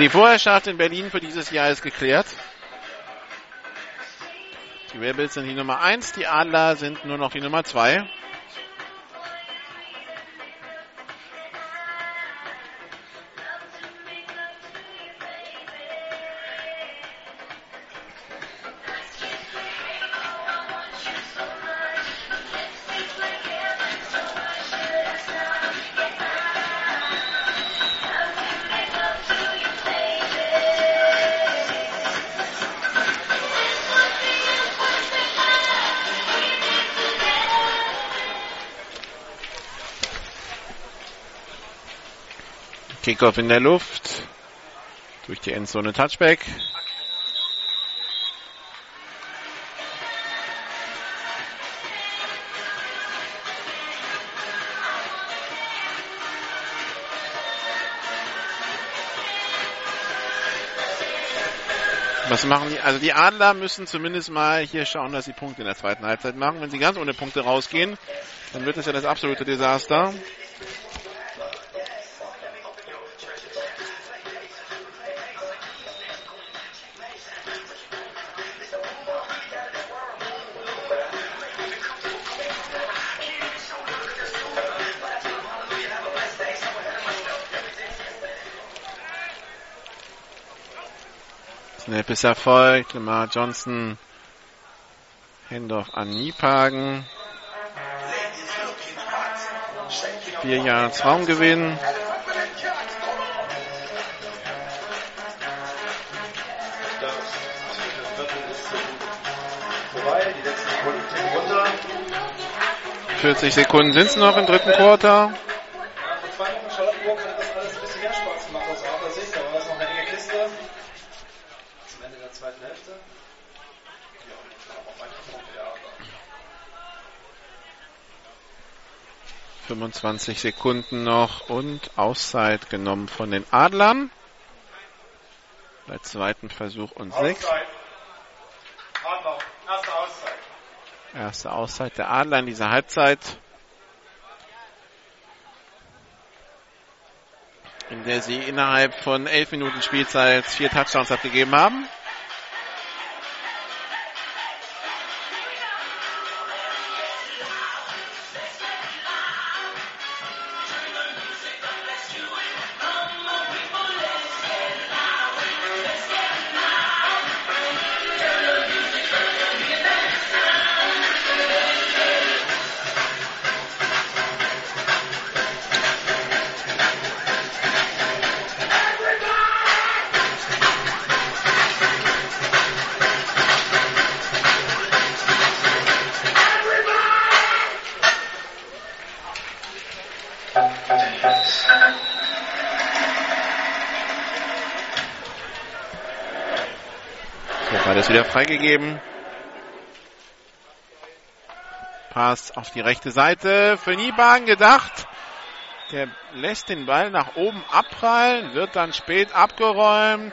Die Vorherrschaft in Berlin für dieses Jahr ist geklärt. Die Rebels sind die Nummer 1, die Adler sind nur noch die Nummer 2. Kickoff in der Luft. Durch die Endzone Touchback. Was machen die? Also die Adler müssen zumindest mal hier schauen, dass sie Punkte in der zweiten Halbzeit machen. Wenn sie ganz ohne Punkte rausgehen, dann wird es ja das absolute Desaster. Ist erfolgt. Lamar Johnson. Handoff an Niepagen. Vier Yards Raumgewinn. runter. 40 Sekunden sind es noch im dritten Quarter. 25 Sekunden noch und Auszeit genommen von den Adlern. Bei zweiten Versuch und sechs. Auszeit. Adler, erste Auszeit. Erste Auszeit der Adler in dieser Halbzeit. In der sie innerhalb von elf Minuten Spielzeit vier Touchdowns abgegeben haben. Freigegeben. Pass auf die rechte Seite für Niebagen gedacht. Der lässt den Ball nach oben abprallen, wird dann spät abgeräumt,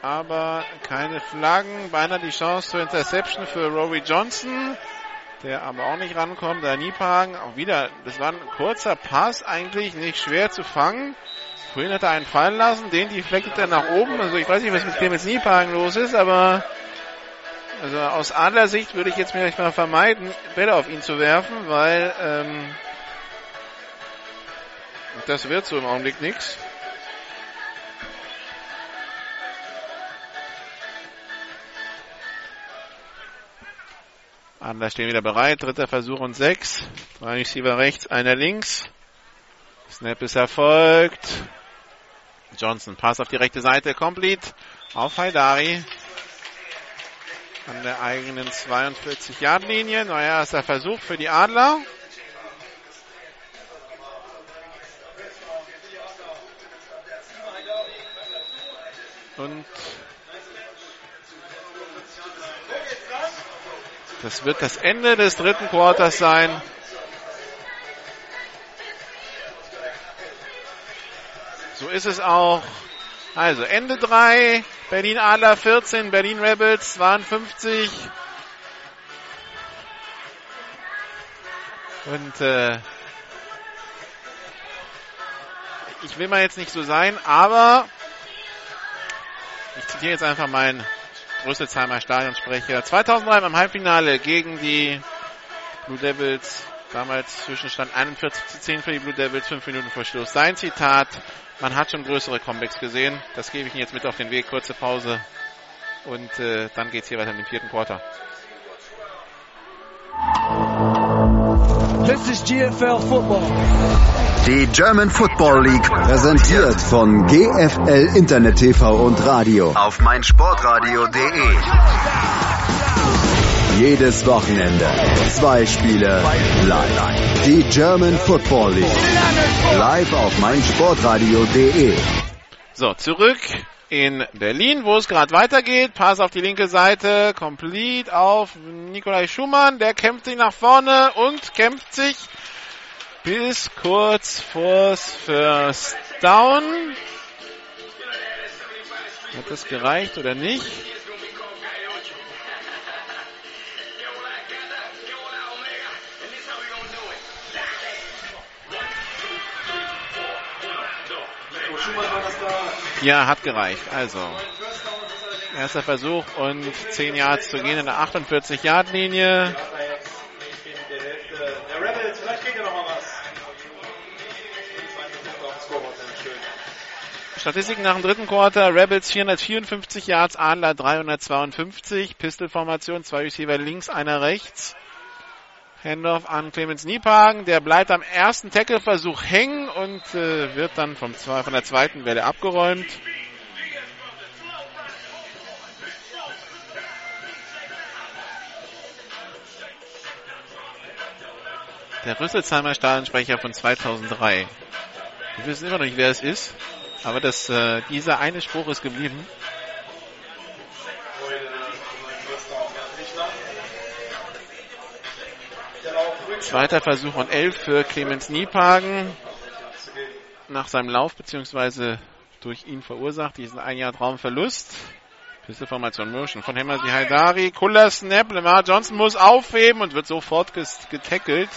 aber keine Flaggen. Beinahe die Chance zur Interception für Rory Johnson, der aber auch nicht rankommt. Der Niepagen auch wieder, das war ein kurzer Pass, eigentlich nicht schwer zu fangen. Vorhin hat er einen fallen lassen, den deflectet er nach oben. Also ich weiß nicht, was mit Clemens Niepagen los ist, aber also aus Adlersicht würde ich jetzt vielleicht mal vermeiden, Bälle auf ihn zu werfen, weil ähm, das wird so im Augenblick nichts. Adler stehen wieder bereit. Dritter Versuch und sechs. Drei Receiver rechts, einer links. Snap ist erfolgt. Johnson, Pass auf die rechte Seite, complete. Auf Haidari. An der eigenen 42-Yard-Linie. Neuer erster Versuch für die Adler. Und das wird das Ende des dritten Quarters sein. So ist es auch. Also Ende 3, Berlin Adler 14, Berlin Rebels 52. Und äh, ich will mal jetzt nicht so sein, aber Ich zitiere jetzt einfach meinen Rüsselsheimer Stadionsprecher. 2003 beim Halbfinale gegen die Blue Devils. Damals Zwischenstand 41 zu 10 für die Blue Devils, 5 Minuten vor Schluss. Sein Zitat, man hat schon größere Comebacks gesehen. Das gebe ich Ihnen jetzt mit auf den Weg. Kurze Pause. Und äh, dann geht's hier weiter im vierten Quarter. This is GFL Football. Die German Football League präsentiert von GFL Internet TV und Radio auf meinsportradio.de. Jedes Wochenende zwei Spiele live. Die German Football League live auf meinsportradio.de. So, zurück in Berlin, wo es gerade weitergeht. Pass auf die linke Seite, complete auf Nikolai Schumann. Der kämpft sich nach vorne und kämpft sich bis kurz vors First Down. Hat das gereicht oder nicht? Ja, hat gereicht. Also, erster Versuch und 10 Yards zu gehen in der 48-Yard-Linie. Statistiken nach dem dritten Quarter. Rebels 454 Yards, Adler 352. Pistol-Formation, zwei Receiver links, einer rechts. Handoff an Clemens Niepagen. Der bleibt am ersten Tackle-Versuch hängen und äh, wird dann vom, von der zweiten Welle abgeräumt. Der Rüsselsheimer Stadionsprecher von 2003. Wir wissen immer noch nicht, wer es ist, aber das, äh, dieser eine Spruch ist geblieben. Zweiter Versuch und 11 für Clemens Niepagen. Nach seinem Lauf beziehungsweise durch ihn verursacht, diesen ein Jahr Traumverlust. Pisteformation Motion von Hemmersi Haidari. Kuller Snap. Lamar Johnson muss aufheben und wird sofort getackelt.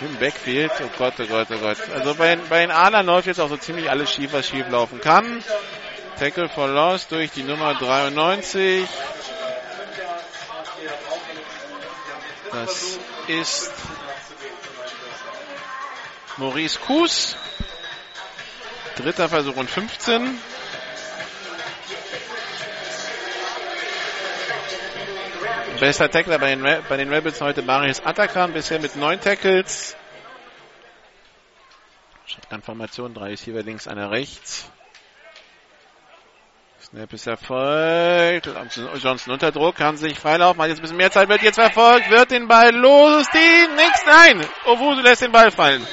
Im Backfield. Oh Gott, oh Gott, oh Gott. Also bei, bei den Adlern läuft jetzt auch so ziemlich alles schief, was schief laufen kann. Tackle for Loss durch die Nummer 93. Das ist Maurice Kuss. Dritter Versuch und 15. Bester Tackler bei den, bei den Rebels heute Marius Atakan, bisher mit neun Tackles. Shotgun-Formation, drei ist hier links, einer rechts. Snap ist erfolgt. Johnson unter Druck, kann sich freilaufen, hat jetzt ein bisschen mehr Zeit, wird jetzt verfolgt, wird den Ball los, die, nix, nein! Owusu lässt den Ball fallen.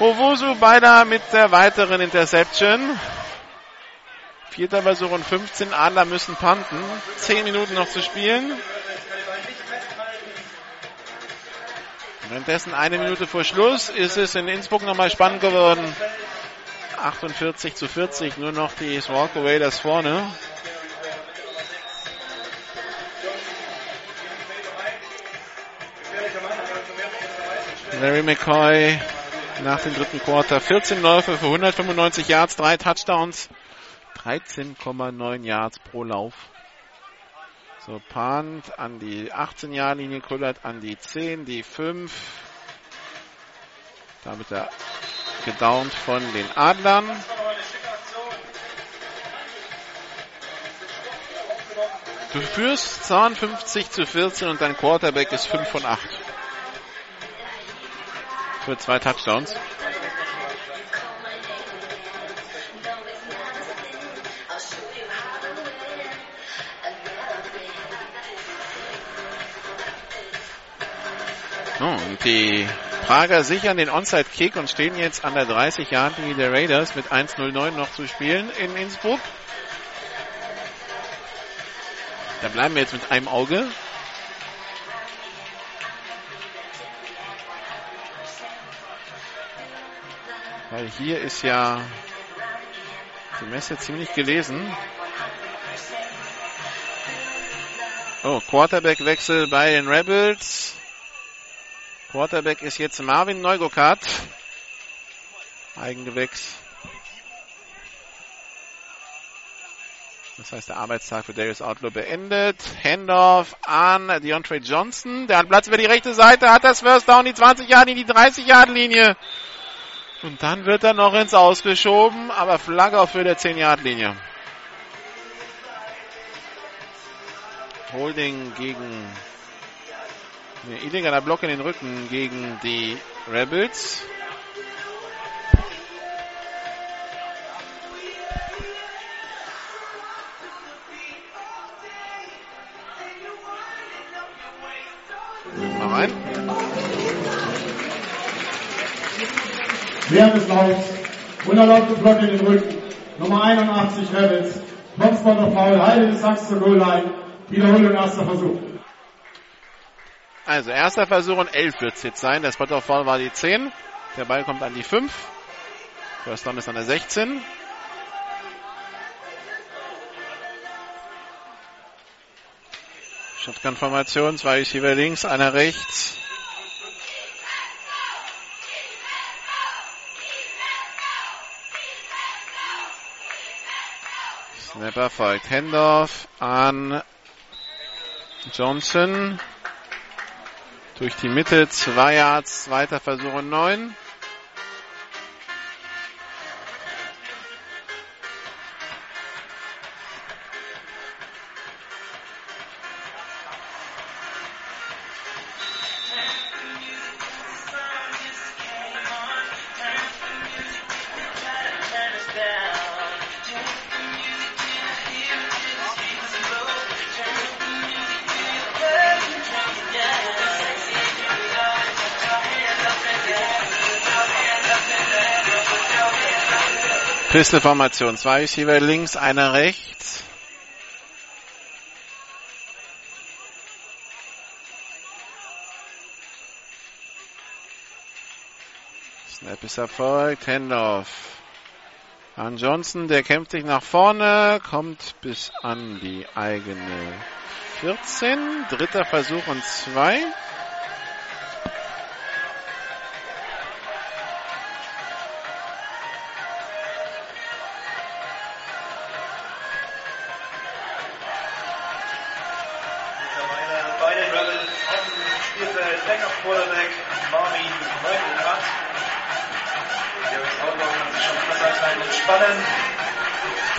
Owusu beinahe mit der weiteren Interception. Vierter Versuch und 15, Adler müssen panten. Zehn Minuten noch zu spielen. Währenddessen eine Minute vor Schluss ist es in Innsbruck nochmal spannend geworden. 48 zu 40, nur noch die Walkaway das vorne. Larry McCoy nach dem dritten Quarter 14 Läufe für 195 Yards, drei Touchdowns, 13,9 Yards pro Lauf. So, Punt an die 18-Jahr-Linie, kullert an die 10, die 5. Damit er gedownt von den Adlern. Du führst 52 zu 14 und dein Quarterback ist 5 von 8. Für zwei Touchdowns. Oh, und die Prager sichern den Onside-Kick und stehen jetzt an der 30 Yard linie der Raiders mit 1.09 noch zu spielen in Innsbruck. Da bleiben wir jetzt mit einem Auge. Weil hier ist ja die Messe ziemlich gelesen. Oh, Quarterback-Wechsel bei den Rebels. Quarterback ist jetzt Marvin Neugokat. Eigengewächs. Das heißt, der Arbeitstag für Darius Outlaw beendet. Handoff an Deontay Johnson. Der hat Platz über die rechte Seite, hat das First Down, die 20 Jahre in die 30 Yard Linie. Und dann wird er noch ins Ausgeschoben, aber Flagge auf Höhe der 10 Yard Linie. Holding gegen ein illegaler Block in den Rücken gegen die Rebels. Mal rein. Während des Laufs, unerlaubte Block in den Rücken, Nummer 81 Rebels, Transporter Foul, Heide des Sachs zur Goal-Line, Wiederholung erster Versuch. Also erster Versuch und 11 wird es jetzt sein. Der Spot of Foul war die 10. Der Ball kommt an die 5. First Down ist an der 16. Shotgun-Formation, zwei Receiver links, einer rechts. Snapper folgt Handoff an Johnson. Durch die Mitte, zwei Yards, zweiter Versuch und neun. Pistol-Formation. Zwei Receiver links, einer rechts. Snap ist erfolgt. Handoff an Johnson. Der kämpft sich nach vorne, kommt bis an die eigene 14. Dritter Versuch und zwei.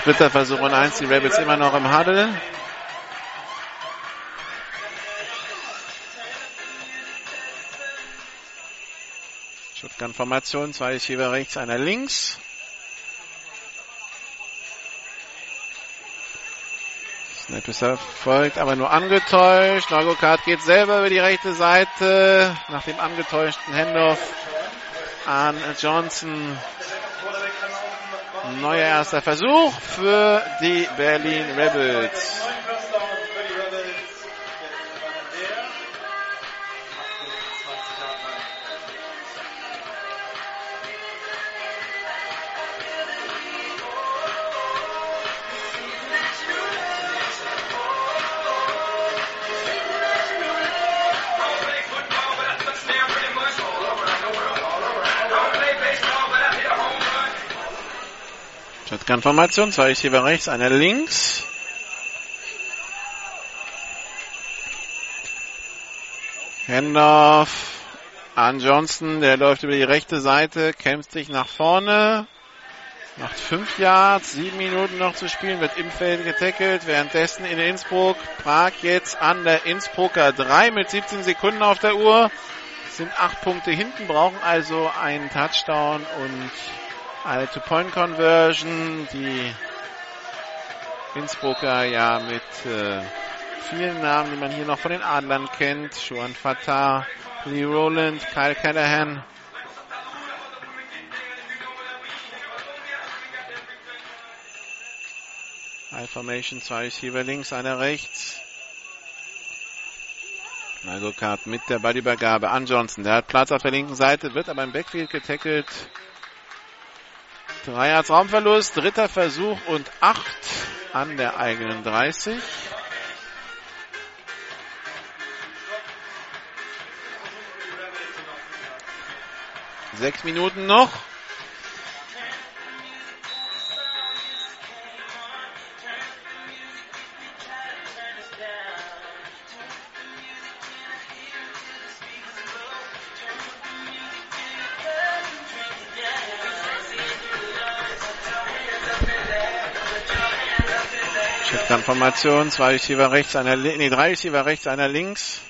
Dritter Versuch und eins. Die Rebels immer noch im Huddle. Shotgun-Formation. Zwei Receiver rechts, einer links. Snap ist erfolgt, aber nur angetäuscht. Neugokart geht selber über die rechte Seite. Nach dem angetäuschten Handoff an Johnson. Neuer erster Versuch für die Berlin Rebels. Shotgun-Formation, zwei Receiver rechts, einer links. Handoff an Johnson, der läuft über die rechte Seite, kämpft sich nach vorne, macht fünf Yards, sieben Minuten noch zu spielen, wird im Feld getackelt, währenddessen in Innsbruck, Prag jetzt an der Innsbrucker 3 mit 17 Sekunden auf der Uhr, sind acht Punkte hinten, brauchen also einen Touchdown und eine Two-Point-Conversion, die Innsbrucker ja mit äh, vielen Namen, die man hier noch von den Adlern kennt. Juan Fatah, Lee Rowland, Kyle Callahan. Formation, zwei Receiver links, einer rechts. Also mit der Ballübergabe an Johnson. Der hat Platz auf der linken Seite, wird aber im Backfield getackelt. Drei Yards Raumverlust, dritter Versuch und acht an der eigenen 30. Sechs Minuten noch. Shotgun-Formation, zwei Receiver rechts, einer, nee, drei Receiver rechts, einer links.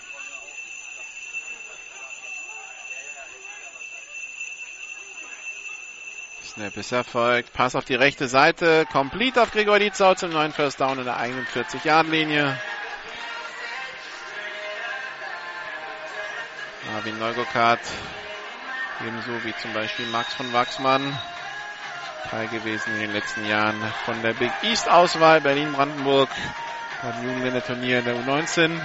Snap ist erfolgt. Pass auf die rechte Seite. Complete auf Gregor Lietzau zum neuen First Down in der eigenen 40-Yard-Linie. Marvin Neugokart. Ebenso wie zum Beispiel Max von Wachsmann. Teil gewesen in den letzten Jahren von der Big East Auswahl Berlin-Brandenburg beim Jugendländerturnier der U19.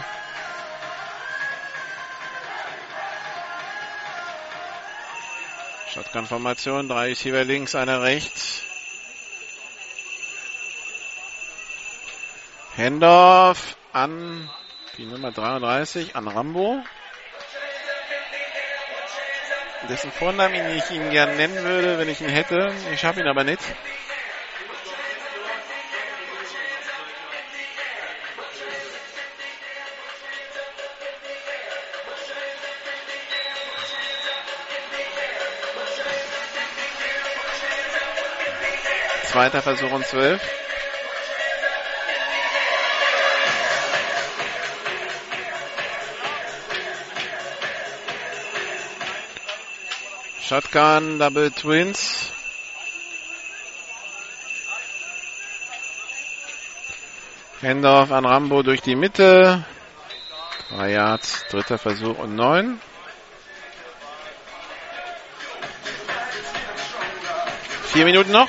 Shotgun-Formation, drei Receiver links, einer rechts. Hendorf an die Nummer 33, an Rambo. Dessen Vornamen ich ihn gerne nennen würde, wenn ich ihn hätte. Ich habe ihn aber nicht. Zweiter Versuch und zwölf. Shotgun, Double Twins. Hendorf an Rambo durch die Mitte. Drei Yards, dritter Versuch und neun. Vier Minuten noch.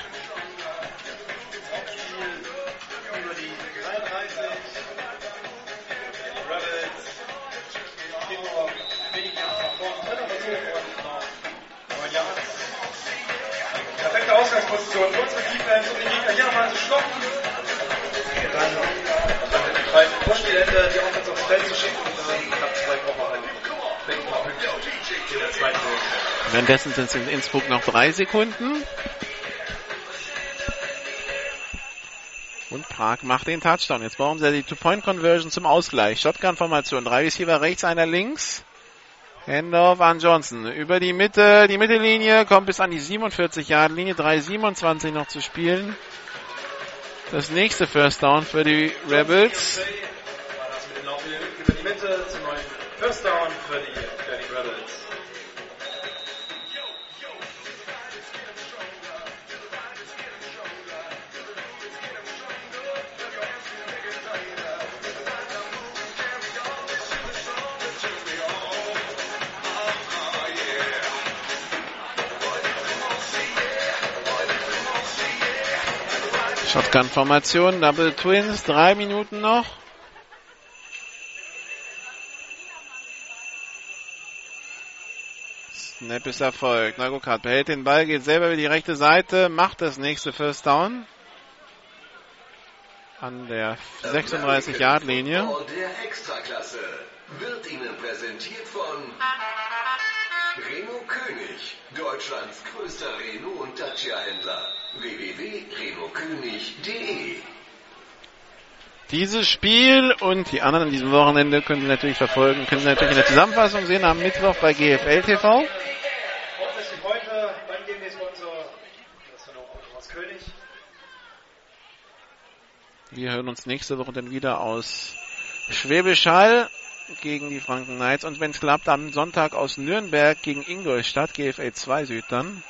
Sind es in Innsbruck noch drei Sekunden. Und Prag macht den Touchdown. Jetzt brauchen sie die Two-Point-Conversion zum Ausgleich. Shotgun-Formation. Drei Receiver rechts, einer links. Handoff an Johnson. Über die Mitte, die Mittellinie, kommt bis an die 47-Yard-Linie. 3,27 noch zu spielen. Das nächste First Down für die Rebels. First Down für die, Shotgun-Formation, Double Twins, drei Minuten noch. Snap ist erfolgt. Neugokart behält den Ball, geht selber über die rechte Seite, macht das nächste First Down. An der 36-Yard-Linie. Football der Extraklasse wird Ihnen präsentiert von Renault König, Deutschlands größter Renault und Dacia-Händler. www.renaultkönig.de Dieses Spiel und die anderen an diesem Wochenende können Sie natürlich verfolgen, können Sie natürlich in der Zusammenfassung sehen am Mittwoch bei GFL TV. Wir hören uns nächste Woche dann wieder aus Schwäbisch Hall gegen die Franken Knights und wenn es klappt, am Sonntag aus Nürnberg gegen Ingolstadt, GFL 2 Süd dann.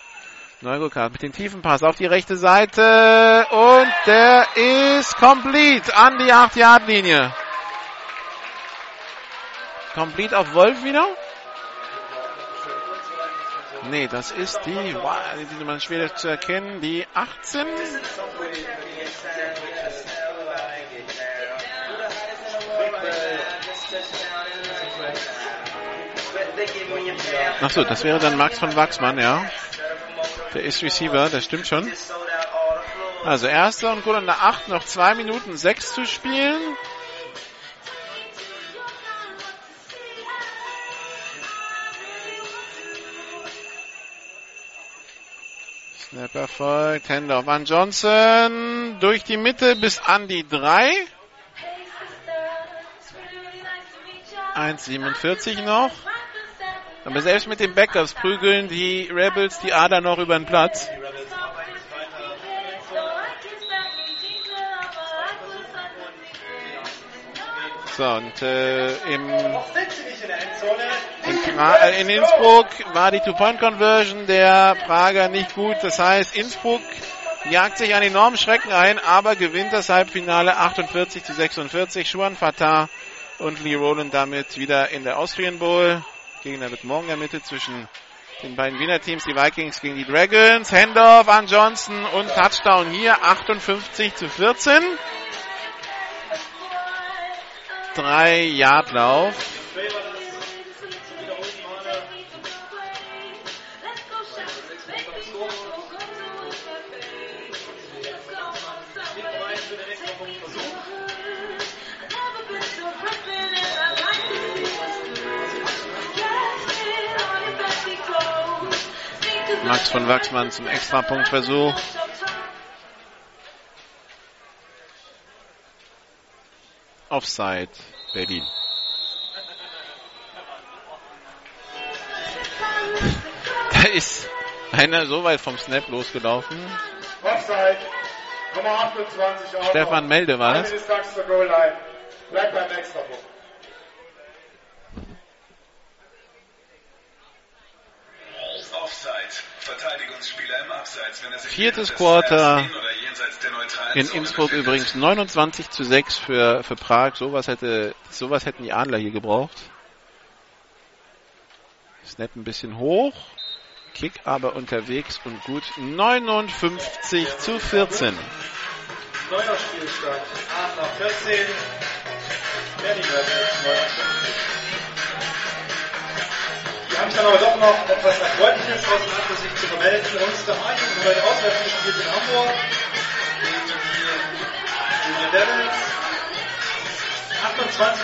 Neugokart mit dem tiefen Pass auf die rechte Seite und der ist complete an die 8-Yard-Linie. Complete auf Wolf wieder? Nee, das ist die, die Nummer schwer zu erkennen, die 18. Ach so, das wäre dann Max von Wachsmann, ja. Der ist Receiver, das stimmt schon. Also erster und gut an der 8, noch 2 Minuten 6 zu spielen. Snap erfolgt, Hände auf an Johnson, durch die Mitte bis an die 3. 1,47 noch. Aber selbst mit den Backups prügeln die Rebels die Ader noch über den Platz. So, und äh, im, in äh, in Innsbruck war die Two-Point-Conversion der Prager nicht gut. Das heißt, Innsbruck jagt sich einen enormen Schrecken ein, aber gewinnt das Halbfinale 48 zu 46. Schuan Fatah und Lee Rowland damit wieder in der Austrian Bowl. Gegner wird morgen ermittelt zwischen den beiden Wiener Teams, die Vikings gegen die Dragons. Handoff an Johnson und Touchdown hier 58 zu 14. Drei Yard Lauf. Max von Wachsmann zum Extrapunktversuch. Offside Berlin. Da ist einer so weit vom Snap losgelaufen. Offside. Nummer 28. Outlaw. Stefan Melde war Eine das. Distanz zur Goal Line. Bleibt beim Extrapunkt. Offside. Verteidigungsspieler im Abseits, wenn er sich Viertes Quarter in Innsbruck übrigens 29 zu 6 für, für Prag. Sowas hätte, sowas hätten die Adler hier gebraucht. Snap ein bisschen hoch. Kick aber unterwegs und gut. 59 zu 14. Neuer Spielstand. Adler 14. Berlin 59. Haben dann aber doch noch etwas Erfreuliches aus der Sicht zu vermelden. Unster Hagen haben heute auswärts gespielt in Hamburg. Gegen die Devils. 28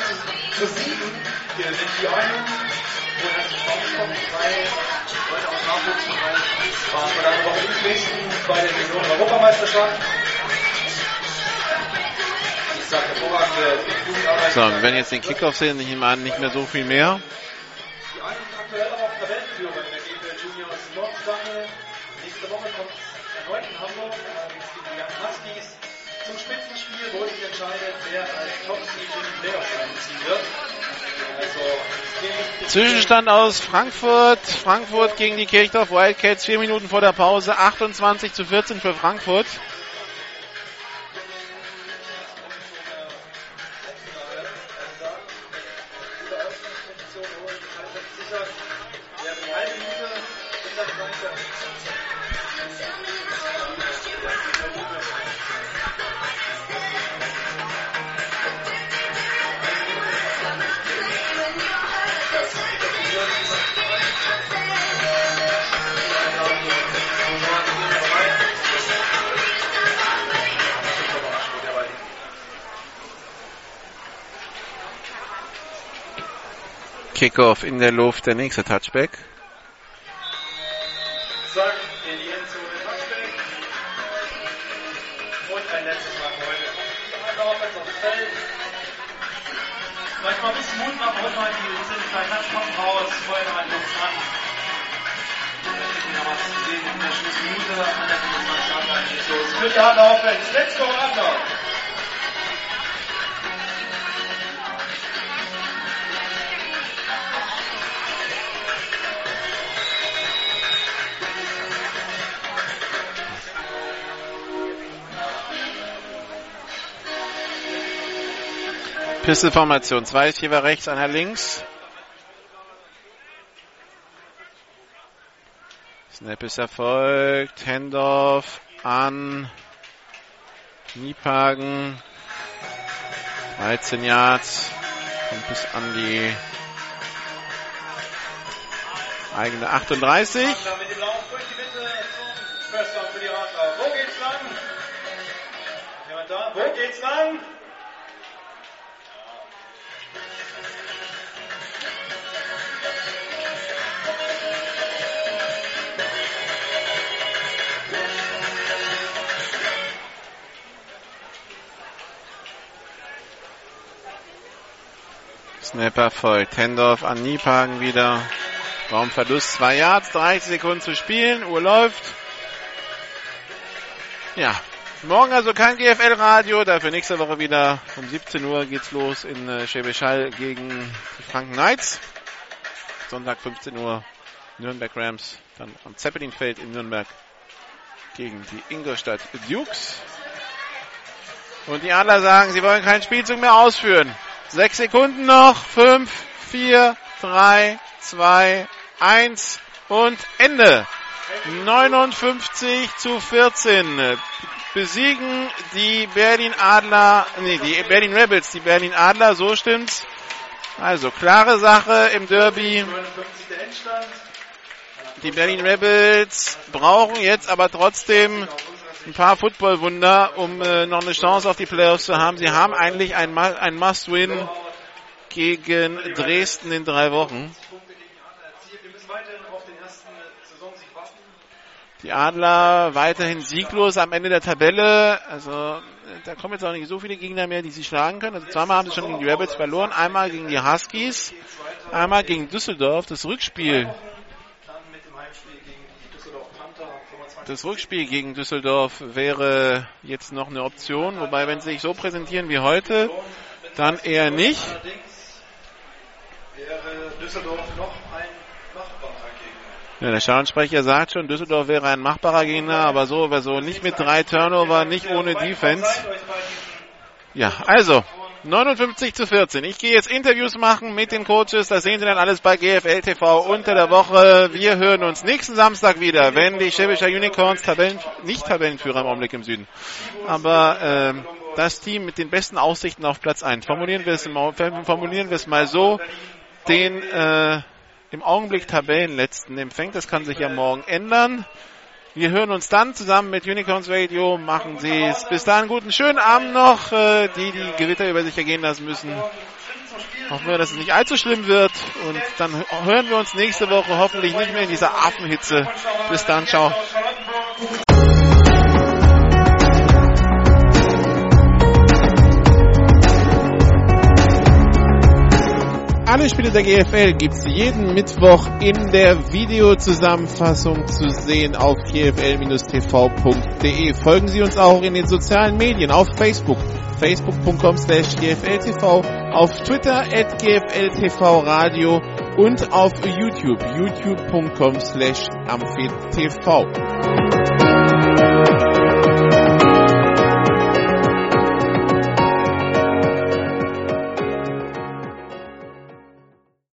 zu 7 gewinnt die einen. Und hat sich vorgekommen. Drei Leute aus Nachwuchsbereich waren vor einer Woche in Dresden bei der Jugendarbeit. So, wir werden jetzt den Kickoff sehen. Ich nehme an, nicht mehr so viel mehr. Aber auch Tabellenführer in der GFL Juniors Nordstaffel. Nächste Woche kommt erneut in Hamburg, gegen die Young Huskies zum Spitzenspiel, wo sich entscheidet, wer als Top-Seed in die Playoffs einziehen wird. Also, Zwischenstand aus Frankfurt. Frankfurt gegen die Kirchdorf Wildcats. Vier Minuten vor der Pause. 28 zu 14 für Frankfurt. Kickoff in der Luft. Der nächste Touchback. Adler Offense. Let's go Adler! Pistolformation. Zwei Receiver rechts, einer links. Snap ist erfolgt. Handoff an Niepagen. 13 Yards. Kommt bis an die eigene 38. Adler mit dem Lauf durch die Mitte zum First Down für die Adler. Wo geht's lang? Wo geht's lang? Snapper folgt. Handoff an Niepagen wieder. Raumverlust 2 Yards, 30 Sekunden zu spielen. Uhr läuft. Ja, Morgen also kein GFL-Radio, dafür nächste Woche wieder um 17 Uhr geht's los in äh, Schwäbisch Hall gegen die Franken Knights. Sonntag 15 Uhr Nürnberg Rams, dann am Zeppelinfeld in Nürnberg gegen die Ingolstadt Dukes. Und die Adler sagen, sie wollen keinen Spielzug mehr ausführen. Sechs Sekunden noch. Fünf, vier, drei, zwei, eins und Ende. 59 zu 14 besiegen die Berlin Adler, nee, die Berlin Rebels, die Berlin Adler, so stimmt's. Also klare Sache im Derby. Die Berlin Rebels brauchen jetzt aber trotzdem ein paar Footballwunder, um äh, noch eine Chance auf die Playoffs zu haben. Sie haben eigentlich ein, ein Must-Win gegen Dresden in drei Wochen. Die Adler weiterhin sieglos am Ende der Tabelle. Also da kommen jetzt auch nicht so viele Gegner mehr, die sie schlagen können. Also zweimal haben sie schon gegen die Rebels verloren. Einmal gegen die Huskies, einmal gegen Düsseldorf. Das Rückspiel. Das Rückspiel gegen Düsseldorf wäre jetzt noch eine Option. Wobei, wenn sie sich so präsentieren wie heute, dann eher nicht. Ja, der Schauensprecher sagt schon, Düsseldorf wäre ein machbarer Gegner, aber so, aber so nicht mit drei Turnover, nicht ohne Defense. Ja, also 59 zu 14. Ich gehe jetzt Interviews machen mit den Coaches. Das sehen Sie dann alles bei GFL TV unter der Woche. Wir hören uns nächsten Samstag wieder, wenn die Schäbischer Unicorns Tabellen, nicht Tabellenführer im Augenblick im Süden, aber äh, das Team mit den besten Aussichten auf Platz 1. Formulieren wir es, formulieren wir es mal so, den äh, im Augenblick Tabellenletzten empfängt. Das kann sich ja morgen ändern. Wir hören uns dann zusammen mit Unicorns Radio. Machen Sie es. Bis dahin guten schönen Abend noch. Äh, die, die Gewitter über sich ergehen lassen müssen. Hoffen wir, dass es nicht allzu schlimm wird. Und dann hören wir uns nächste Woche hoffentlich nicht mehr in dieser Affenhitze. Bis dann. Ciao. Alle Spiele der GFL gibt's jeden Mittwoch in der Videozusammenfassung zu sehen auf gfl-tv.de. Folgen Sie uns auch in den sozialen Medien auf Facebook, facebook.com slash gfltv, auf Twitter at gfltvradio und auf YouTube, youtube.com slash amphitv.